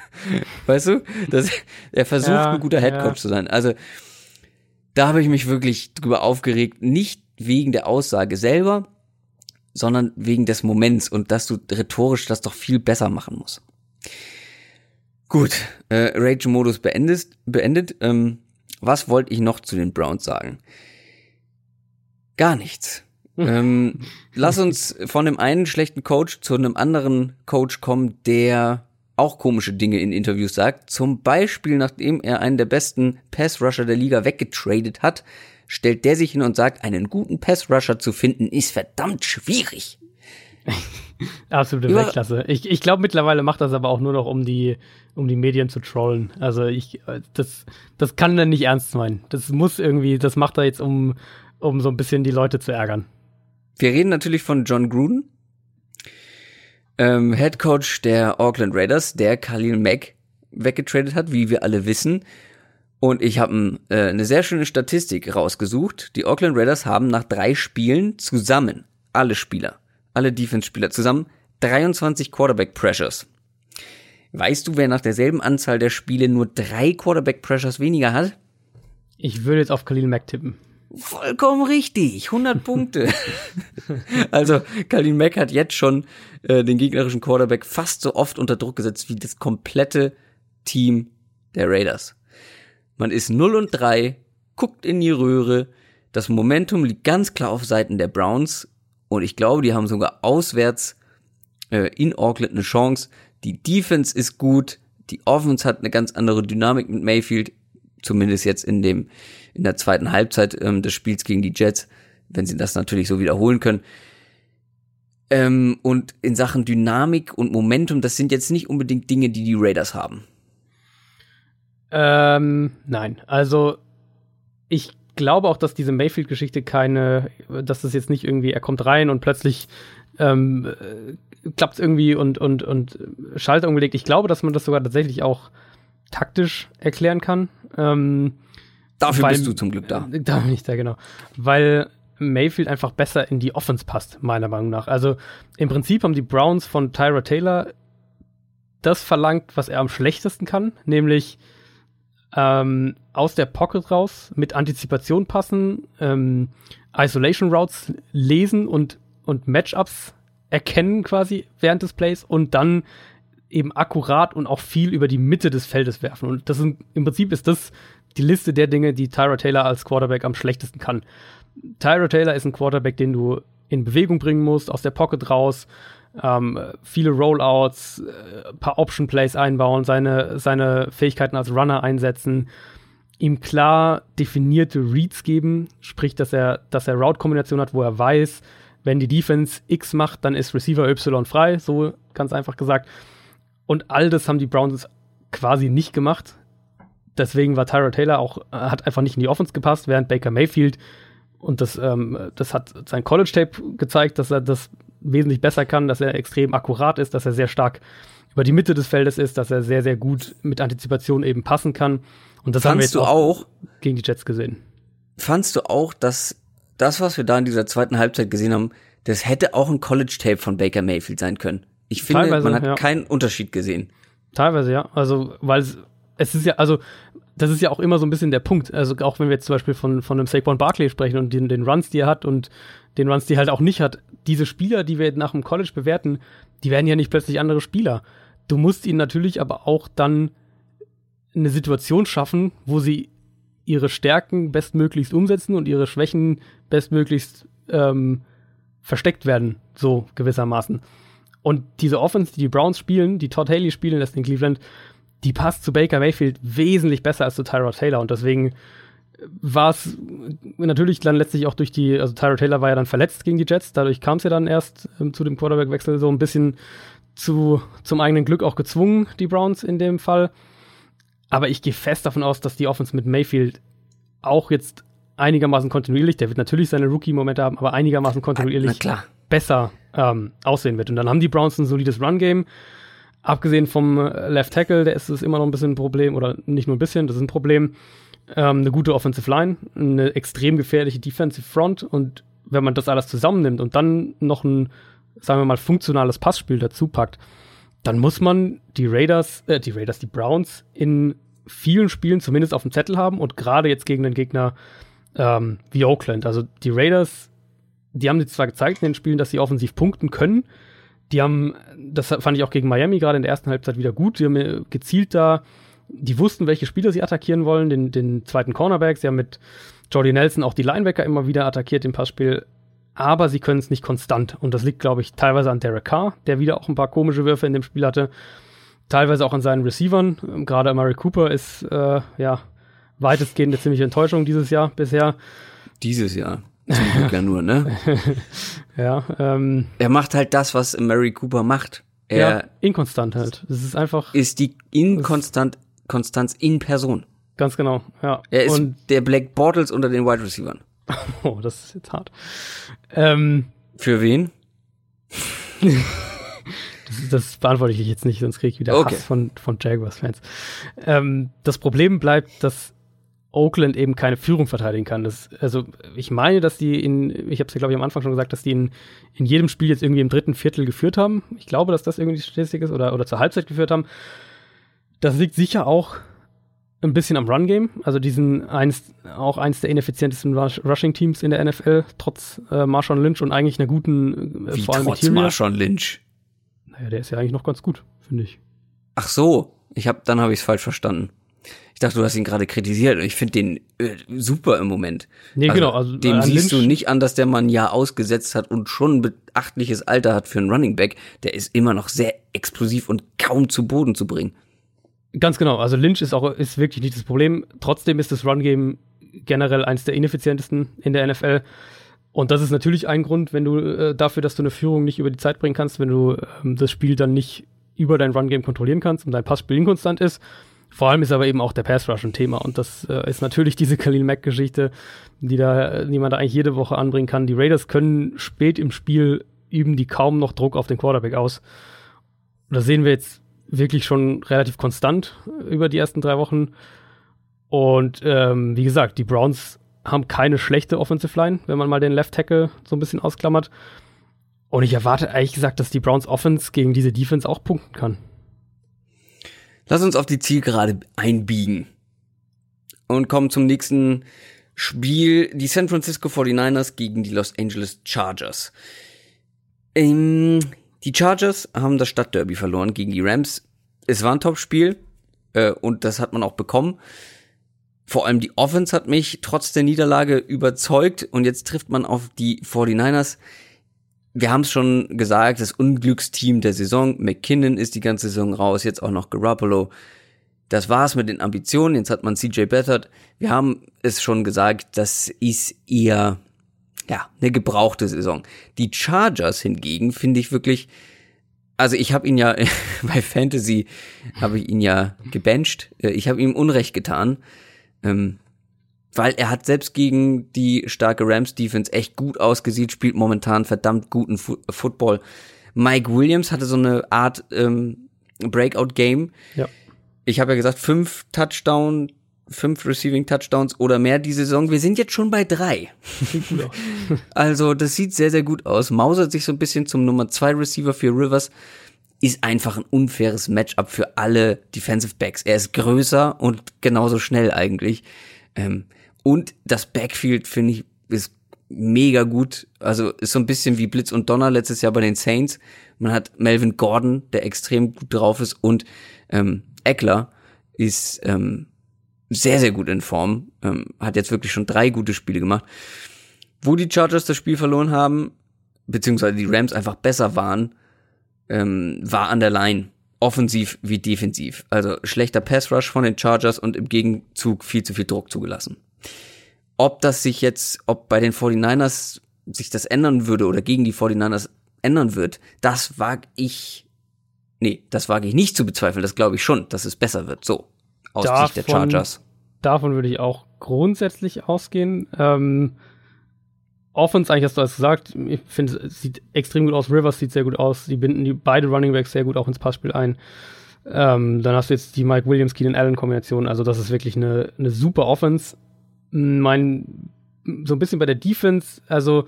weißt du? Das, er versucht ja, ein guter Head Coach ja. zu sein. Also da habe ich mich wirklich drüber aufgeregt, nicht wegen der Aussage selber, sondern wegen des Moments und dass du rhetorisch das doch viel besser machen musst. Gut, äh, Rage-Modus beendet. beendet. Ähm, was wollte ich noch zu den Browns sagen? Gar nichts. ähm, lass uns von dem einen schlechten Coach zu einem anderen Coach kommen, der auch komische Dinge in Interviews sagt. Zum Beispiel, nachdem er einen der besten Pass-Rusher der Liga weggetradet hat, stellt der sich hin und sagt, einen guten Pass-Rusher zu finden, ist verdammt schwierig. Absolute Über Weltklasse. Ich, ich glaube, mittlerweile macht das aber auch nur noch, um die, um die Medien zu trollen. Also ich, das, das kann er nicht ernst meinen. Das muss irgendwie, das macht er jetzt, um, um so ein bisschen die Leute zu ärgern. Wir reden natürlich von John Gruden, ähm, Head Coach der Auckland Raiders, der Khalil Mack weggetradet hat, wie wir alle wissen. Und ich habe äh, eine sehr schöne Statistik rausgesucht. Die Auckland Raiders haben nach drei Spielen zusammen, alle Spieler, alle Defense-Spieler zusammen, 23 Quarterback-Pressures. Weißt du, wer nach derselben Anzahl der Spiele nur drei Quarterback-Pressures weniger hat? Ich würde jetzt auf Khalil Mack tippen. Vollkommen richtig, 100 Punkte. also Kalin Mack hat jetzt schon äh, den gegnerischen Quarterback fast so oft unter Druck gesetzt wie das komplette Team der Raiders. Man ist 0 und 3, guckt in die Röhre, das Momentum liegt ganz klar auf Seiten der Browns und ich glaube, die haben sogar auswärts äh, in Auckland eine Chance. Die Defense ist gut, die Offense hat eine ganz andere Dynamik mit Mayfield, zumindest jetzt in dem in der zweiten Halbzeit ähm, des Spiels gegen die Jets, wenn sie das natürlich so wiederholen können. Ähm, und in Sachen Dynamik und Momentum, das sind jetzt nicht unbedingt Dinge, die die Raiders haben. Ähm, nein, also ich glaube auch, dass diese Mayfield-Geschichte keine, dass das jetzt nicht irgendwie, er kommt rein und plötzlich ähm, äh, klappt es irgendwie und, und, und Schalter umgelegt. Ich glaube, dass man das sogar tatsächlich auch taktisch erklären kann. Ähm, Dafür weil, bist du zum Glück da. Da bin ich da, genau. Weil Mayfield einfach besser in die Offense passt, meiner Meinung nach. Also im Prinzip haben die Browns von Tyra Taylor das verlangt, was er am schlechtesten kann, nämlich ähm, aus der Pocket raus mit Antizipation passen, ähm, Isolation Routes lesen und, und Matchups erkennen quasi während des Plays und dann eben akkurat und auch viel über die Mitte des Feldes werfen. Und das sind, im Prinzip ist das die Liste der Dinge, die Tyra Taylor als Quarterback am schlechtesten kann. Tyra Taylor ist ein Quarterback, den du in Bewegung bringen musst, aus der Pocket raus, ähm, viele Rollouts, äh, paar Option Plays einbauen, seine, seine Fähigkeiten als Runner einsetzen, ihm klar definierte Reads geben, sprich, dass er, dass er Route-Kombination hat, wo er weiß, wenn die Defense X macht, dann ist Receiver Y frei, so ganz einfach gesagt. Und all das haben die Browns quasi nicht gemacht. Deswegen war Tyra Taylor auch, hat einfach nicht in die Offense gepasst, während Baker Mayfield, und das, ähm, das hat sein College-Tape gezeigt, dass er das wesentlich besser kann, dass er extrem akkurat ist, dass er sehr stark über die Mitte des Feldes ist, dass er sehr, sehr gut mit Antizipation eben passen kann. Und das Fandst haben wir jetzt du auch, auch gegen die Jets gesehen. Fandst du auch, dass das, was wir da in dieser zweiten Halbzeit gesehen haben, das hätte auch ein College-Tape von Baker Mayfield sein können? Ich finde, Teilweise, man hat ja. keinen Unterschied gesehen. Teilweise, ja. Also, weil es, ist ja, also, das ist ja auch immer so ein bisschen der Punkt. Also, auch wenn wir jetzt zum Beispiel von, von einem Saquon Barkley sprechen und den, den Runs, die er hat und den Runs, die er halt auch nicht hat. Diese Spieler, die wir nach dem College bewerten, die werden ja nicht plötzlich andere Spieler. Du musst ihnen natürlich aber auch dann eine Situation schaffen, wo sie ihre Stärken bestmöglichst umsetzen und ihre Schwächen bestmöglichst ähm, versteckt werden, so gewissermaßen. Und diese Offense, die die Browns spielen, die Todd Haley spielen lässt in Cleveland, die passt zu Baker Mayfield wesentlich besser als zu Tyrod Taylor. Und deswegen war es natürlich dann letztlich auch durch die, also Tyrod Taylor war ja dann verletzt gegen die Jets, dadurch kam es ja dann erst ähm, zu dem Quarterback-Wechsel so ein bisschen zu, zum eigenen Glück auch gezwungen, die Browns in dem Fall. Aber ich gehe fest davon aus, dass die Offense mit Mayfield auch jetzt einigermaßen kontinuierlich, der wird natürlich seine Rookie-Momente haben, aber einigermaßen kontinuierlich klar. besser ähm, aussehen wird. Und dann haben die Browns ein solides Run-Game. Abgesehen vom äh, Left Tackle, der ist es immer noch ein bisschen ein Problem, oder nicht nur ein bisschen, das ist ein Problem. Ähm, eine gute Offensive Line, eine extrem gefährliche Defensive Front und wenn man das alles zusammennimmt und dann noch ein, sagen wir mal, funktionales Passspiel dazu packt, dann muss man die Raiders, äh, die Raiders, die Browns in vielen Spielen zumindest auf dem Zettel haben und gerade jetzt gegen den Gegner ähm, wie Oakland. Also die Raiders, die haben jetzt zwar gezeigt in den Spielen, dass sie offensiv punkten können. Die haben, das fand ich auch gegen Miami gerade in der ersten Halbzeit wieder gut. Die haben äh, gezielt da, die wussten, welche Spieler sie attackieren wollen, den, den zweiten Cornerback. Sie haben mit Jordy Nelson auch die Linebacker immer wieder attackiert im Passspiel. Aber sie können es nicht konstant. Und das liegt, glaube ich, teilweise an Derek Carr, der wieder auch ein paar komische Würfe in dem Spiel hatte. Teilweise auch an seinen Receivern. Ähm, Gerade Amari Cooper ist, äh, ja, weitestgehend eine ziemliche Enttäuschung dieses Jahr bisher. Dieses Jahr. Zum Glück ja nur, ne? Ja, ähm, Er macht halt das, was Mary Cooper macht. Er ja, inkonstant halt. Das ist einfach ist die Inkonstant Konstanz in Person. ganz genau, ja. Er ist Und, der Black Bortles unter den Wide Receivers. oh, das ist jetzt hart. Ähm, Für wen? das, das beantworte ich jetzt nicht, sonst kriege ich wieder Okay. Hass von, von Jaguars-Fans. Ähm, das Problem bleibt, dass Oakland eben keine Führung verteidigen kann. Das, also ich meine, dass die in, ich habe es ja glaube ich am Anfang schon gesagt, dass die in, in jedem Spiel jetzt irgendwie im dritten Viertel geführt haben. Ich glaube, dass das irgendwie die Statistik ist oder, oder zur Halbzeit geführt haben. Das liegt sicher auch ein bisschen am Run-Game. Also diesen eins, auch eins der ineffizientesten Rush Rushing-Teams in der NFL, trotz äh, Marshawn Lynch und eigentlich einer guten, äh, Wie vor allem trotz. Marshawn Lynch. Naja, der ist ja eigentlich noch ganz gut, finde ich. Ach so, ich hab, dann habe ich es falsch verstanden. Ich dachte, du hast ihn gerade kritisiert und ich finde den äh, super im Moment. Nee, genau. Also, dem an siehst du Lynch- nicht an, dass der Mann ein Jahr ausgesetzt hat und schon ein beachtliches Alter hat für einen Running Back. Der ist immer noch sehr explosiv und kaum zu Boden zu bringen. Ganz genau. Also Lynch ist auch ist wirklich nicht das Problem. Trotzdem ist das Run-Game generell eins der ineffizientesten in der NFL. Und das ist natürlich ein Grund, wenn du äh, dafür, dass du eine Führung nicht über die Zeit bringen kannst, wenn du ähm, das Spiel dann nicht über dein Run-Game kontrollieren kannst und dein Passspiel inkonstant ist. Vor allem ist aber eben auch der Pass-Rush ein Thema. Und das äh, ist natürlich diese Khalil Mack-Geschichte, die da, äh, die man da eigentlich jede Woche anbringen kann. Die Raiders können spät im Spiel üben die kaum noch Druck auf den Quarterback aus. Das sehen wir jetzt wirklich schon relativ konstant über die ersten drei Wochen. Und ähm, wie gesagt, die Browns haben keine schlechte Offensive Line, wenn man mal den Left Tackle so ein bisschen ausklammert. Und ich erwarte ehrlich gesagt, dass die Browns Offense gegen diese Defense auch punkten kann. Lass uns auf die Zielgerade einbiegen und kommen zum nächsten Spiel. Die San Francisco 49ers gegen die Los Angeles Chargers. Ähm, die Chargers haben das Stadtderby verloren gegen die Rams. Es war ein Topspiel äh, und das hat man auch bekommen. Vor allem die Offense hat mich trotz der Niederlage überzeugt und jetzt trifft man auf die 49ers. Wir haben es schon gesagt, das Unglücksteam der Saison. McKinnon ist die ganze Saison raus, jetzt auch noch Garoppolo. Das war's mit den Ambitionen. Jetzt hat man CJ Beathard. Wir haben es schon gesagt, das ist eher ja eine gebrauchte Saison. Die Chargers hingegen finde ich wirklich also ich habe ihn ja bei Fantasy habe ich ihn ja gebencht. Äh, ich habe ihm Unrecht getan, ähm, weil er hat selbst gegen die starke Rams Defense echt gut ausgesehen, spielt momentan verdammt guten Fu Football. Mike Williams hatte so eine Art ähm, Breakout Game. Ja. Ich habe ja gesagt fünf Touchdown, fünf Receiving Touchdowns oder mehr die Saison. Wir sind jetzt schon bei drei. also das sieht sehr, sehr gut aus. Mausert sich so ein bisschen zum Nummer zwei Receiver für Rivers. Ist einfach ein unfaires Matchup für alle Defensive Backs. Er ist größer und genauso schnell eigentlich. Ähm, und das Backfield, finde ich, ist mega gut. Also ist so ein bisschen wie Blitz und Donner letztes Jahr bei den Saints. Man hat Melvin Gordon, der extrem gut drauf ist, und ähm, Eckler ist ähm, sehr, sehr gut in Form. Ähm, hat jetzt wirklich schon drei gute Spiele gemacht. Wo die Chargers das Spiel verloren haben, beziehungsweise die Rams einfach besser waren, ähm, war an der Line. Offensiv wie defensiv. Also schlechter Pass Rush von den Chargers und im Gegenzug viel zu viel Druck zugelassen. Ob das sich jetzt, ob bei den 49ers sich das ändern würde oder gegen die 49ers ändern wird, das wage ich, nee, das wage ich nicht zu bezweifeln. Das glaube ich schon, dass es besser wird. So aus davon, Sicht der Chargers. Davon würde ich auch grundsätzlich ausgehen. Ähm, Offense, eigentlich hast du alles gesagt. Ich finde, es sieht extrem gut aus. Rivers sieht sehr gut aus. Die binden die beide Running Backs sehr gut auch ins Passspiel ein. Ähm, dann hast du jetzt die Mike Williams, Keenan Allen Kombination. Also das ist wirklich eine, eine super Offense. Mein, so ein bisschen bei der Defense, also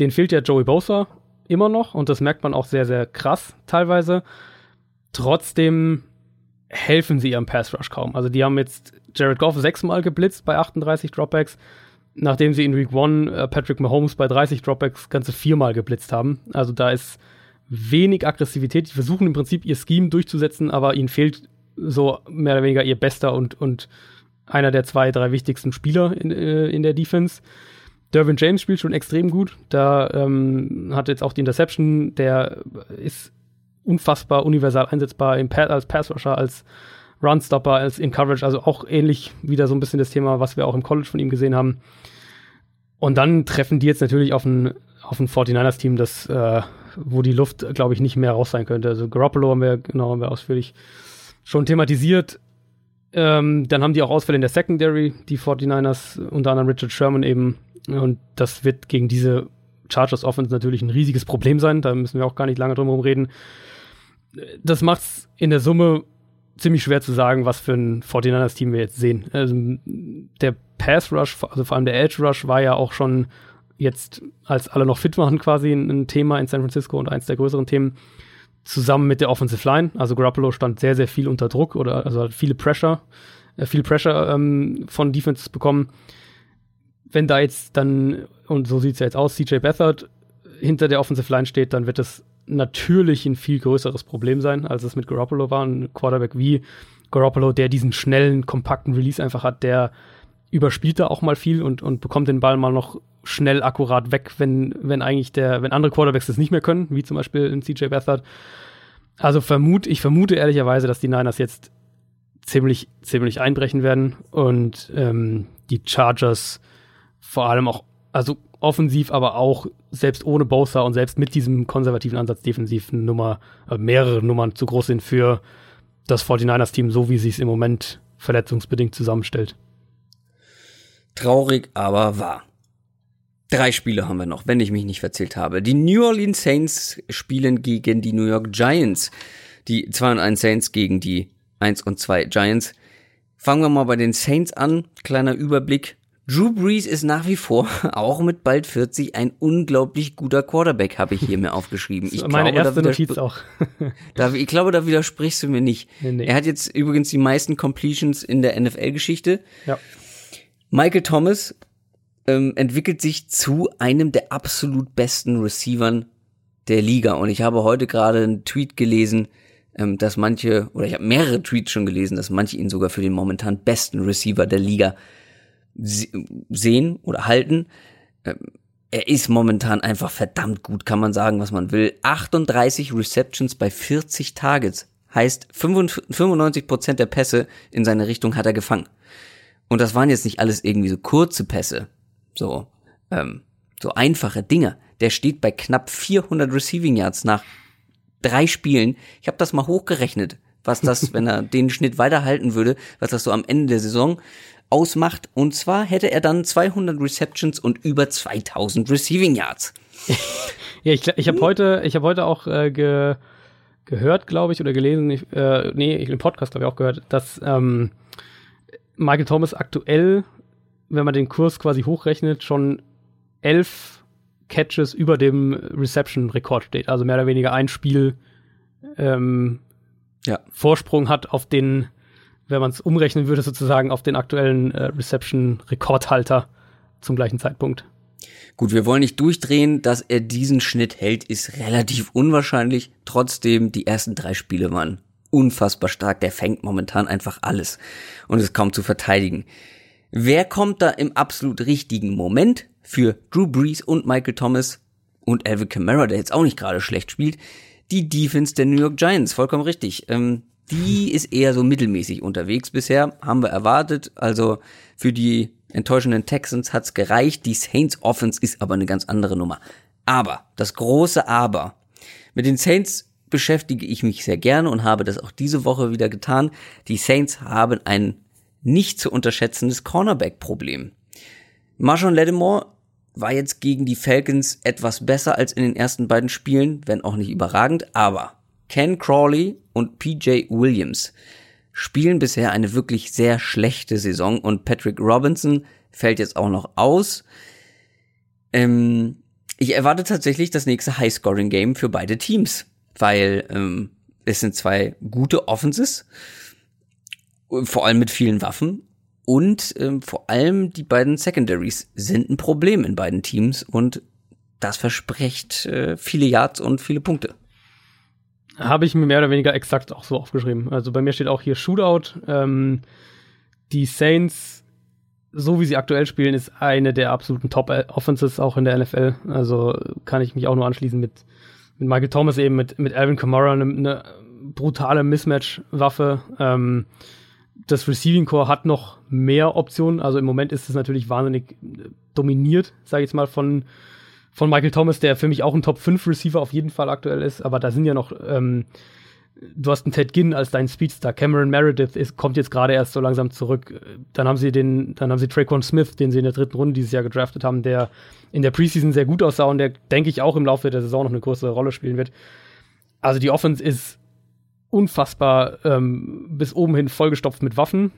den fehlt ja Joey Bosa immer noch und das merkt man auch sehr, sehr krass teilweise. Trotzdem helfen sie ihrem Pass Rush kaum. Also die haben jetzt Jared Goff sechsmal geblitzt bei 38 Dropbacks, nachdem sie in Week 1 äh, Patrick Mahomes bei 30 Dropbacks ganze viermal geblitzt haben. Also da ist wenig Aggressivität. Die versuchen im Prinzip ihr Scheme durchzusetzen, aber ihnen fehlt so mehr oder weniger ihr bester und, und einer der zwei, drei wichtigsten Spieler in, äh, in der Defense. Dervin James spielt schon extrem gut. Da ähm, hat jetzt auch die Interception. Der ist unfassbar universal einsetzbar im pa als Passrusher, als Runstopper, als in Coverage, also auch ähnlich wieder so ein bisschen das Thema, was wir auch im College von ihm gesehen haben. Und dann treffen die jetzt natürlich auf ein, auf ein 49ers-Team, das, äh, wo die Luft, glaube ich, nicht mehr raus sein könnte. Also Garoppolo haben wir, genau, haben wir ausführlich schon thematisiert. Ähm, dann haben die auch Ausfälle in der Secondary, die 49ers, unter anderem Richard Sherman eben. Und das wird gegen diese Chargers Offense natürlich ein riesiges Problem sein. Da müssen wir auch gar nicht lange drum herum reden das macht es in der Summe ziemlich schwer zu sagen, was für ein 49ers-Team wir jetzt sehen. Also, der Pass-Rush, also vor allem der Edge-Rush, war ja auch schon jetzt, als alle noch fit waren, quasi ein, ein, Thema in San Francisco und eins der größeren Themen, zusammen mit der Offensive Line. Also Garoppolo stand sehr, sehr viel unter Druck oder also hat viele Pressure, äh, viel Pressure ähm, von Defenses bekommen. Wenn da jetzt dann, und so sieht es ja jetzt aus, CJ Beathard hinter der Offensive Line steht, dann wird es natürlich ein viel größeres Problem sein, als es mit Garoppolo war. Ein Quarterback wie Garoppolo, der diesen schnellen, kompakten Release einfach hat, der überspielt da auch mal viel und, und bekommt den Ball mal noch schnell akkurat weg, wenn, wenn eigentlich der, wenn andere Quarterbacks das nicht mehr können, wie zum Beispiel in CJ Beathard. Also vermute, ich vermute ehrlicherweise, dass die Niners jetzt ziemlich, ziemlich einbrechen werden und ähm, die Chargers vor allem auch, also offensiv, aber auch selbst ohne Bowser und selbst mit diesem konservativen Ansatz defensiv Nummer, äh, mehrere Nummern zu groß sind für das 49ers-Team, so wie sich es im Moment verletzungsbedingt zusammenstellt. Traurig, aber wahr. Drei Spiele haben wir noch, wenn ich mich nicht verzählt habe. Die New Orleans Saints spielen gegen die New York Giants. Die 2 und 1 Saints gegen die 1 und 2 Giants. Fangen wir mal bei den Saints an. Kleiner Überblick. Drew Brees ist nach wie vor, auch mit bald 40, ein unglaublich guter Quarterback, habe ich hier mir aufgeschrieben. Ich Meine glaube, erste Notiz auch. da, ich glaube, da widersprichst du mir nicht. Nee, nee. Er hat jetzt übrigens die meisten Completions in der NFL-Geschichte. Ja. Michael Thomas ähm, entwickelt sich zu einem der absolut besten Receivern der Liga. Und ich habe heute gerade einen Tweet gelesen, ähm, dass manche, oder ich habe mehrere Tweets schon gelesen, dass manche ihn sogar für den momentan besten Receiver der Liga sehen oder halten. Ähm, er ist momentan einfach verdammt gut, kann man sagen, was man will. 38 Receptions bei 40 Targets. Heißt, 95 Prozent der Pässe in seine Richtung hat er gefangen. Und das waren jetzt nicht alles irgendwie so kurze Pässe. So, ähm, so einfache Dinge. Der steht bei knapp 400 Receiving Yards nach drei Spielen. Ich habe das mal hochgerechnet, was das, wenn er den Schnitt weiterhalten würde, was das so am Ende der Saison ausmacht. Und zwar hätte er dann 200 Receptions und über 2000 Receiving Yards. ja, ich, ich habe heute, ich habe heute auch äh, ge, gehört, glaube ich, oder gelesen, ich, äh, nee, ich, im Podcast habe ich auch gehört, dass ähm, Michael Thomas aktuell, wenn man den Kurs quasi hochrechnet, schon elf Catches über dem Reception-Rekord steht. Also mehr oder weniger ein Spiel ähm, ja. Vorsprung hat auf den, wenn man es umrechnen würde, sozusagen auf den aktuellen äh, Reception-Rekordhalter zum gleichen Zeitpunkt. Gut, wir wollen nicht durchdrehen, dass er diesen Schnitt hält, ist relativ unwahrscheinlich. Trotzdem, die ersten drei Spiele waren unfassbar stark. Der fängt momentan einfach alles und ist kaum zu verteidigen. Wer kommt da im absolut richtigen Moment für Drew Brees und Michael Thomas und Alvin Kamara, der jetzt auch nicht gerade schlecht spielt? Die Defense der New York Giants, vollkommen richtig. Ähm, die ist eher so mittelmäßig unterwegs bisher, haben wir erwartet. Also für die enttäuschenden Texans hat's gereicht. Die Saints Offense ist aber eine ganz andere Nummer. Aber, das große Aber. Mit den Saints beschäftige ich mich sehr gerne und habe das auch diese Woche wieder getan. Die Saints haben ein nicht zu unterschätzendes Cornerback-Problem. Marshawn Lattimore war jetzt gegen die Falcons etwas besser als in den ersten beiden Spielen, wenn auch nicht überragend, aber Ken Crawley und PJ Williams spielen bisher eine wirklich sehr schlechte Saison und Patrick Robinson fällt jetzt auch noch aus. Ähm, ich erwarte tatsächlich das nächste High-Scoring-Game für beide Teams weil ähm, es sind zwei gute Offenses, vor allem mit vielen Waffen und ähm, vor allem die beiden Secondaries sind ein Problem in beiden Teams und das verspricht äh, viele Yards und viele Punkte. Habe ich mir mehr oder weniger exakt auch so aufgeschrieben. Also bei mir steht auch hier Shootout. Ähm, die Saints, so wie sie aktuell spielen, ist eine der absoluten Top-Offenses auch in der NFL. Also kann ich mich auch nur anschließen mit mit Michael Thomas eben, mit, mit Alvin Kamara eine, eine brutale Mismatch-Waffe. Ähm, das Receiving Core hat noch mehr Optionen. Also im Moment ist es natürlich wahnsinnig äh, dominiert, sage ich jetzt mal, von, von Michael Thomas, der für mich auch ein Top 5 Receiver auf jeden Fall aktuell ist. Aber da sind ja noch, ähm, du hast einen Ted Ginn als deinen Speedstar. Cameron Meredith ist, kommt jetzt gerade erst so langsam zurück. Dann haben sie den, dann haben sie Traquan Smith, den sie in der dritten Runde dieses Jahr gedraftet haben, der in der Preseason sehr gut aussah und der, denke ich, auch im Laufe der Saison noch eine größere Rolle spielen wird. Also die Offense ist unfassbar ähm, bis oben hin vollgestopft mit Waffen.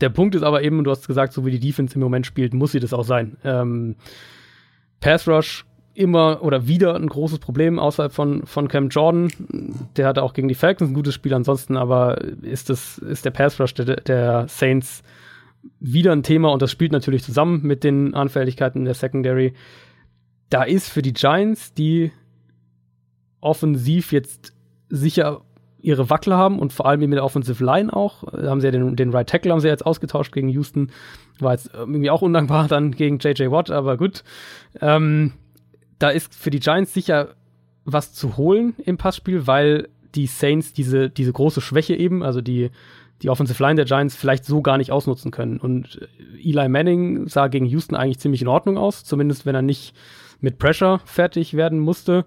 Der Punkt ist aber eben, du hast gesagt, so wie die Defense im Moment spielt, muss sie das auch sein. Ähm, Pass Rush immer oder wieder ein großes Problem außerhalb von, von Cam Jordan. Der hatte auch gegen die Falcons ein gutes Spiel ansonsten, aber ist das, ist der Pass Rush der, der Saints wieder ein Thema und das spielt natürlich zusammen mit den Anfälligkeiten der Secondary. Da ist für die Giants, die offensiv jetzt sicher ihre Wackler haben und vor allem mit der Offensive Line auch. Da haben sie ja den, den Right Tackle haben sie jetzt ausgetauscht gegen Houston. War jetzt irgendwie auch undankbar dann gegen JJ Watt, aber gut. Ähm, da ist für die Giants sicher was zu holen im Passspiel, weil die Saints diese, diese große Schwäche eben, also die die Offensive Line der Giants vielleicht so gar nicht ausnutzen können. Und äh, Eli Manning sah gegen Houston eigentlich ziemlich in Ordnung aus, zumindest wenn er nicht mit Pressure fertig werden musste.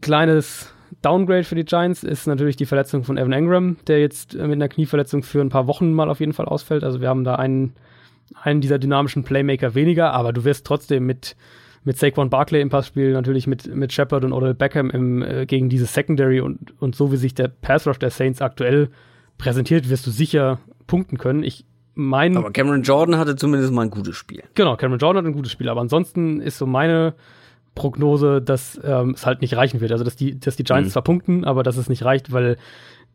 Kleines Downgrade für die Giants ist natürlich die Verletzung von Evan Engram, der jetzt äh, mit einer Knieverletzung für ein paar Wochen mal auf jeden Fall ausfällt. Also wir haben da einen, einen dieser dynamischen Playmaker weniger, aber du wirst trotzdem mit, mit Saquon Barkley im Passspiel, natürlich mit, mit Shepard und Odell Beckham im, äh, gegen diese Secondary und, und so wie sich der Pass Rush der Saints aktuell präsentiert, wirst du sicher punkten können. Ich mein, aber Cameron Jordan hatte zumindest mal ein gutes Spiel. Genau, Cameron Jordan hat ein gutes Spiel, aber ansonsten ist so meine Prognose, dass ähm, es halt nicht reichen wird. Also dass die, dass die Giants mhm. zwar punkten, aber dass es nicht reicht, weil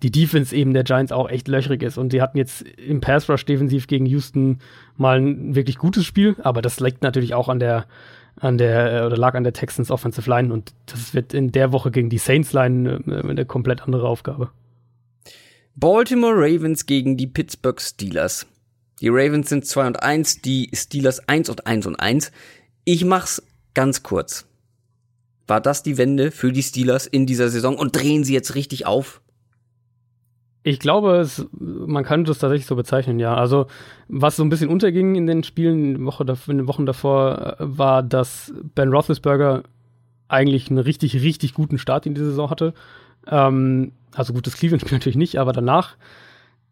die Defense eben der Giants auch echt löchrig ist. Und die hatten jetzt im Pass Rush defensiv gegen Houston mal ein wirklich gutes Spiel, aber das liegt natürlich auch an der, an der, oder lag an der Texans Offensive Line und das wird in der Woche gegen die Saints Line eine, äh, eine komplett andere Aufgabe. Baltimore Ravens gegen die Pittsburgh Steelers. Die Ravens sind 2 und 1, die Steelers 1 und 1 und 1. Ich mach's ganz kurz. War das die Wende für die Steelers in dieser Saison und drehen sie jetzt richtig auf? Ich glaube, es, man könnte es tatsächlich so bezeichnen, ja. Also, was so ein bisschen unterging in den Spielen in, Woche, in den Wochen davor, äh, war, dass Ben Roethlisberger eigentlich einen richtig, richtig guten Start in die Saison hatte. Ähm, also gutes Cleveland-Spiel natürlich nicht, aber danach,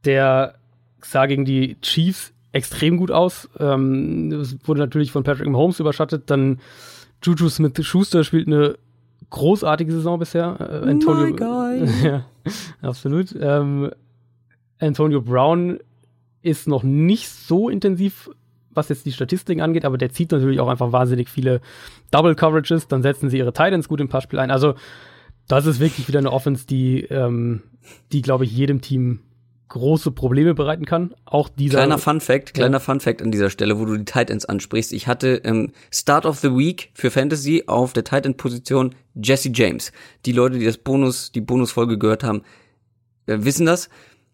der sah gegen die Chiefs extrem gut aus. Ähm, das wurde natürlich von Patrick Mahomes überschattet. Dann Juju Smith-Schuster spielt eine großartige Saison bisher. Äh, Antonio, My guy. ja, absolut. Ähm, Antonio Brown ist noch nicht so intensiv, was jetzt die Statistiken angeht, aber der zieht natürlich auch einfach wahnsinnig viele Double Coverages. Dann setzen sie ihre Titans gut im Passspiel ein. Also das ist wirklich wieder eine Offense, die, ähm, die glaube ich jedem Team große Probleme bereiten kann. Auch dieser kleiner Fun Fact, kleiner ja. Fun Fact an dieser Stelle, wo du die Titans ansprichst. Ich hatte ähm, Start of the Week für Fantasy auf der Titan Position Jesse James. Die Leute, die das Bonus, die Bonusfolge gehört haben, äh, wissen das,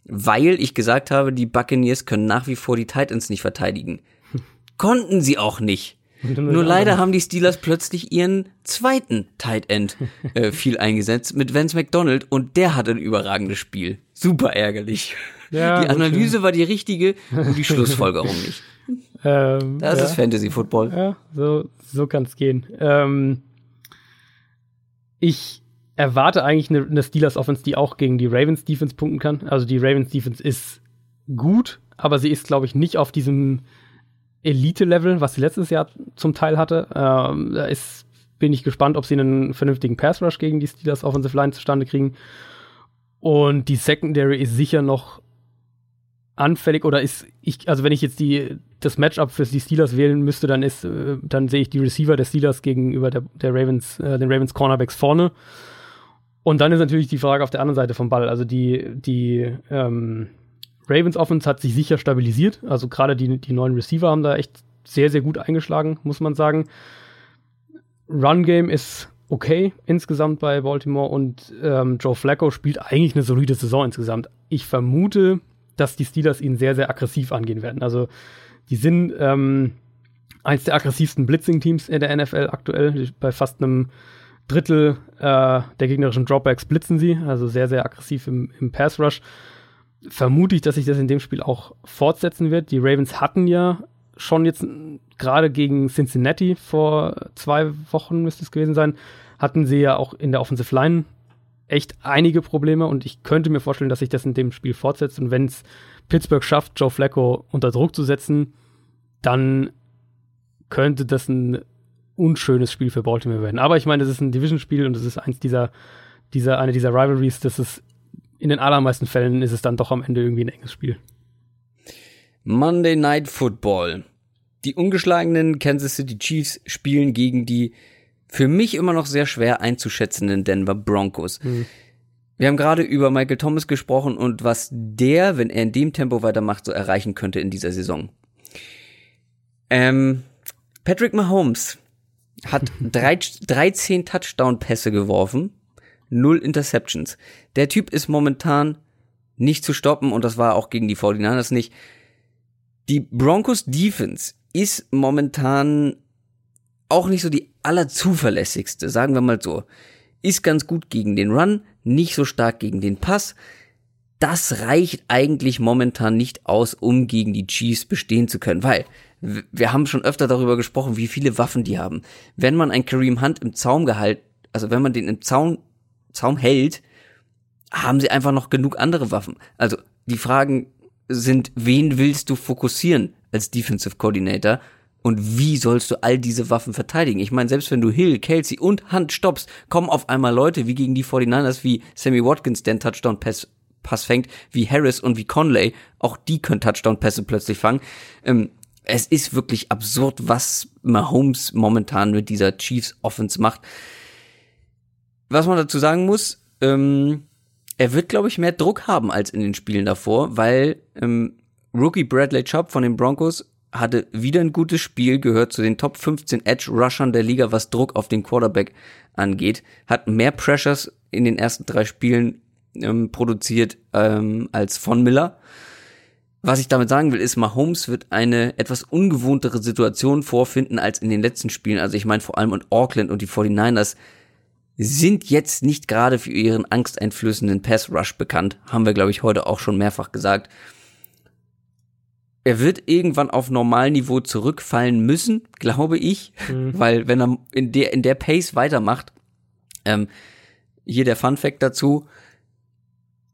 weil ich gesagt habe, die Buccaneers können nach wie vor die Titans nicht verteidigen. Konnten sie auch nicht. Nur leider haben die Steelers plötzlich ihren zweiten Tight End äh, viel eingesetzt mit Vance McDonald und der hatte ein überragendes Spiel. Super ärgerlich. Ja, die Analyse okay. war die richtige und die Schlussfolgerung nicht. Ähm, das ja. ist Fantasy Football. Ja, so, so kann es gehen. Ähm, ich erwarte eigentlich eine, eine Steelers Offense, die auch gegen die Ravens Defense punkten kann. Also die Ravens Defense ist gut, aber sie ist, glaube ich, nicht auf diesem Elite-Level, was sie letztes Jahr zum Teil hatte. Ähm, da ist, bin ich gespannt, ob sie einen vernünftigen Pass-Rush gegen die Steelers Offensive Line zustande kriegen. Und die Secondary ist sicher noch anfällig oder ist ich, also wenn ich jetzt die, das Matchup für die Steelers wählen müsste, dann ist, äh, dann sehe ich die Receiver der Steelers gegenüber der, der Ravens, äh, den Ravens Cornerbacks vorne. Und dann ist natürlich die Frage auf der anderen Seite vom Ball. Also die, die ähm, Ravens Offense hat sich sicher stabilisiert. Also gerade die, die neuen Receiver haben da echt sehr, sehr gut eingeschlagen, muss man sagen. Run Game ist okay insgesamt bei Baltimore und ähm, Joe Flacco spielt eigentlich eine solide Saison insgesamt. Ich vermute, dass die Steelers ihn sehr, sehr aggressiv angehen werden. Also die sind ähm, eins der aggressivsten Blitzing-Teams in der NFL aktuell. Bei fast einem Drittel äh, der gegnerischen Dropbacks blitzen sie, also sehr, sehr aggressiv im, im Pass-Rush vermute ich, dass sich das in dem Spiel auch fortsetzen wird. Die Ravens hatten ja schon jetzt gerade gegen Cincinnati vor zwei Wochen müsste es gewesen sein, hatten sie ja auch in der Offensive Line echt einige Probleme und ich könnte mir vorstellen, dass sich das in dem Spiel fortsetzt und wenn es Pittsburgh schafft, Joe Flacco unter Druck zu setzen, dann könnte das ein unschönes Spiel für Baltimore werden. Aber ich meine, das ist ein Division-Spiel und es ist eins dieser, dieser, eine dieser Rivalries, das es in den allermeisten Fällen ist es dann doch am Ende irgendwie ein enges Spiel. Monday Night Football. Die ungeschlagenen Kansas City Chiefs spielen gegen die für mich immer noch sehr schwer einzuschätzenden Denver Broncos. Mhm. Wir haben gerade über Michael Thomas gesprochen und was der, wenn er in dem Tempo weitermacht, so erreichen könnte in dieser Saison. Ähm, Patrick Mahomes hat drei, 13 Touchdown-Pässe geworfen null Interceptions. Der Typ ist momentan nicht zu stoppen und das war auch gegen die 49ers nicht. Die Broncos Defense ist momentan auch nicht so die allerzuverlässigste, sagen wir mal so. Ist ganz gut gegen den Run, nicht so stark gegen den Pass. Das reicht eigentlich momentan nicht aus, um gegen die Chiefs bestehen zu können, weil wir haben schon öfter darüber gesprochen, wie viele Waffen die haben. Wenn man ein Kareem Hunt im Zaum gehalten, also wenn man den im Zaun Zaum hält, haben sie einfach noch genug andere Waffen. Also die Fragen sind, wen willst du fokussieren als Defensive Coordinator und wie sollst du all diese Waffen verteidigen? Ich meine, selbst wenn du Hill, Kelsey und Hunt stoppst, kommen auf einmal Leute wie gegen die 49ers, wie Sammy Watkins, der einen Touchdown-Pass Pass fängt, wie Harris und wie Conley. Auch die können Touchdown-Pässe plötzlich fangen. Ähm, es ist wirklich absurd, was Mahomes momentan mit dieser Chiefs Offense macht was man dazu sagen muss, ähm, er wird, glaube ich, mehr Druck haben als in den Spielen davor, weil ähm, Rookie Bradley Chubb von den Broncos hatte wieder ein gutes Spiel, gehört zu den Top 15 Edge Rushern der Liga, was Druck auf den Quarterback angeht, hat mehr Pressures in den ersten drei Spielen ähm, produziert ähm, als von Miller. Was ich damit sagen will, ist, Mahomes wird eine etwas ungewohntere Situation vorfinden als in den letzten Spielen. Also ich meine vor allem und Auckland und die 49ers sind jetzt nicht gerade für ihren angsteinflößenden Pass Rush bekannt. Haben wir, glaube ich, heute auch schon mehrfach gesagt. Er wird irgendwann auf Normalniveau zurückfallen müssen, glaube ich, mhm. weil wenn er in der, in der Pace weitermacht, Ähm, hier der Fun Fact dazu.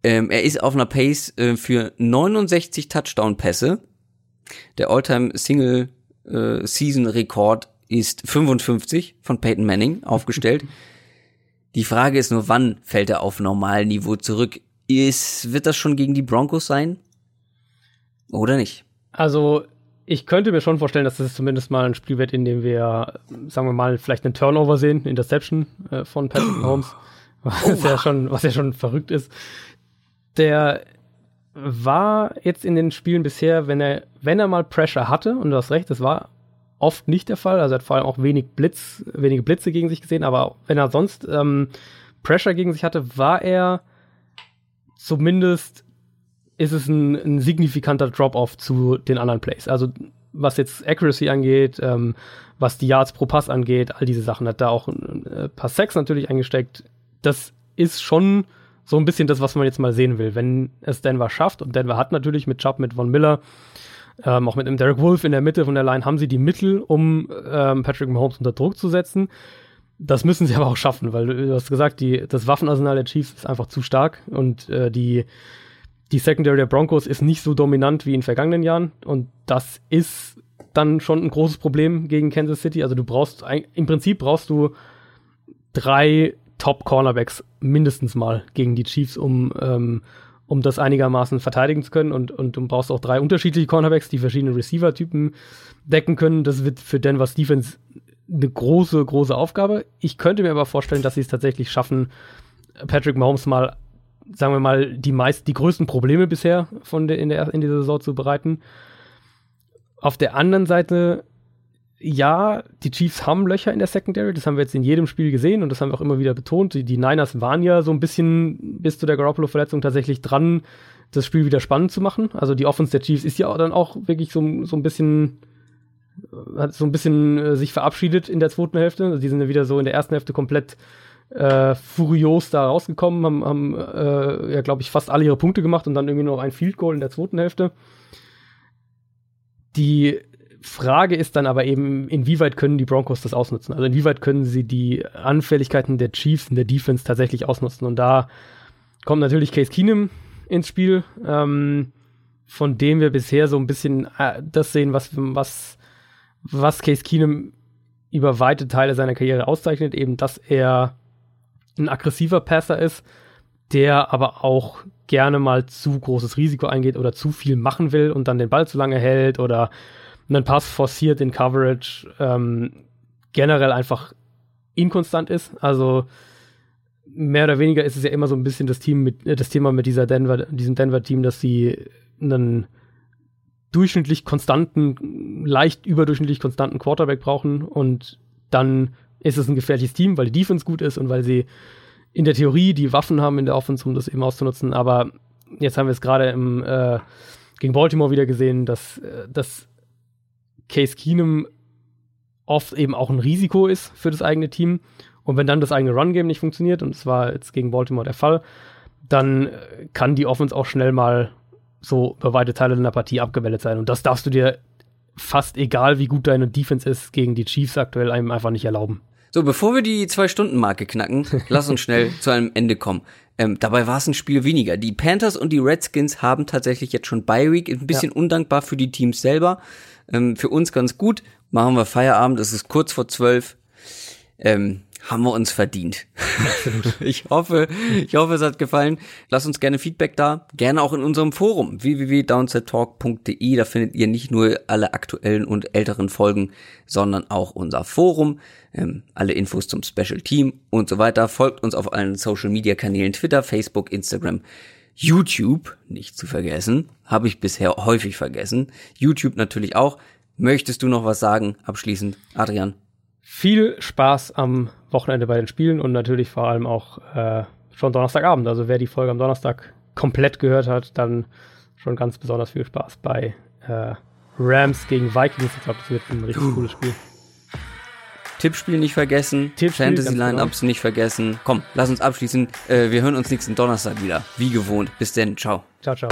Ähm, er ist auf einer Pace äh, für 69 Touchdown-Pässe. Der Alltime Single äh, Season Rekord ist 55 von Peyton Manning aufgestellt. Die Frage ist nur, wann fällt er auf Normalniveau zurück? Ist, wird das schon gegen die Broncos sein? Oder nicht? Also, ich könnte mir schon vorstellen, dass das zumindest mal ein Spiel wird, in dem wir, sagen wir mal, vielleicht einen Turnover sehen, Interception äh, von Patrick Mahomes, was, ja schon, was ja schon verrückt ist. Der war jetzt in den Spielen bisher, wenn er, wenn er mal Pressure hatte, und du hast recht, das war oft nicht der Fall, also er hat vor allem auch wenig Blitz, wenige Blitze gegen sich gesehen, aber wenn er sonst ähm, Pressure gegen sich hatte, war er zumindest ist es ein, ein signifikanter Drop-off zu den anderen Plays. Also was jetzt Accuracy angeht, ähm, was die Yards pro Pass angeht, all diese Sachen hat da auch ein, ein paar Sex natürlich eingesteckt. Das ist schon so ein bisschen das, was man jetzt mal sehen will. Wenn es Denver schafft, und Denver hat natürlich mit Chubb, mit Von Miller, ähm, auch mit dem Derek Wolf in der Mitte von der Line, haben sie die Mittel, um ähm, Patrick Mahomes unter Druck zu setzen. Das müssen sie aber auch schaffen, weil du hast gesagt, die, das Waffenarsenal der Chiefs ist einfach zu stark und äh, die, die Secondary der Broncos ist nicht so dominant wie in vergangenen Jahren. Und das ist dann schon ein großes Problem gegen Kansas City. Also du brauchst, im Prinzip brauchst du drei Top-Cornerbacks mindestens mal gegen die Chiefs, um, ähm, um das einigermaßen verteidigen zu können. Und, und du brauchst auch drei unterschiedliche Cornerbacks, die verschiedene Receiver-Typen decken können. Das wird für Denver's Defense eine große, große Aufgabe. Ich könnte mir aber vorstellen, dass sie es tatsächlich schaffen, Patrick Mahomes mal, sagen wir mal, die meist, die größten Probleme bisher von der, in, der, in dieser Saison zu bereiten. Auf der anderen Seite ja, die Chiefs haben Löcher in der Secondary, das haben wir jetzt in jedem Spiel gesehen und das haben wir auch immer wieder betont. Die, die Niners waren ja so ein bisschen bis zu der Garoppolo-Verletzung tatsächlich dran, das Spiel wieder spannend zu machen. Also die Offense der Chiefs ist ja dann auch wirklich so, so ein bisschen hat so ein bisschen äh, sich verabschiedet in der zweiten Hälfte. Also die sind ja wieder so in der ersten Hälfte komplett äh, furios da rausgekommen, haben, haben äh, ja, glaube ich, fast alle ihre Punkte gemacht und dann irgendwie noch ein Field Goal in der zweiten Hälfte. Die Frage ist dann aber eben, inwieweit können die Broncos das ausnutzen? Also inwieweit können sie die Anfälligkeiten der Chiefs in der Defense tatsächlich ausnutzen? Und da kommt natürlich Case Keenum ins Spiel, ähm, von dem wir bisher so ein bisschen äh, das sehen, was, was, was Case Keenum über weite Teile seiner Karriere auszeichnet, eben dass er ein aggressiver Passer ist, der aber auch gerne mal zu großes Risiko eingeht oder zu viel machen will und dann den Ball zu lange hält oder einen Pass forciert in Coverage ähm, generell einfach inkonstant ist. Also mehr oder weniger ist es ja immer so ein bisschen das Team mit äh, das Thema mit dieser Denver, diesem Denver-Team, dass sie einen durchschnittlich konstanten, leicht überdurchschnittlich konstanten Quarterback brauchen und dann ist es ein gefährliches Team, weil die Defense gut ist und weil sie in der Theorie die Waffen haben in der Offense, um das eben auszunutzen. Aber jetzt haben wir es gerade im äh, gegen Baltimore wieder gesehen, dass, äh, dass Case Keenum oft eben auch ein Risiko ist für das eigene Team. Und wenn dann das eigene Run-Game nicht funktioniert, und es war jetzt gegen Baltimore der Fall, dann äh, kann die Offense auch schnell mal so über weite Teile einer Partie abgemeldet sein. Und das darfst du dir fast egal, wie gut deine Defense ist, gegen die Chiefs aktuell einem einfach nicht erlauben. So, bevor wir die Zwei-Stunden-Marke knacken, lass uns schnell zu einem Ende kommen. Ähm, dabei war es ein Spiel weniger. Die Panthers und die Redskins haben tatsächlich jetzt schon Bye Week. Ein bisschen ja. undankbar für die Teams selber. Ähm, für uns ganz gut. Machen wir Feierabend. Es ist kurz vor zwölf. Ähm, haben wir uns verdient. ich hoffe, ich hoffe, es hat gefallen. Lasst uns gerne Feedback da. Gerne auch in unserem Forum www.downsettalk.de. Da findet ihr nicht nur alle aktuellen und älteren Folgen, sondern auch unser Forum. Ähm, alle Infos zum Special Team und so weiter. Folgt uns auf allen Social Media Kanälen Twitter, Facebook, Instagram. YouTube, nicht zu vergessen, habe ich bisher häufig vergessen. YouTube natürlich auch. Möchtest du noch was sagen abschließend, Adrian? Viel Spaß am Wochenende bei den Spielen und natürlich vor allem auch äh, schon Donnerstagabend. Also wer die Folge am Donnerstag komplett gehört hat, dann schon ganz besonders viel Spaß bei äh, Rams gegen Vikings. Ich glaube, das wird ein richtig uh. cooles Spiel. Tippspiel nicht vergessen, Tippspiel, Fantasy Lineups genau. nicht vergessen. Komm, lass uns abschließen. Äh, wir hören uns nächsten Donnerstag wieder, wie gewohnt. Bis denn, ciao. Ciao, ciao.